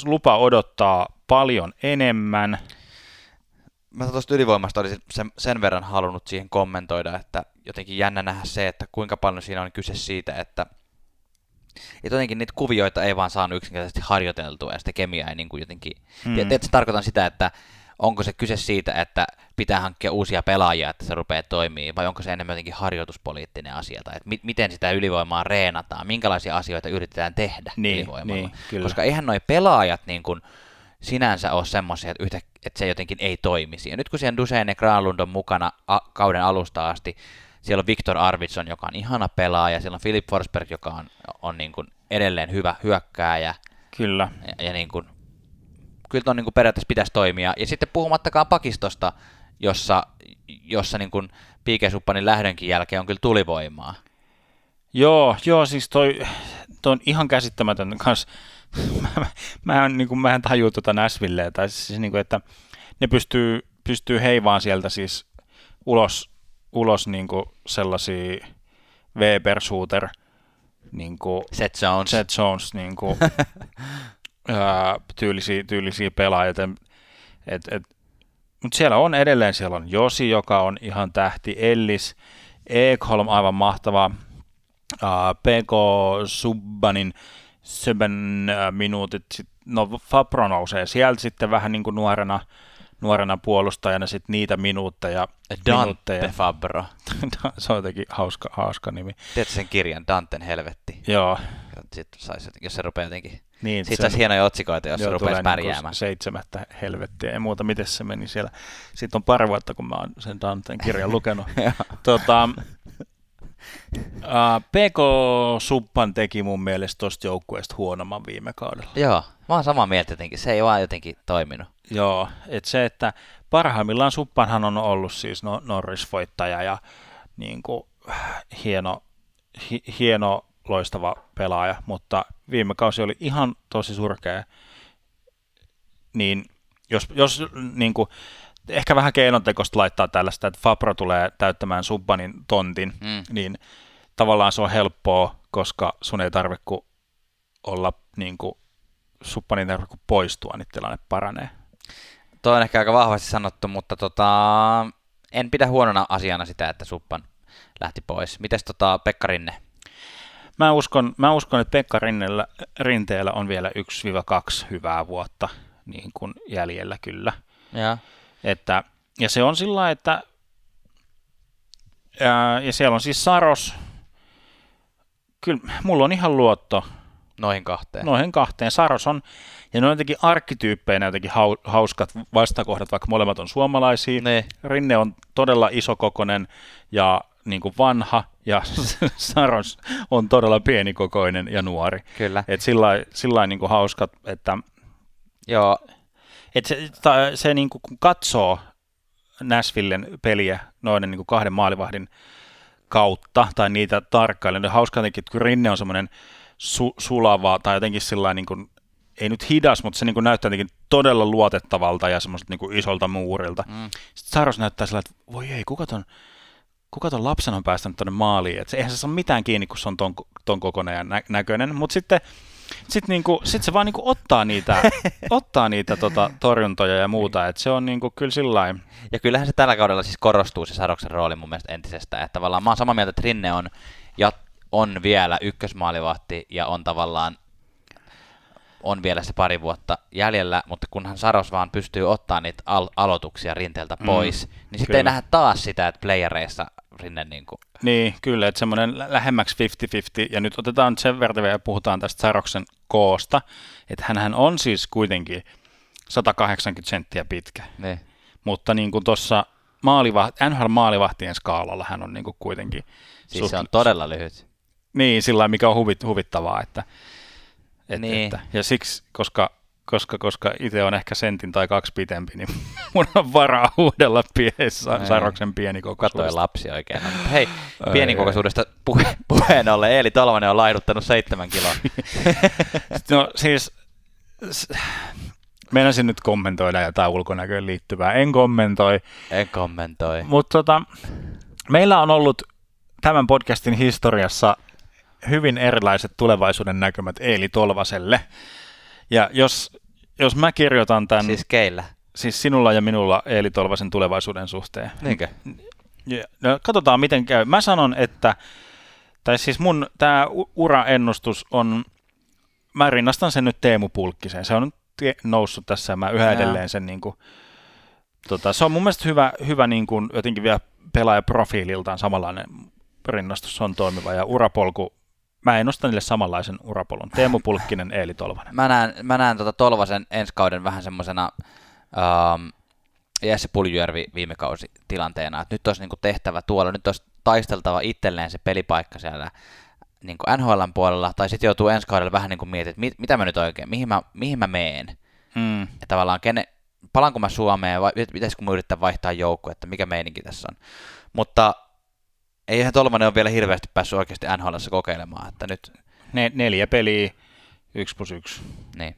Lupa odottaa paljon enemmän. Mä tuosta ylivoimasta olisin sen, sen verran halunnut siihen kommentoida, että jotenkin jännä nähdä se, että kuinka paljon siinä on kyse siitä, että ja jotenkin niitä kuvioita ei vaan saanut yksinkertaisesti harjoiteltua ja sitä kemiaa ei niin kuin jotenkin... Hmm. Tietysti tarkoitan sitä, että onko se kyse siitä, että pitää hankkia uusia pelaajia, että se rupeaa toimii, vai onko se enemmän jotenkin harjoituspoliittinen asia, tai että mi- miten sitä ylivoimaa reenataan, minkälaisia asioita yritetään tehdä niin, ylivoimalla. Niin, kyllä. Koska eihän noi pelaajat niin kuin sinänsä ole semmoisia, että, yhtä, että se jotenkin ei toimisi. Ja nyt kun siellä Dusein ja Granlund on mukana a- kauden alusta asti, siellä on Viktor Arvidsson, joka on ihana pelaaja, siellä on Philip Forsberg, joka on, on niin kuin edelleen hyvä hyökkääjä. Kyllä. Ja, ja niin kuin, kyllä on niin kuin periaatteessa pitäisi toimia. Ja sitten puhumattakaan pakistosta, jossa, jossa niin kuin Piike-suppanin lähdönkin jälkeen on kyllä tulivoimaa. Joo, joo, siis toi, toi on ihan käsittämätön kans. mä, mä, en, niin kuin, mä en tajua tuota Nashvilleä, tai siis niin kuin, että ne pystyy, pystyy heivaan sieltä siis ulos ulos niin kuin sellaisia Weber Shooter niin kuin Seth Jones. Seth Jones niin kuin, ää, tyylisiä, tyylisiä pelaajia. Et, et, mutta siellä on edelleen, siellä on Josi, joka on ihan tähti, Ellis, Ekholm, aivan mahtava, ää, PK Subbanin Söben minuutit, sit, no Fabro nousee sieltä sitten vähän niin kuin nuorena, nuorena puolustajana sit niitä minuutteja. Dante minuutteja. Fabro. Se on jotenkin hauska, hauska nimi. Tiedätkö sen kirjan, Danten helvetti? Joo. Sitten sais, jos se rupeaa jotenkin... Niin, Siitä se- saisi hienoja otsikoita, jos se Joo, rupeaisi tulee pärjäämään. Niin seitsemättä helvettiä ja muuta, miten se meni siellä. Sitten on pari vuotta, kun mä oon sen Danten kirjan lukenut. tota, uh, PK Suppan teki mun mielestä tosta joukkueesta huonomman viime kaudella. Joo, mä oon samaa mieltä jotenkin. Se ei vaan jotenkin toiminut. Joo, että se, että parhaimmillaan Suppanhan on ollut siis no, Norris-voittaja ja niin kuin, hieno, hi, hieno, loistava pelaaja, mutta viime kausi oli ihan tosi surkea. Niin jos, jos niin kuin, ehkä vähän keinotekoista laittaa tällaista, että Fabro tulee täyttämään Subbanin tontin, Mm. niin tavallaan se on helppoa, koska sun ei tarvitse olla niin kuin, Subbanin tarvitse kuin poistua, niin tilanne paranee. Toi on ehkä aika vahvasti sanottu, mutta tota, en pidä huonona asiana sitä, että Suppan lähti pois. Mites tota Pekka Rinne? Mä uskon, mä uskon että Pekka Rinnellä, Rinteellä on vielä 1-2 hyvää vuotta niin kuin jäljellä kyllä. Ja. Että, ja se on sillä että ää, ja siellä on siis Saros. Kyllä mulla on ihan luotto Noihin kahteen. noihin kahteen. Saros on, ja ne on jotenkin arkkityyppeinä jotenkin hau, hauskat vastakohdat, vaikka molemmat on suomalaisia. Ne. Rinne on todella isokokoinen ja niin kuin vanha, ja Saros on todella pienikokoinen ja nuori. Kyllä. Et sillä lailla niin hauskat, että Joo, et se, ta, se niin kuin, kun katsoo Nashvillen peliä noiden niin kuin kahden maalivahdin kautta tai niitä tarkkailee, niin hauska jotenkin, että kun Rinne on semmoinen su, sulava tai jotenkin sillä niin kuin, ei nyt hidas, mutta se niin kuin näyttää jotenkin todella luotettavalta ja semmoiselta niin kuin isolta muurilta. Mm. Sitten Saros näyttää sillä, että voi ei, kuka ton, kuka ton lapsen on päästänyt tuonne maaliin. Et se, eihän se saa mitään kiinni, kun se on ton, ton kokoinen ja nä- näköinen. Mutta sitten sit niinku, sit se vaan niinku ottaa niitä, ottaa niitä tota, torjuntoja ja muuta. Et se on niinku, kyllä sillä Ja kyllähän se tällä kaudella siis korostuu se Sadoksen rooli mun mielestä entisestään. Että tavallaan mä oon samaa mieltä, että Rinne on, ja on vielä ykkösmaalivahti ja on tavallaan on vielä se pari vuotta jäljellä, mutta kunhan Saros vaan pystyy ottaa niitä al- aloituksia rinteeltä pois, mm, niin sitten ei nähdä taas sitä, että playereissa Rinne niin kuin, Niin, kyllä, että semmoinen lä- lähemmäksi 50-50, ja nyt otetaan sen verran vielä puhutaan tästä Saroksen koosta, että hänhän on siis kuitenkin 180 senttiä pitkä, niin. mutta niin kuin tuossa maalivahti, NHL-maalivahtien skaalalla hän on niin kuin kuitenkin Siis suht- se on todella lyhyt. Niin, sillä mikä on huvit, huvittavaa, että, et, Niin. että ja siksi, koska, koska, koska itse on ehkä sentin tai kaksi pitempi, niin mun on varaa huudella Ei. Saroksen Katsoin pienikokoisuudesta. lapsi oikein. No, hei, pienikokoisuudesta puhe, puheen ollen, Eeli Tolvanen on laiduttanut seitsemän kiloa. No siis, meinasin nyt kommentoida jotain ulkonäköön liittyvää. En kommentoi, En kommentoi. mutta tota, meillä on ollut tämän podcastin historiassa hyvin erilaiset tulevaisuuden näkymät Eeli Tolvaselle. Ja jos, jos mä kirjoitan tämän, siis, keillä? siis sinulla ja minulla Eeli Tolvasen tulevaisuuden suhteen, Niinkö? Ja, no, katsotaan miten käy. Mä sanon, että, tai siis mun tämä uraennustus on, mä rinnastan sen nyt Teemu Pulkkiseen. Se on nyt noussut tässä ja mä yhä edelleen sen niin kuin, tota, se on mun mielestä hyvä, hyvä niin kuin, jotenkin vielä pelaajaprofiililtaan samanlainen rinnastus on toimiva ja urapolku, mä ennustan niille samanlaisen urapolun. Teemu Pulkkinen, Eeli Tolvanen. Mä näen, mä näen tota Tolvasen ensi kauden vähän semmosena um, Jesse Puljujärvi viime kausi tilanteena, että nyt olisi niinku tehtävä tuolla, nyt olisi taisteltava itselleen se pelipaikka siellä niin NHLn puolella, tai sitten joutuu ensi kaudella vähän niin kuin miettimään, että mit, mitä mä nyt oikein, mihin mä, mihin mä meen, Mm. ja tavallaan kene, palanko mä Suomeen vai pitäisikö mä yrittää vaihtaa joukko, että mikä meininki tässä on. Mutta eihän Tolvanen ole vielä hirveästi päässyt oikeasti NHLssä kokeilemaan, että nyt, Ne, neljä peliä, yksi plus yksi. niin,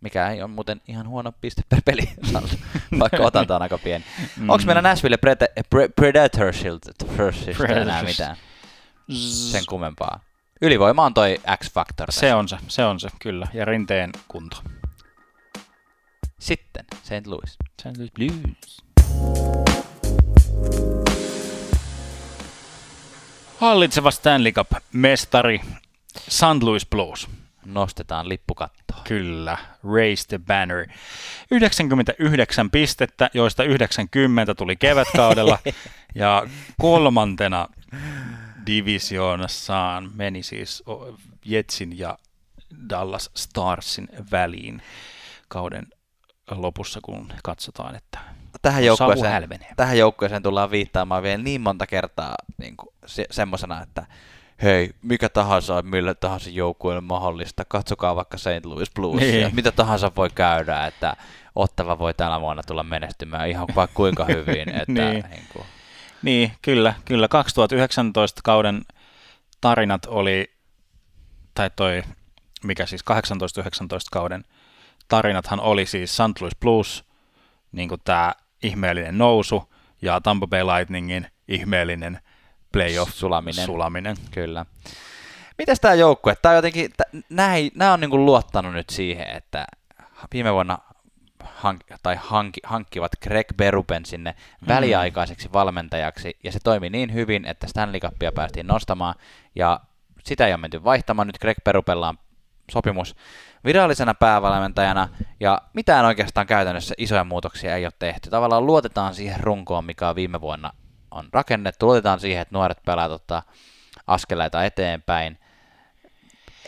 mikä ei ole muuten ihan huono piste per peli, vaikka otanta on aika pieni. Mm. Onko meillä Nashville Prede- Pre- Predatorsilta enää mitään sen kummempaa? Ylivoima on toi X-Factor. Se on se, se on se, kyllä. Ja rinteen kunto. Sitten St. Louis. St. Louis Blues. Hallitseva Stanley Cup-mestari St. Louis Blues. Nostetaan lippukattoa. Kyllä, Raise the Banner. 99 pistettä, joista 90 tuli kevätkaudella. ja kolmantena divisioonassaan meni siis Jetsin ja Dallas Starsin väliin kauden lopussa, kun katsotaan, että Tähän joukkueeseen, tähän joukkueeseen tullaan viittaamaan vielä niin monta kertaa niin kuin se, semmosena, että hei, mikä tahansa, millä tahansa joukkueelle mahdollista, katsokaa vaikka St. Louis Blues, Niin. ja mitä tahansa voi käydä, että Ottava voi tänä vuonna tulla menestymään ihan vaikka kuinka hyvin, että Niin. niin kuin, Niin, kyllä, kyllä. 2019 kauden tarinat oli, tai toi, mikä siis 18-19 kauden tarinathan oli siis St. Louis Blues, niin kuin tämä ihmeellinen nousu, ja Tampa Bay Lightningin ihmeellinen playoff Sulaminen. sulaminen. Kyllä. Mitäs tämä joukkue? On jotenkin, nämä on niinku luottanut nyt siihen, että viime vuonna hank, tai hanki, hankkivat Greg Berupen sinne väliaikaiseksi valmentajaksi, ja se toimi niin hyvin, että Stanley Cupia päästiin nostamaan, ja sitä ei ole menty vaihtamaan. Nyt Greg Berupella on sopimus virallisena päävalmentajana, ja mitään oikeastaan käytännössä isoja muutoksia ei ole tehty. Tavallaan luotetaan siihen runkoon, mikä on viime vuonna on rakennettu, luotetaan siihen, että nuoret pelaat ottaa askeleita eteenpäin.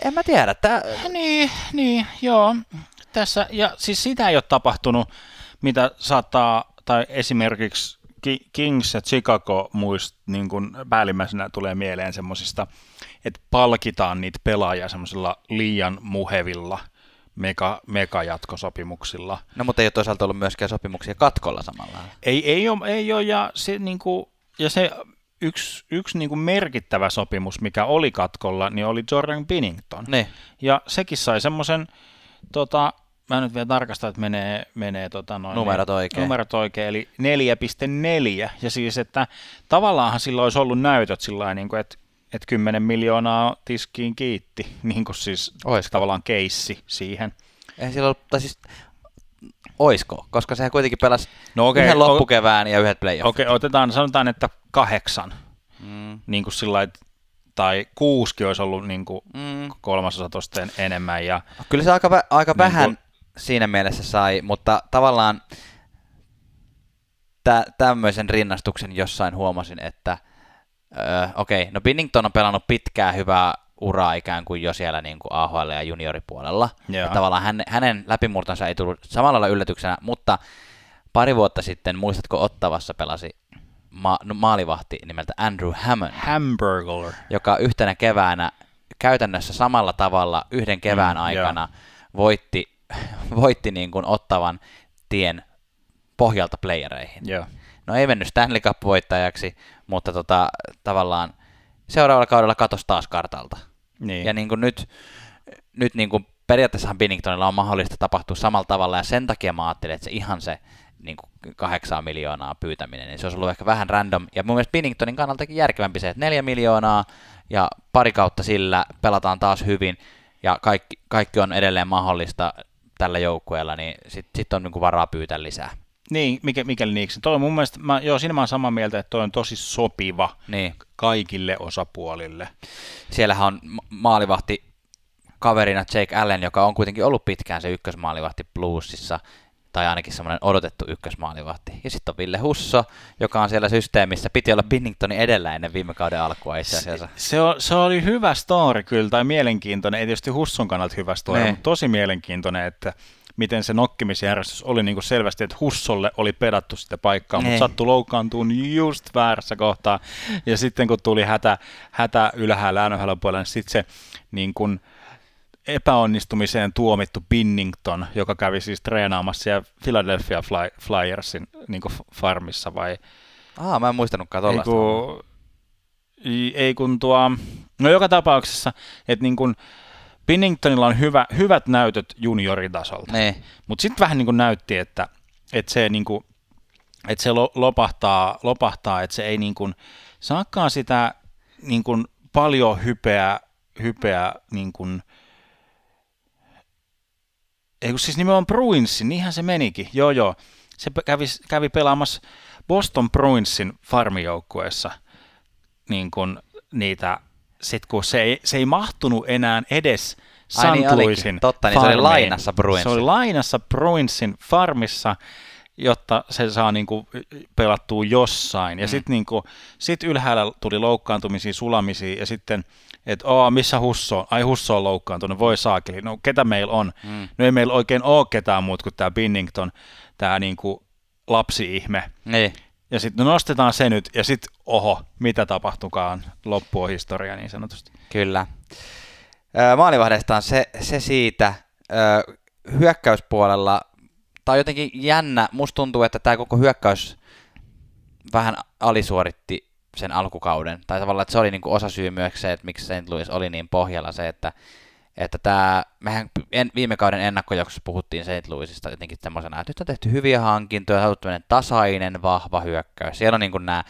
En mä tiedä, tää, Niin, niin, joo. Tässä, ja siis sitä ei ole tapahtunut, mitä saattaa, tai esimerkiksi Ki- Kings ja Chicago muist, niin kuin päällimmäisenä tulee mieleen semmoisista, että palkitaan niitä pelaajia semmoisilla liian muhevilla mega, mega-jatkosopimuksilla. no mutta ei ole toisaalta ollut myöskään sopimuksia katkolla samalla. Ei, ei, ole, ei ole, ja se, niin kuin, ja se yksi, yksi niin kuin merkittävä sopimus, mikä oli katkolla, niin oli Jordan Binnington. Niin, Ja sekin sai semmoisen, tota, mä nyt vielä tarkastan, että menee, menee tota noin, Numerot oikein. numerot oikein, eli 4,4. Ja siis, että tavallaanhan sillä olisi ollut näytöt sillä niin kuin, että, että 10 miljoonaa tiskiin kiitti, niin kuin siis Oisko? tavallaan keissi siihen. ei sillä ollut, tai siis oisko, koska sehän kuitenkin pelasi No okei, yhden o- loppukevään ja yhdet playoffit. Okei, otetaan, sanotaan, että kahdeksan, Mm, niin kuin sillä tai kuuski olisi ollut niin kuin mm. kolmasosa enemmän. Ja, Kyllä se aika, aika Niin vähän kun- siinä mielessä sai, mutta tavallaan tä- tämmöisen rinnastuksen jossain huomasin, että öö, okei, no Binnington on pelannut pitkää hyvää uraa ikään kuin jo siellä niin kuin AHL ja junioripuolella. Ja tavallaan hänen, hänen läpimurtonsa ei tullut samalla lailla yllätyksenä, mutta pari vuotta sitten, muistatko Ottavassa pelasi ma- no, maalivahti nimeltä Andrew Hammond, Hamburger. joka yhtenä keväänä käytännössä samalla tavalla yhden kevään Mm, aikana voitti, voitti niin kuin ottavan tien pohjalta playereihin. Joo. No ei mennyt Stanley Cup-voittajaksi, mutta tota, tavallaan seuraavalla kaudella katosi taas kartalta. Niin. Ja niin kuin nyt, nyt niin kuin periaatteessahan Binningtonilla on mahdollista tapahtua samalla tavalla, ja sen takia mä ajattelin, että se ihan se niin kuin kahdeksan miljoonaa pyytäminen, niin se olisi ollut ehkä vähän random. Ja mun mielestä Binningtonin kannaltakin järkevämpi se, että neljä miljoonaa ja pari kautta sillä pelataan taas hyvin, ja kaikki, kaikki on edelleen mahdollista tällä joukkueella, niin sitten sit on niin kuin varaa pyytää lisää. Niin, mikä, mikäli niiksi. Toi mun mielestä, mä, joo, siinä mä oon samaa mieltä, että toi on tosi sopiva Niin. kaikille osapuolille. Siellähän on ma- maalivahti kaverina Jake Allen, joka on kuitenkin ollut pitkään se ykkösmaalivahti Bluesissa, tai ainakin semmoinen odotettu ykkösmaalivahti. Ja sitten on Ville Husso, joka on siellä systeemissä. Piti olla Binningtonin edellä ennen viime kauden alkua itse asiassa. Se, on, se oli hyvä story kyllä, tai mielenkiintoinen, ei tietysti Husson kannalta hyvä story, Ne. mutta tosi mielenkiintoinen, että miten se nokkimisjärjestys oli niin kuin selvästi, että Hussolle oli pedattu sitä paikkaa, Ne. mutta sattui loukkaantuun just väärässä kohtaa. Ja sitten kun tuli hätä, hätä ylhäällä NHL puolella, niin sitten se niin kuin epäonnistumiseen tuomittu Binnington, joka kävi siis treenaamassa siellä Philadelphia Fly, Flyersin niin kuin farmissa vai Aa, mä en muistanutkaan ei tollaista. kun, ei kun tuo, no joka tapauksessa, että niin kun Binningtonilla on hyvä, hyvät näytöt junioritasolta, Niin. mutta sitten vähän niin kuin näytti, että, että se, niin kuin, että se lo- lopahtaa, lopahtaa, että se ei niin kuin saakaan sitä niin kuin paljon hypeä hypeä niin kuin, ei kun siis nimenomaan Bruinsin, niinhän se menikin, joo joo. Se kävi, kävi pelaamassa Boston Bruinsin farmijoukkueessa niin kuin niitä, sit kun se ei, se ei mahtunut enää edes St. Ai niin Louisin. Totta, niin se oli farmiin. lainassa Bruinsin. Se oli lainassa Bruinsin farmissa, jotta se saa niinku pelattua jossain. Ja Mm. sitten niinku, sit ylhäällä tuli loukkaantumisia, sulamisia ja sitten, että oo, missä Husso on? Ai Husso on loukkaantunut, voi saakeli. No ketä meillä on? Mm. No ei meillä oikein ole ketään muut kuin tämä Binnington, tämä niinku lapsi-ihme. Niin. Ja sitten no nostetaan se nyt, ja sitten oho, mitä tapahtukaan, loppu on historia niin sanotusti. Kyllä. Maalivahdesta on se, se siitä. Öö, hyökkäyspuolella, tai jotenkin jännä, musta tuntuu, että tämä koko hyökkäys vähän alisuoritti sen alkukauden. Tai tavallaan, että se oli niinku osa syy myös se, että miksi St. Louis oli niin pohjalla se, että että tämä, mehän en, viime kauden ennakkojaksossa puhuttiin St. Louisista jotenkin semmoisena, että nyt on tehty hyviä hankintoja, on tämmöinen tasainen, vahva hyökkäys. Siellä on niin nämä,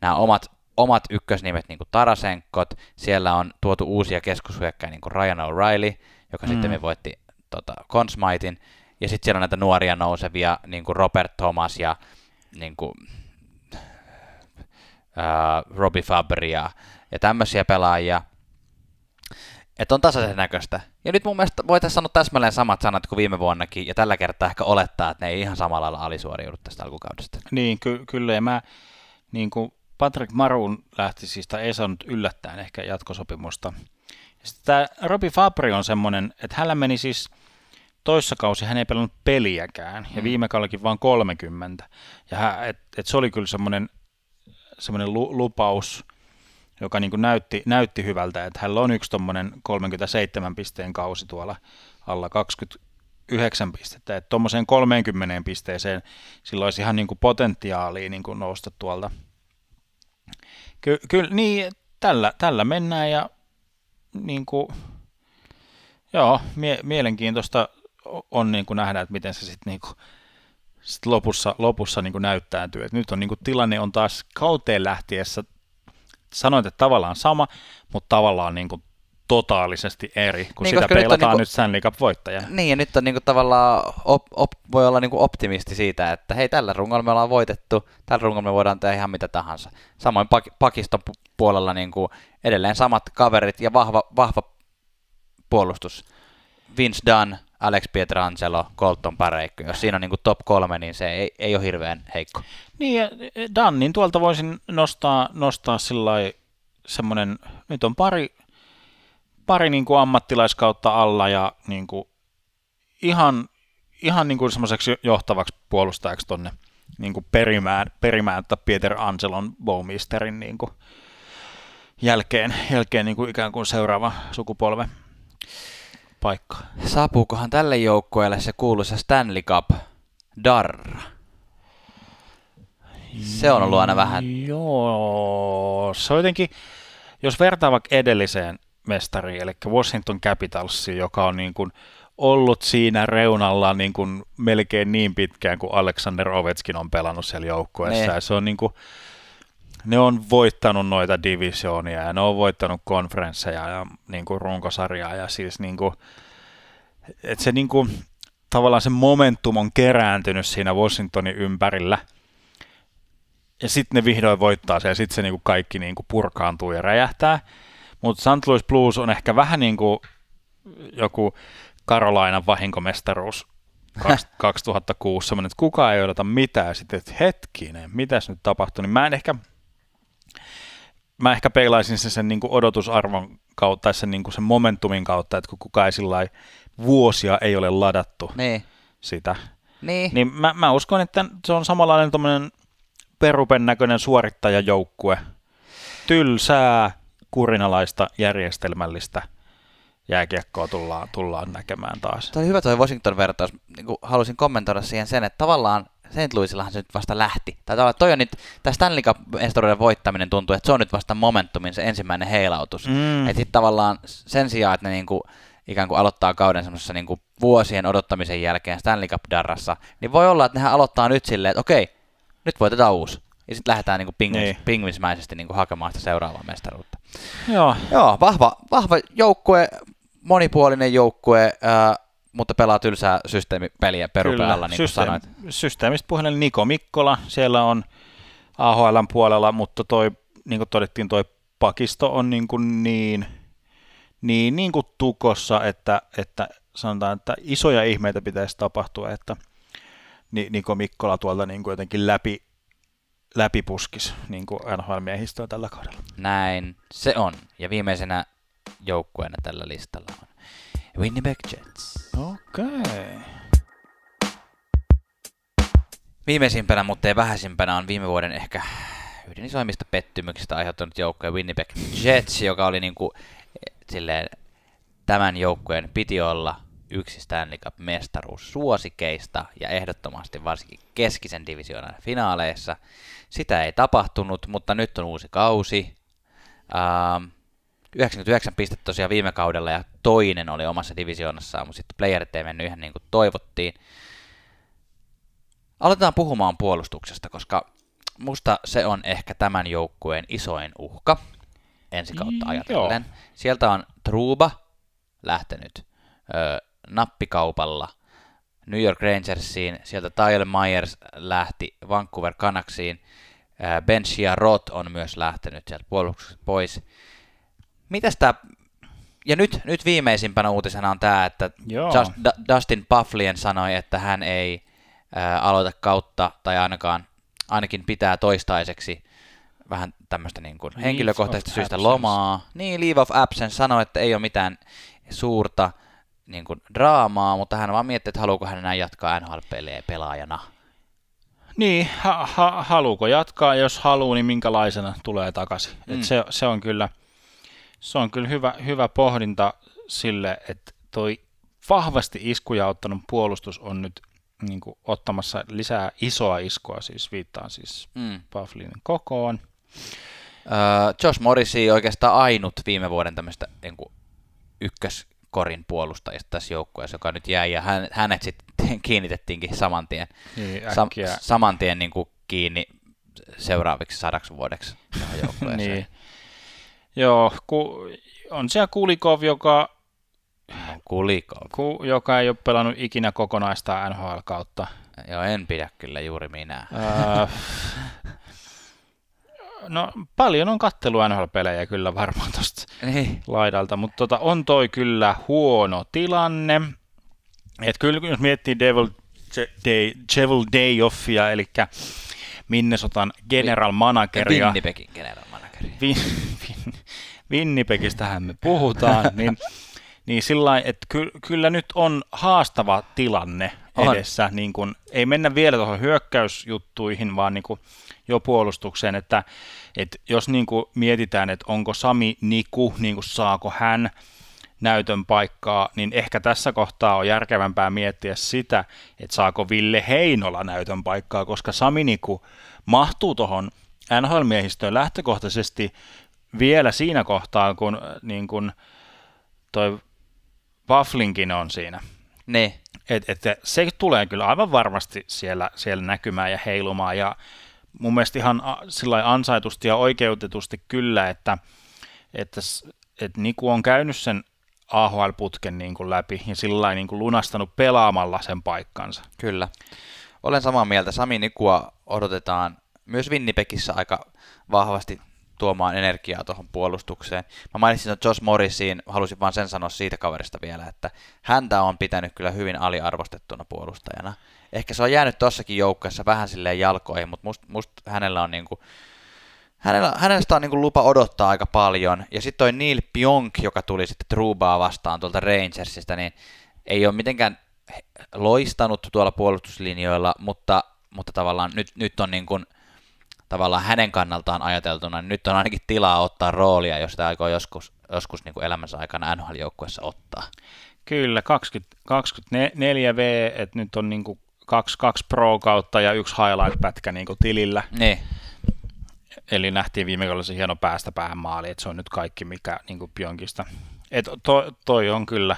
nämä omat, omat ykkösnimet niin kuin Tarasenkot, siellä on tuotu uusia keskushyökkäjä niin kuin Ryan O'Reilly, joka mm. sitten me voitti tota, Conn Smithin, ja sitten siellä on näitä nuoria nousevia, niin kuin Robert Thomas ja niin kuin, ää, Robbie Fabry ja, ja tämmöisiä pelaajia, että on tasaisen näköistä. Ja nyt mun mielestä voitaisiin sanoa täsmälleen samat sanat kuin viime vuonnakin, ja tällä kertaa ehkä olettaa, että ne ei ihan samalla lailla alisuoriudu tästä alkukaudesta. Niin, ky- kyllä, ja mä, niin kuin Patrick Maroon lähti siis, tai ei saanut yllättäen ehkä jatkosopimusta. Tämä Robbie Fabri on semmoinen, että hänellä meni siis toissa kausi, hän ei pelannut peliäkään, ja Mm. viime kaudellakin vain 30. Ja hän, et, et se oli kyllä semmoinen, semmoinen lu- lupaus, joka niin kuin näytti, näytti hyvältä, että hänellä on yksi tuommoinen 37 pisteen kausi tuolla alla 29 pistettä, että tuommoiseen 30 pisteeseen sillä olisi ihan niin kuin potentiaalia niin kuin nousta tuolta. Ky- kyllä, niin, tällä, tällä mennään ja niin kuin, joo, mie- mielenkiintoista on niin kuin nähdä, että miten se sitten niin kuin, sit lopussa, lopussa niin kuin näyttäytyy. Et nyt on niin kuin, tilanne on taas kauteen lähtiessä, sanoit, että tavallaan sama, mutta tavallaan niin kuin, totaalisesti eri, kun Niin, sitä koska nyt on peilataan niinku- nyt Stanley Cup-voittaja. Niin, ja nyt on niinku tavallaan, op, op, voi olla niinku optimisti siitä, että hei, tällä rungolla me ollaan voitettu, tällä rungolla me voidaan tehdä ihan mitä tahansa. Samoin pak, pakiston pu- puolella niinku edelleen samat kaverit ja vahva, vahva puolustus. Vince Dunn, Alex Pietrangelo, Colton Pareikko. Jos siinä on niinku top kolme, niin se ei, ei ole hirveän heikko. Niin, ja Dannin tuolta voisin nostaa, nostaa sillä semmoinen, nyt on pari, pari niin kuin ammattilaiskautta alla ja niin kuin ihan, ihan niin kuin semmoiseksi johtavaksi puolustajaksi tonne niin kuin perimään, perimään että Peter Angelon Bowmisterin niin kuin jälkeen, jälkeen niin kuin ikään kuin seuraava sukupolve paikka. Saapuukohan tälle joukkueelle se kuuluisa Stanley Cup darra? Se on ollut aina vähän Joo, se on jotenkin, jos vertaa vaikka edelliseen mestariin, eli Washington Capitalsiin, joka on niin kuin ollut siinä reunalla niin kuin melkein niin pitkään kuin Alexander Ovechkin on pelannut siellä joukkueessa. Ne. Ja se on niin kuin, ne on voittanut noita divisioonia ja ne on voittanut konferensseja ja niin kuin runkosarjaa ja siis niin kuin, että se niin kuin, tavallaan se momentum on kerääntynyt siinä Washingtonin ympärillä ja sitten ne vihdoin voittaa se ja sitten se niinku kaikki niinku purkaantuu ja räjähtää. Mutta St. Louis Blues on ehkä vähän niin kuin joku Carolinan vahinkomestaruus 2006, semmoinen, että kukaan ei odota mitään. Sitten, että hetkinen, mitäs nyt tapahtui, niin mä en ehkä, mä ehkä peilaisin sen, sen niin kuin odotusarvon kautta, tai sen, niin kuin sen momentumin kautta, että kun kukaan ei sillä vuosia ei ole ladattu Niin. sitä. Niin. Niin mä, mä uskon, että se on samanlainen tommonen perupen näköinen suorittajajoukkue. Tylsää, kurinalaista, järjestelmällistä jääkiekkoa tullaan, tullaan näkemään taas. Tuo oli hyvä tuo Washington-vertaus. Niin halusin kommentoida siihen sen, että tavallaan St. Louisillahan se nyt vasta lähti. Tai tavallaan toi on nyt, tämä Stanley cup voittaminen tuntuu, että se on nyt vasta momentumin se ensimmäinen heilautus. Mm. Että sitten tavallaan sen sijaan, että ne niinku, ikään kuin aloittaa kauden semmoisessa niinku vuosien odottamisen jälkeen Stanley Cup-darrassa, niin voi olla, että nehän aloittaa nyt silleen, että okei, nyt voitetaan uusi. ja sitten lähdetään niin pingvis, Niin. pingvismäisesti niin hakemaan sitä seuraavaa mestaruutta. Joo, Joo, vahva, vahva joukkue, monipuolinen joukkue, ää, mutta pelaa tylsää systeemipeliä perupealla, niin kuin sanoit. systeemistä puhelen Niko Mikkola, siellä on AHLn puolella, mutta toi, niin kuin todettiin, toi pakisto on niin, kuin niin, niin, niin kuin tukossa, että, että sanotaan, että isoja ihmeitä pitäisi tapahtua, että Ni- Niko Mikkola tuolta niin kuin jotenkin läpi, läpipuskis niin kuin NHL-miehistöä tällä kaudella. Näin se on. Ja viimeisenä joukkueena tällä listalla on Winnipeg Jets. Okei. Okay. Viimeisimpänä, mutta ei vähäisimpänä on viime vuoden ehkä yhden isoimmista pettymyksistä aiheuttanut joukkue Winnipeg Jets, joka oli niinku, eh, silleen, tämän joukkueen piti olla yksi Stanley Cup-mestaruus suosikeista ja ehdottomasti varsinkin keskisen divisioonan finaaleissa. Sitä ei tapahtunut, mutta nyt on uusi kausi. Ähm, 99 pistettä tosiaan viime kaudella ja toinen oli omassa divisioonassaan, mutta sitten playerit ei mennyt ihan niin kuin toivottiin. Aloitetaan puhumaan puolustuksesta, koska musta se on ehkä tämän joukkueen isoin uhka ensi kautta ajatellen. Sieltä on Truba lähtenyt ö, nappikaupalla New York Rangersiin, sieltä Tyler Myers lähti Vancouver Canucksiin, Ben Roth on myös lähtenyt sieltä puolustuksesta pois. Mitäs tää, ja nyt, nyt viimeisimpänä uutisena on tämä, että Joo. Just, D- Dustin Pufflien sanoi, että hän ei ää, aloita kautta, tai ainakaan, ainakin pitää toistaiseksi vähän tämmöistä niin kuin of syistä absence. lomaa. Niin, leave of absence sanoi, että ei ole mitään suurta niin kuin draamaa, mutta hän vaan miettii, että haluuko hän enää jatkaa NHL-pelejä pelaajana. Niin, ha- ha- haluuko jatkaa, jos haluaa, niin minkälaisena tulee takaisin. Mm. Et se, se on kyllä, se on kyllä hyvä, hyvä pohdinta sille, että toi vahvasti iskuja ottanut puolustus on nyt niin kuin, ottamassa lisää isoa iskua, siis viittaan siis Mm. Bufflin kokoon. Öö, Josh Morrissey oikeastaan ainut viime vuoden tämmöistä niin kuin ykköskorin puolustajista tässä joukkueessa, joka nyt jäi, ja hän, hänet sitten kiinnitettiinkin saman tien, Niin, sam, saman tien niin kuin kiinni seuraaviksi sadaksi vuodeksi tähän joukkueeseen. niin. Joo, ku, on siellä Kulikov, joka, Kulikov. ku, joka ei ole pelannut ikinä kokonaista NHL-kautta. Joo, en pidä kyllä juuri minä. Öö, no paljon on kattelu NHL-pelejä kyllä varmaan tuosta Niin. laidalta, mutta tota, on toi kyllä huono tilanne. Et kyllä jos miettii Devil Day, Devil Day Offia, eli Minnesotan general manageria, Winnipegin general. Vin, Vin, Winnipegistähän me puhutaan, niin, niin sillä että ky, kyllä nyt on haastava tilanne On. edessä. Niin kun, ei mennä vielä tuohon hyökkäysjuttuihin, vaan niin kun jo puolustukseen, että, että jos niin kun mietitään, että onko Sami Niku, niin kun saako hän näytön paikkaa, niin ehkä tässä kohtaa on järkevämpää miettiä sitä, että saako Ville Heinola näytön paikkaa, koska Sami Niku mahtuu tuohon NHL-miehistöön lähtökohtaisesti vielä siinä kohtaa, kun, äh, niin kun toi Bufflinkin on siinä. Niin. Et, et se tulee kyllä aivan varmasti siellä, siellä näkymään ja heilumaan ja mun mielestä ihan a- sillä lailla ansaitusti ja oikeutetusti kyllä, että, että, että Niku on käynyt sen AHL-putken niin kuin läpi ja sillä lailla niin kuin lunastanut pelaamalla sen paikkansa. Kyllä. Olen samaa mieltä. Sami Nikua odotetaan myös Winnipegissä aika vahvasti tuomaan energiaa tuohon puolustukseen. Mä mainitsin että Josh Morrisin, halusin vaan sen sanoa siitä kaverista vielä, että häntä on pitänyt kyllä hyvin aliarvostettuna puolustajana. Ehkä se on jäänyt tossakin joukkueessa vähän silleen jalkoihin, mutta must, must hänellä on niinku, hänellä, hänestä on niinku lupa odottaa aika paljon. Ja sitten toi Neil Pionk, joka tuli sitten Trubaa vastaan tuolta Rangersista, niin ei ole mitenkään loistanut tuolla puolustuslinjoilla, mutta, mutta tavallaan nyt, nyt on niin kuin, tavallaan hänen kannaltaan ajateltuna, niin nyt on ainakin tilaa ottaa roolia, jos sitä aikoo joskus, joskus niin kuin elämänsä aikana NHL-joukkueessa ottaa. Kyllä, 20, 24 V, että nyt on niin kuin kaksi, kaksi pro kautta ja yksi highlight-pätkä niin kuin tilillä. Niin, Eli nähtiin viime kaudella se hieno päästä päähän maali, että se on nyt kaikki mikä niin kuin Pionkista. Et to, toi on kyllä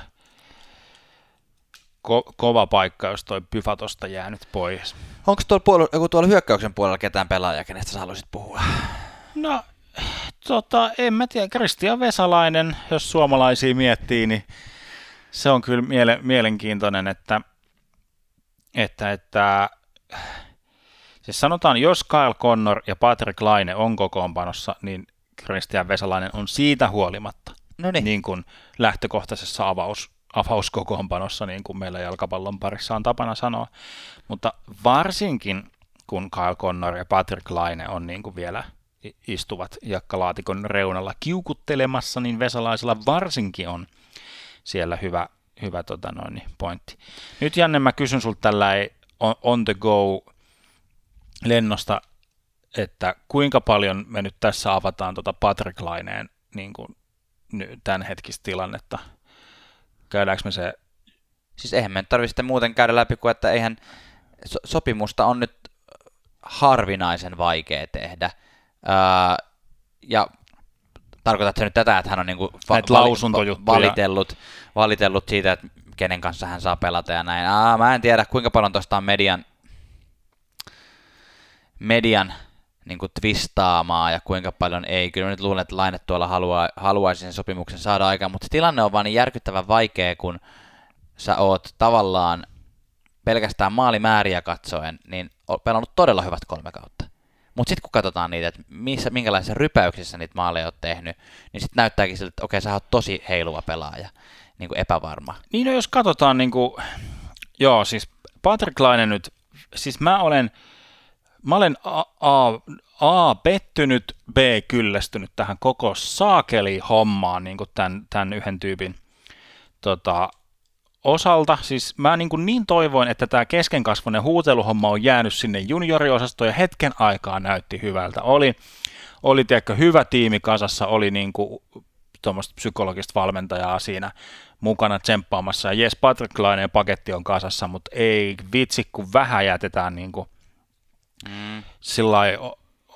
ko- kova paikka, jos toi Pyfatosta jää nyt pois. Onko tuolla, puolella, joku tuolla hyökkäyksen puolella ketään pelaajaa, kenestä sä haluaisit puhua? No, tota, en mä tiedä. Kristian Vesalainen, jos suomalaisia miettii, niin se on kyllä miele- mielenkiintoinen, että, että, että siis sanotaan, jos Kyle Connor ja Patrick Laine on kokoonpanossa, niin Kristian Vesalainen on siitä huolimatta No niin. niin kuin lähtökohtaisessa avaus, avauskokoonpanossa, niin kuin meillä jalkapallon parissa on tapana sanoa. Mutta varsinkin, kun Kyle Connor ja Patrick Laine on niin kuin vielä istuvat jakkalaatikon reunalla kiukuttelemassa, niin Vesalaisella varsinkin on siellä hyvä, hyvä tota noin, pointti. Nyt Janne, mä kysyn sulta tällä on, the go lennosta, että kuinka paljon me nyt tässä avataan tota Patrick Laineen niin kuin tämän hetkistä tilannetta. Käydäänkö me se... Siis eihän me tarvitse sitten muuten käydä läpi, kuin että eihän so- sopimusta on nyt harvinaisen vaikea tehdä. Öö, ja tarkoitatko nyt tätä, että hän on niinku Näitä lausuntojuttuja. valitellut, valitellut siitä, että kenen kanssa hän saa pelata ja näin. Aa, mä en tiedä, kuinka paljon tuosta on median, median niin kuin twistaamaa ja kuinka paljon ei. Kyllä mä nyt luulen, että Laine tuolla haluaa, haluaisi sen sopimuksen saada aikaan, mutta tilanne on vaan niin järkyttävän vaikea, kun sä oot tavallaan pelkästään maalimääriä katsoen, niin pelannut todella hyvät kolme kautta. Mutta sitten kun katsotaan niitä, että missä, minkälaisissa rypäyksissä niitä maaleja oot tehnyt, niin sitten näyttääkin siltä, että okei, sä oot tosi heiluva pelaaja, niin kuin epävarma. Niin no jos katsotaan, niin kuin, joo siis Patrick Laine nyt, siis mä olen, mä olen A, A, A pettynyt, B kyllästynyt tähän koko saakeli hommaan niin tämän, tämän yhden tyypin tota, osalta. Siis mä niin, kuin niin toivoin, että tämä keskenkasvuinen huuteluhomma on jäänyt sinne junioriosastoon ja hetken aikaa näytti hyvältä. Oli, oli tiedätkö, hyvä tiimi kasassa, oli niin kuin tuommoista psykologista valmentajaa siinä mukana tsemppaamassa. Ja jes, Patrick Laineen paketti on kasassa, mutta ei vitsi, kun vähän jätetään niin kuin Mm. sillä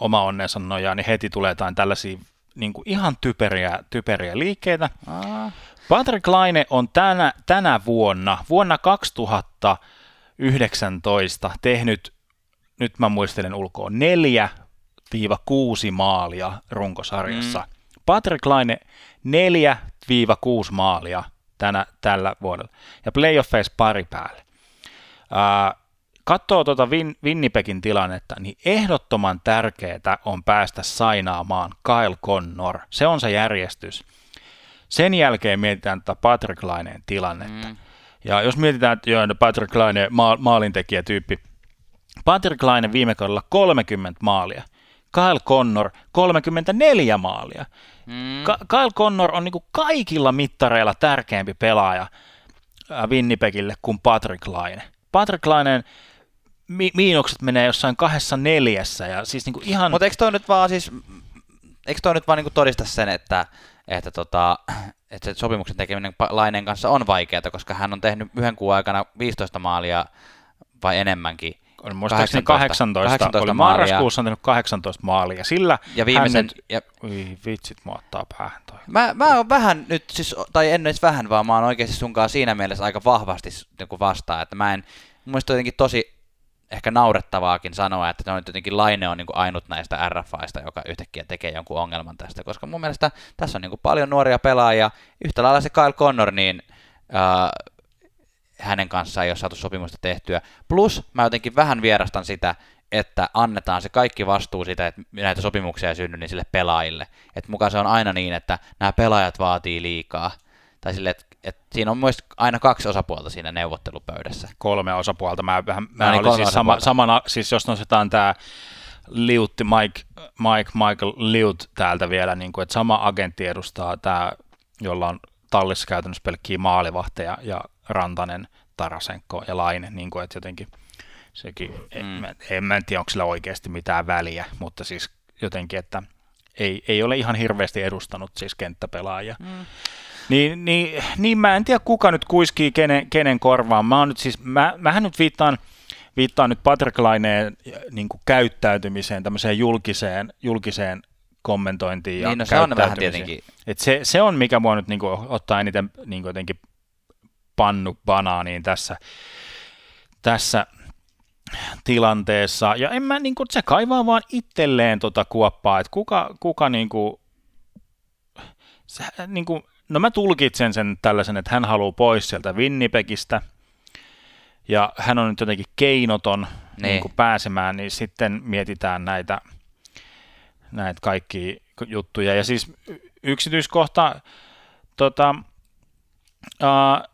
oma onnensa nojaa, niin heti tulee jotain tällaisia niin kuin ihan typeriä, typeriä liikkeitä. Aa. Patrick Laine on tänä, tänä vuonna, vuonna 2019 tehnyt, nyt mä muistelen ulkoa, 4-6 maalia runkosarjassa. Mm. Patrick Laine 4-6 maalia tänä, tällä vuodella ja playoffeissa pari päälle. Ää, katsoo tuota Win, Winnipegin tilannetta, niin ehdottoman tärkeää on päästä sainaamaan Kyle Connor. Se on se järjestys. Sen jälkeen mietitään tätä Patrick Laineen tilannetta. Mm. Ja jos mietitään, että joo, Patrick Laine, ma- maalintekijätyyppi. Patrick Laine viime kaudella 30 maalia. Kyle Connor 34 maalia. Mm. Ka- Kyle Connor on niinku kaikilla mittareilla tärkeämpi pelaaja ää, Winnipegille kuin Patrick Laine. Patrick Laineen mi- miinukset menee jossain kahdessa neljässä ja siis niinku ihan... Mutta eikö toi nyt vaan siis, eikö toi nyt vaan niinku todista sen, että, että, tota, että se sopimuksen tekeminen Laineen kanssa on vaikeaa, koska hän on tehnyt yhden kuun aikana 15 maalia vai enemmänkin. on muistaakseni 18 18, 18 oli maalia. marraskuussa on tehnyt 18 maalia. Sillä Ja viimeisen, nyt, ja oi vitsit, mua ottaa päähän toi. Mä, mä oon vähän nyt, siis, tai en edes vähän, vaan mä oon oikeasti sunkaan siinä mielessä aika vahvasti niin vastaan, että mä en, mun jotenkin tosi ehkä naurettavaakin sanoa, että on jotenkin Laine on niin kuin ainut näistä RFAista, joka yhtäkkiä tekee jonkun ongelman tästä, koska mun mielestä tässä on niin kuin paljon nuoria pelaajia, yhtä lailla se Kyle Connor, niin äh, hänen kanssaan ei ole saatu sopimusta tehtyä. Plus mä jotenkin vähän vierastan sitä, että annetaan se kaikki vastuu siitä, että näitä sopimuksia ei synny niin sille pelaajille. Että mukaan se on aina niin, että nämä pelaajat vaatii liikaa. Tai sille, että, että siinä on myös aina kaksi osapuolta siinä neuvottelupöydässä. Kolme osapuolta. Mä, vähän, mä No niin, olin siis sama, samana, siis jos nostetaan tämä Liutti, Mike, Mike, Michael Liut täältä vielä, niin kuin, että sama agentti edustaa tämä, jolla on tallissa käytännössä pelkkiä maalivahteja ja Rantanen, Tarasenko ja Laine, niin kuin, että jotenkin sekin, mm. en, mä- en mä tiedä, onko sillä oikeasti mitään väliä, mutta siis jotenkin, että ei, ei ole ihan hirveästi edustanut siis kenttäpelaajia. Mm. Niin, niin, niin, mä en tiedä, kuka nyt kuiskii kenen, kenen korvaan. Mä, oon nyt siis, mä, mähän nyt viittaan, viittaan nyt Patrick Laineen niin kuin käyttäytymiseen, tämmöiseen julkiseen, julkiseen kommentointiin ja Niin, no se on vähän tietenkin. Et se, se on, mikä mua nyt niin kuin, ottaa eniten niin kuin jotenkin pannu banaaniin tässä, tässä tilanteessa. Ja en mä, niin kuin, se kaivaa vaan itselleen tota kuoppaa, että kuka, kuka niin kuin, se, niin kuin, no mä tulkitsen sen tällaisen, että hän haluaa pois sieltä Winnipegistä, ja hän on nyt jotenkin keinoton niin. Niin kuin pääsemään, niin sitten mietitään näitä, näitä kaikki juttuja. Ja siis yksityiskohta, tota, ää,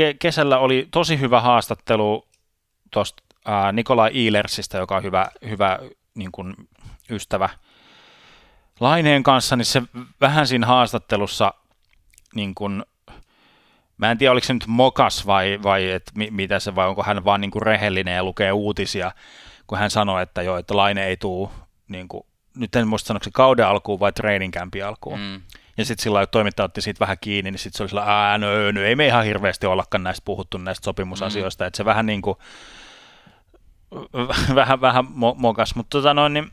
ke- kesällä oli tosi hyvä haastattelu tuosta Nikolai Iilersistä, joka on hyvä, hyvä niin kuin ystävä Laineen kanssa, niin se vähän siinä haastattelussa niin kuin, mä en tiedä oliko se nyt mokas vai, vai et, mi, mitä se, vai onko hän vaan niin kuin rehellinen ja lukee uutisia, kun hän sanoi, että joo, että Laine ei tule, niin kuin, nyt en muista sanoa se kauden alkuun vai training campin alkuun. Mm. Ja sitten sillä toimittaja otti siitä vähän kiinni, niin sitten se oli sillä, ää, no, no, ei me ihan hirveästi ollakaan näistä puhuttu näistä sopimusasioista, mm. että se vähän niin kuin, vähän, vähän mo- mokas, mutta tota noin, niin,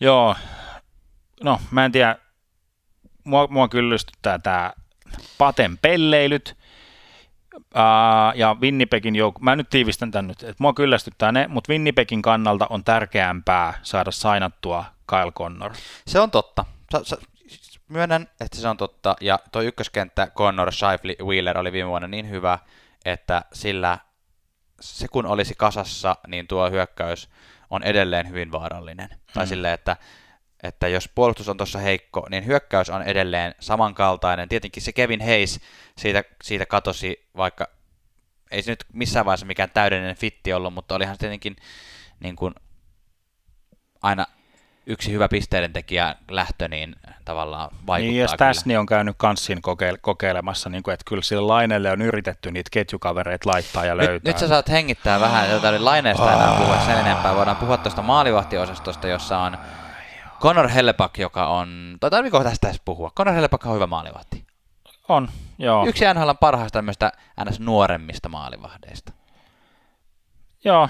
joo, no mä en tiedä, mua, mua kyllystyttää tämä Paten pelleilyt, Uh, ja Winnipegin jouk- mä nyt tiivistän tän nyt, että mua kyllästyttää ne, mutta Winnipegin kannalta on tärkeämpää saada sainattua Kyle Connor. Se on totta. Sa- sa- myönnän, että se on totta, ja tuo ykköskenttä Connor, Shifley, Wheeler oli viime vuonna niin hyvä, että sillä se kun olisi kasassa, niin tuo hyökkäys on edelleen hyvin vaarallinen. Mm. Tai silleen, että, että jos puolustus on tuossa heikko, niin hyökkäys on edelleen samankaltainen. Tietenkin se Kevin Hayes siitä, siitä katosi, vaikka ei se nyt missään vaiheessa mikään täydellinen fitti ollut, mutta olihan se tietenkin niin kuin, aina yksi hyvä pisteiden tekijä lähtö, niin tavallaan vaikuttaa Niin, ja Stasni on käynyt kanssin kokeile- kokeilemassa, niin kuin, että kyllä sille Lainelle on yritetty niitä ketjukavereita laittaa ja löytää. Nyt, nyt sä saat hengittää vähän, jota oli Laineesta enää puhua sen enempää. Voidaan puhua tuosta maalivahtiosastosta, jossa on Conor Hellepak, joka on, tai tarviko tästä edes puhua? Conor Hellepak on hyvä maalivahti. On, joo. Yksi NHL parhaista tämmöistä ns. nuoremmista maalivahdeista. Joo.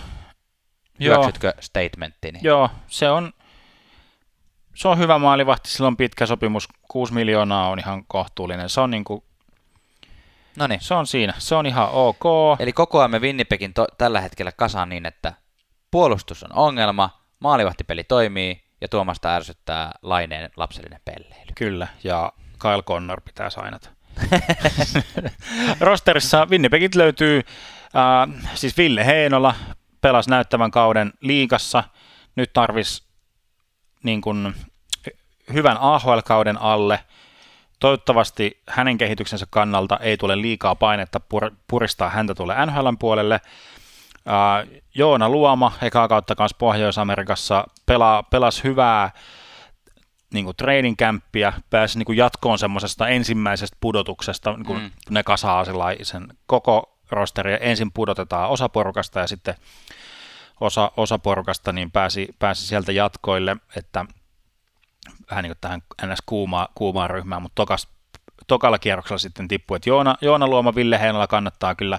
Hyväksytkö statementtini? Joo, se on, se on hyvä maalivahti, sillä on pitkä sopimus, 6 miljoonaa on ihan kohtuullinen. Se on niin kuin, Noniin. Se on siinä, se on ihan ok. Eli kokoamme Winnipegin to- tällä hetkellä kasaan niin, että puolustus on ongelma, maalivahtipeli toimii ja Tuomasta ärsyttää laineen lapsellinen pelleily. Kyllä, ja Kyle Connor pitää sainata. Rosterissa Winnipegit löytyy, äh, siis Ville Heinola pelasi näyttävän kauden liikassa. Nyt tarvis niin kuin, hyvän AHL-kauden alle. Toivottavasti hänen kehityksensä kannalta ei tule liikaa painetta pur- puristaa häntä tuolle NHLn puolelle. Uh, Joona Luoma, ekaa kautta kanssa Pohjois-Amerikassa, pelaa, pelasi hyvää niin kuin training campia, pääsi niin kuin jatkoon semmoisesta ensimmäisestä pudotuksesta, niin kuin mm. ne kasaa sen koko rosteri, ja ensin pudotetaan osa porukasta ja sitten osa, osa porukasta niin pääsi, pääsi sieltä jatkoille, että vähän niin kuin tähän ns. Kuumaa, kuumaan ryhmään, mutta tokas, tokalla kierroksella sitten tippui, että Joona, Joona Luoma, Ville Heinola kannattaa kyllä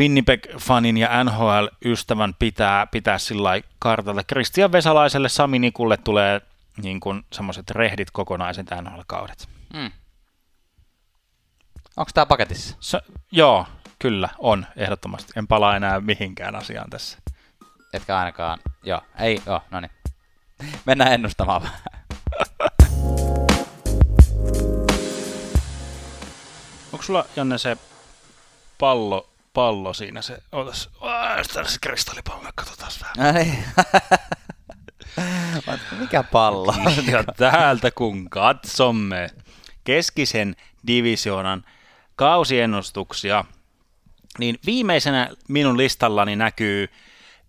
Winnipeg-fanin ja NHL-ystävän pitää, pitää sillä kartalta. Kristian Vesalaiselle, Sami Nikulle tulee niin kuin semmoiset rehdit kokonaiset NHL-kaudet. Hmm. Onko tämä paketissa? Se, joo, kyllä, on, ehdottomasti. En palaa enää mihinkään asiaan tässä. Etkä ainakaan, joo, ei, joo, no niin. Mennään ennustamaan vähän. Onko sulla, Janne, se pallo, pallo siinä? Se, ootas, täällä se kristallipallo, katsotaan vähän. No niin. Mikä pallo? ja täältä kun katsomme keskisen divisioonan kausiennustuksia, niin viimeisenä minun listallani näkyy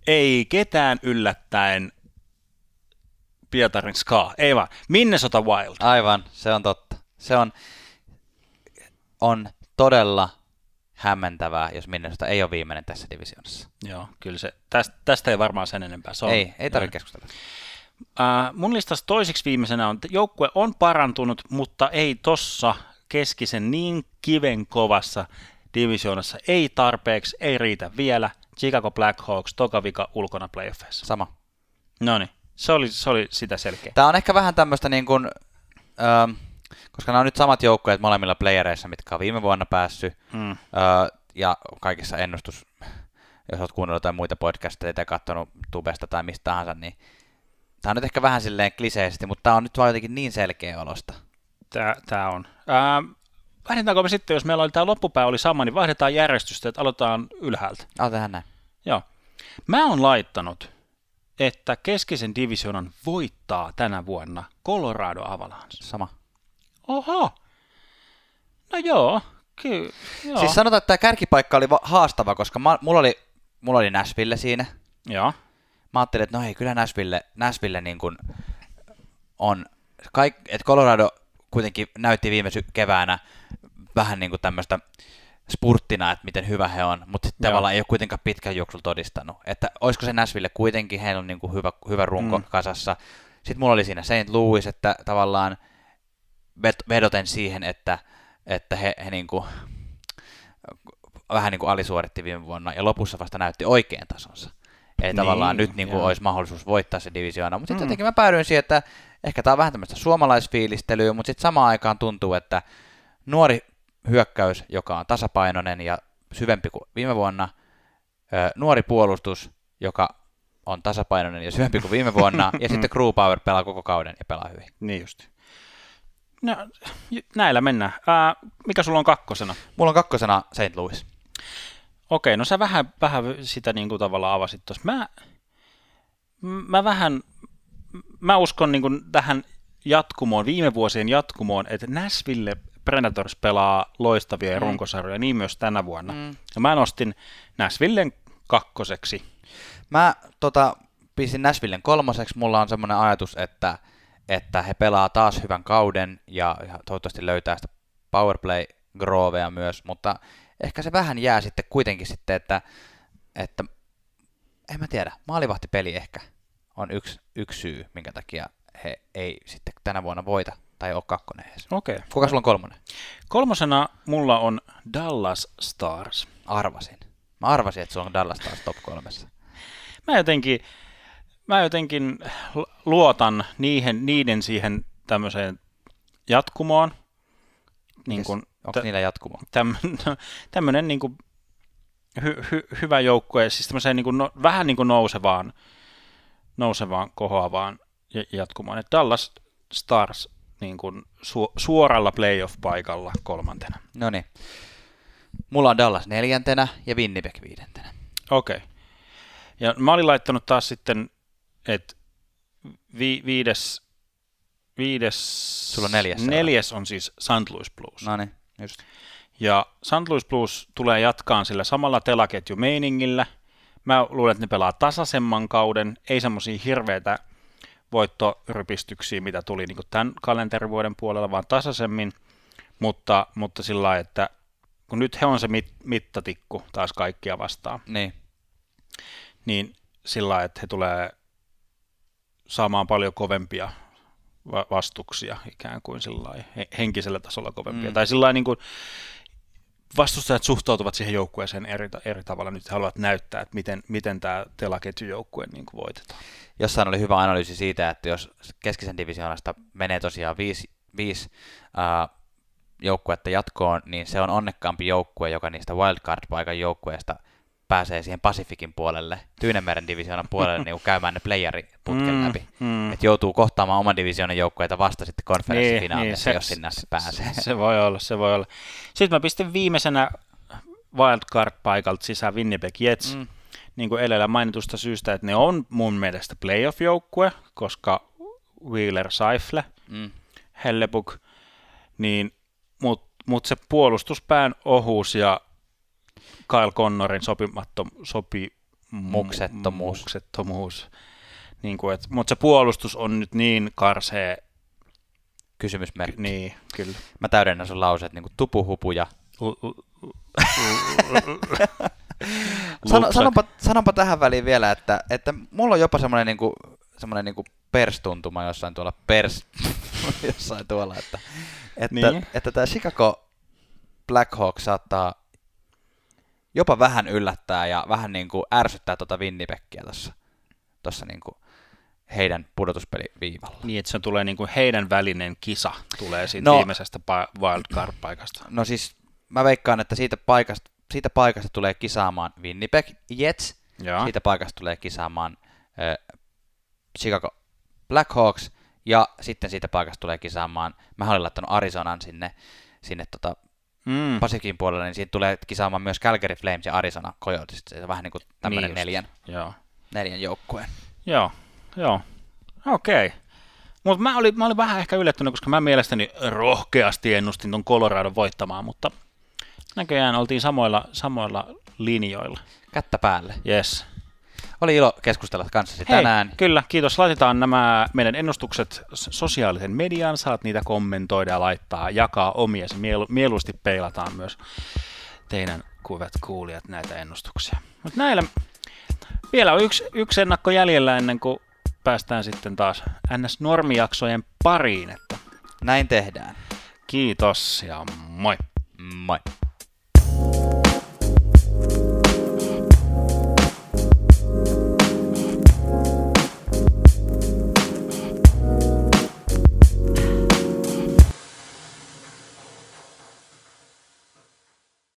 ei ketään yllättäen Pietarin Ska, ei vaan, Minnesota Wild. Aivan, se on totta. Se on, on todella hämmentävää, jos Minnesota ei ole viimeinen tässä divisioonassa. Joo, kyllä se, tästä, tästä ei varmaan sen enempää. Se on, ei, ei tarvitse keskustella. Uh, mun listassa toiseksi viimeisenä on, että joukkue on parantunut, mutta ei tossa keskisen niin kiven kovassa divisioonassa ei tarpeeksi, ei riitä vielä. Chicago Blackhawks, toka vika ulkona playoffeissa. Sama. No niin, se oli, se oli sitä selkeä. Tämä on ehkä vähän tämmöistä niin kuin, ähm, Koska nämä on nyt samat joukkueet molemmilla playereissa, mitkä on viime vuonna päässyt, Mm. öö, ja kaikissa ennustus, jos olet kuunnellut jotain muita podcasteja tai katsonut tubesta tai mistä tahansa, niin tämä on nyt ehkä vähän silleen kliseisesti, mutta tämä on nyt vaan jotenkin niin selkeä olosta. Tää, tää on. Ää, vaihdetaanko me sitten, jos meillä oli tämä loppupää oli sama, niin vaihdetaan järjestystä, että aloitetaan ylhäältä. Aa, tehdään näin. Joo. Mä oon laittanut, että keskisen divisionan voittaa tänä vuonna Colorado Avalanche. Sama. Oho. No joo, kyllä. Joo. Siis sanotaan, että tämä kärkipaikka oli va- haastava, koska ma- mulla oli, mulla oli Nashville siinä. joo. Mä ajattelin, että no ei, kyllä Nashville, Nashville niin kuin on, kaik, että Colorado kuitenkin näytti viime sy- keväänä vähän niin kuin tämmöistä spurttina, että miten hyvä he on, mutta sitten tavallaan ei ole kuitenkaan pitkän juoksulla todistanut. Että olisiko se Nashville kuitenkin, heillä on niin kuin hyvä, hyvä runko Mm. kasassa. Sitten mulla oli siinä St. Louis, että tavallaan vedoten siihen, että, että he, he niin kuin, vähän niin kuin alisuoritti viime vuonna ja lopussa vasta näytti oikean tasonsa. Eli Niin, tavallaan nyt niin kuin olisi mahdollisuus voittaa se divisioona. Mutta sitten Mm. jotenkin mä päädyin siihen, että ehkä tämä on vähän tämmöistä suomalaisfiilistelyä, mutta sitten samaan aikaan tuntuu, että nuori hyökkäys, joka on tasapainoinen ja syvempi kuin viime vuonna, nuori puolustus, joka on tasapainoinen ja syvempi kuin viime vuonna, ja sitten Crew Power pelaa koko kauden ja pelaa hyvin. Niin just. No, näillä mennään. Ää, mikä sulla on kakkosena? Mulla on kakkosena St. Louis. Okei, no sä vähän, vähän sitä niin kuin tavallaan avasit tuossa. Mä, mä vähän, mä uskon niin kuin tähän jatkumoon, viime vuosien jatkumoon, että Nashville Predators pelaa loistavia mm. Runkosarjoja, niin myös tänä vuonna. Mm. Mm. Ja mä nostin Nashvillen kakkoseksi. Mä tota, pistin Nashvillen kolmoseksi. Mulla on semmoinen ajatus, että, että he pelaa taas hyvän kauden ja, toivottavasti löytää sitä powerplay grovea myös, mutta ehkä se vähän jää sitten kuitenkin sitten, että, että en mä tiedä, maalivahtipeli ehkä on yksi, yksi syy, minkä takia he ei sitten tänä vuonna voita tai ole kakkonen edes. Okei. Kuka sulla on kolmonen? Kolmosena mulla on Dallas Stars. Arvasin. Mä arvasin, että sulla on Dallas taas top kolmessa. Mä jotenkin, mä jotenkin lu- luotan niihin, niiden siihen tämmöiseen jatkumoon. Niin kuin, Onko tä- niillä jatkumo? tämmöinen niin kuin hy, hy, hyvä joukkue, siis tämmöiseen niin kuin no, vähän niin kuin nousevaan, nousevaan kohoavaan ja- jatkumoon. Et Dallas Stars niin kuin su, suoralla playoff-paikalla kolmantena. No niin. Mulla on Dallas neljäntenä ja Winnipeg viidentenä. Okei. Okay. Ja mä olin laittanut taas sitten, että vi, viides, viides... Sulla on neljäs Neljäs on siis St. Louis Blues. No niin, just. Ja St. Louis Blues tulee jatkaan sillä samalla telaketju-meiningillä. Mä luulen, että ne pelaa tasaisemman kauden, ei semmoisia hirveitä voittorypistyksiä, mitä tuli niin tämän kalenterivuoden puolella, vaan tasaisemmin, mutta, mutta sillä lailla, että kun nyt he on se mit, mittatikku taas kaikkia vastaan, Niin. niin sillä lailla, että he tulee saamaan paljon kovempia va- vastuksia ikään kuin henkisellä tasolla kovempia. Mm. Tai sillä niin kuin vastustajat suhtautuvat siihen joukkueeseen eri, eri tavalla. Nyt he haluavat näyttää, että miten, miten tämä telaketjujoukkue niin kuin voitetaan. Jossain oli hyvä analyysi siitä, että jos keskisen divisioonasta menee tosiaan viisi, viisi ää, joukkuetta jatkoon, niin se on onnekkaampi joukkue, joka niistä wildcard-paikan joukkueista pääsee siihen Pasifikin puolelle, Tyynemeren divisioonan puolelle, niin käymään ne playeriputken Mm, läpi. mm. Että joutuu kohtaamaan oman divisioonan joukkueita vasta sitten konferenssifinaalissa, niin, jos sinne asti pääsee. Se, se voi olla, se voi olla. Sitten mä pistin viimeisenä wildcard-paikalta sisään Winnipeg Jets, mm. Niin kuin edellä mainitusta syystä, että ne on mun mielestä playoff-joukkue, koska Wheeler Seifle, Mm. Hellebuk, niin, mutta mut se puolustuspään ohuus ja Kyle Connorin sopimattom, sopi, Muksettomuus. Niin kuin, et, mutta se puolustus on nyt niin karsee, Kysymysmerkki. niin kyllä. Mä täydennän sun lauseet niin kuin tupuhupu ja L- l- Sano, sanonpa, sanonpa tähän väliin vielä, että, että mulla on jopa semmoinen niinku, semmoinen niinku perstuntuma jossain tuolla pers, jossain tuolla, että, että, Niin. niin. että tämä Chicago Blackhawks saattaa jopa vähän yllättää ja vähän niinku ärsyttää tuota Winnipegia tuossa, tossa niinku, heidän pudotuspeliviivalla. Niin, että se tulee niin kuin heidän välinen kisa tulee siitä no, viimeisestä pa- wildcard-paikasta. No siis mä veikkaan, että siitä paikasta, siitä paikasta tulee kisaamaan Winnipeg Jets, ja. siitä paikasta tulee kisaamaan äh, Chicago Blackhawks, ja sitten siitä paikasta tulee kisaamaan, mä olin laittanut Arizonan sinne, sinne tota mm. Pasifikin puolelle, niin siitä tulee kisaamaan myös Calgary Flames ja Arizona Coyotes. Se on vähän niin kuin tämmöinen niin neljän, Joo. neljän joukkueen. Joo, joo. Okei. Okay. Mutta mä olin, mä olin vähän ehkä yllättynyt, koska mä mielestäni rohkeasti ennustin ton Colorado voittamaan, mutta näköjään oltiin samoilla, samoilla linjoilla. Kättä päälle. Yes. Oli ilo keskustella kanssasi Hei, tänään. Kyllä, kiitos. Laitetaan nämä meidän ennustukset sosiaalisen median, saat niitä kommentoida ja laittaa, jakaa omia. Se mielu, mieluusti peilataan myös teidän kuvat kuulijat näitä ennustuksia. Mutta näillä vielä on yksi, yksi ennakko jäljellä ennen kuin päästään sitten taas NS-normijaksojen pariin. Että Näin tehdään. Kiitos ja moi. Moi.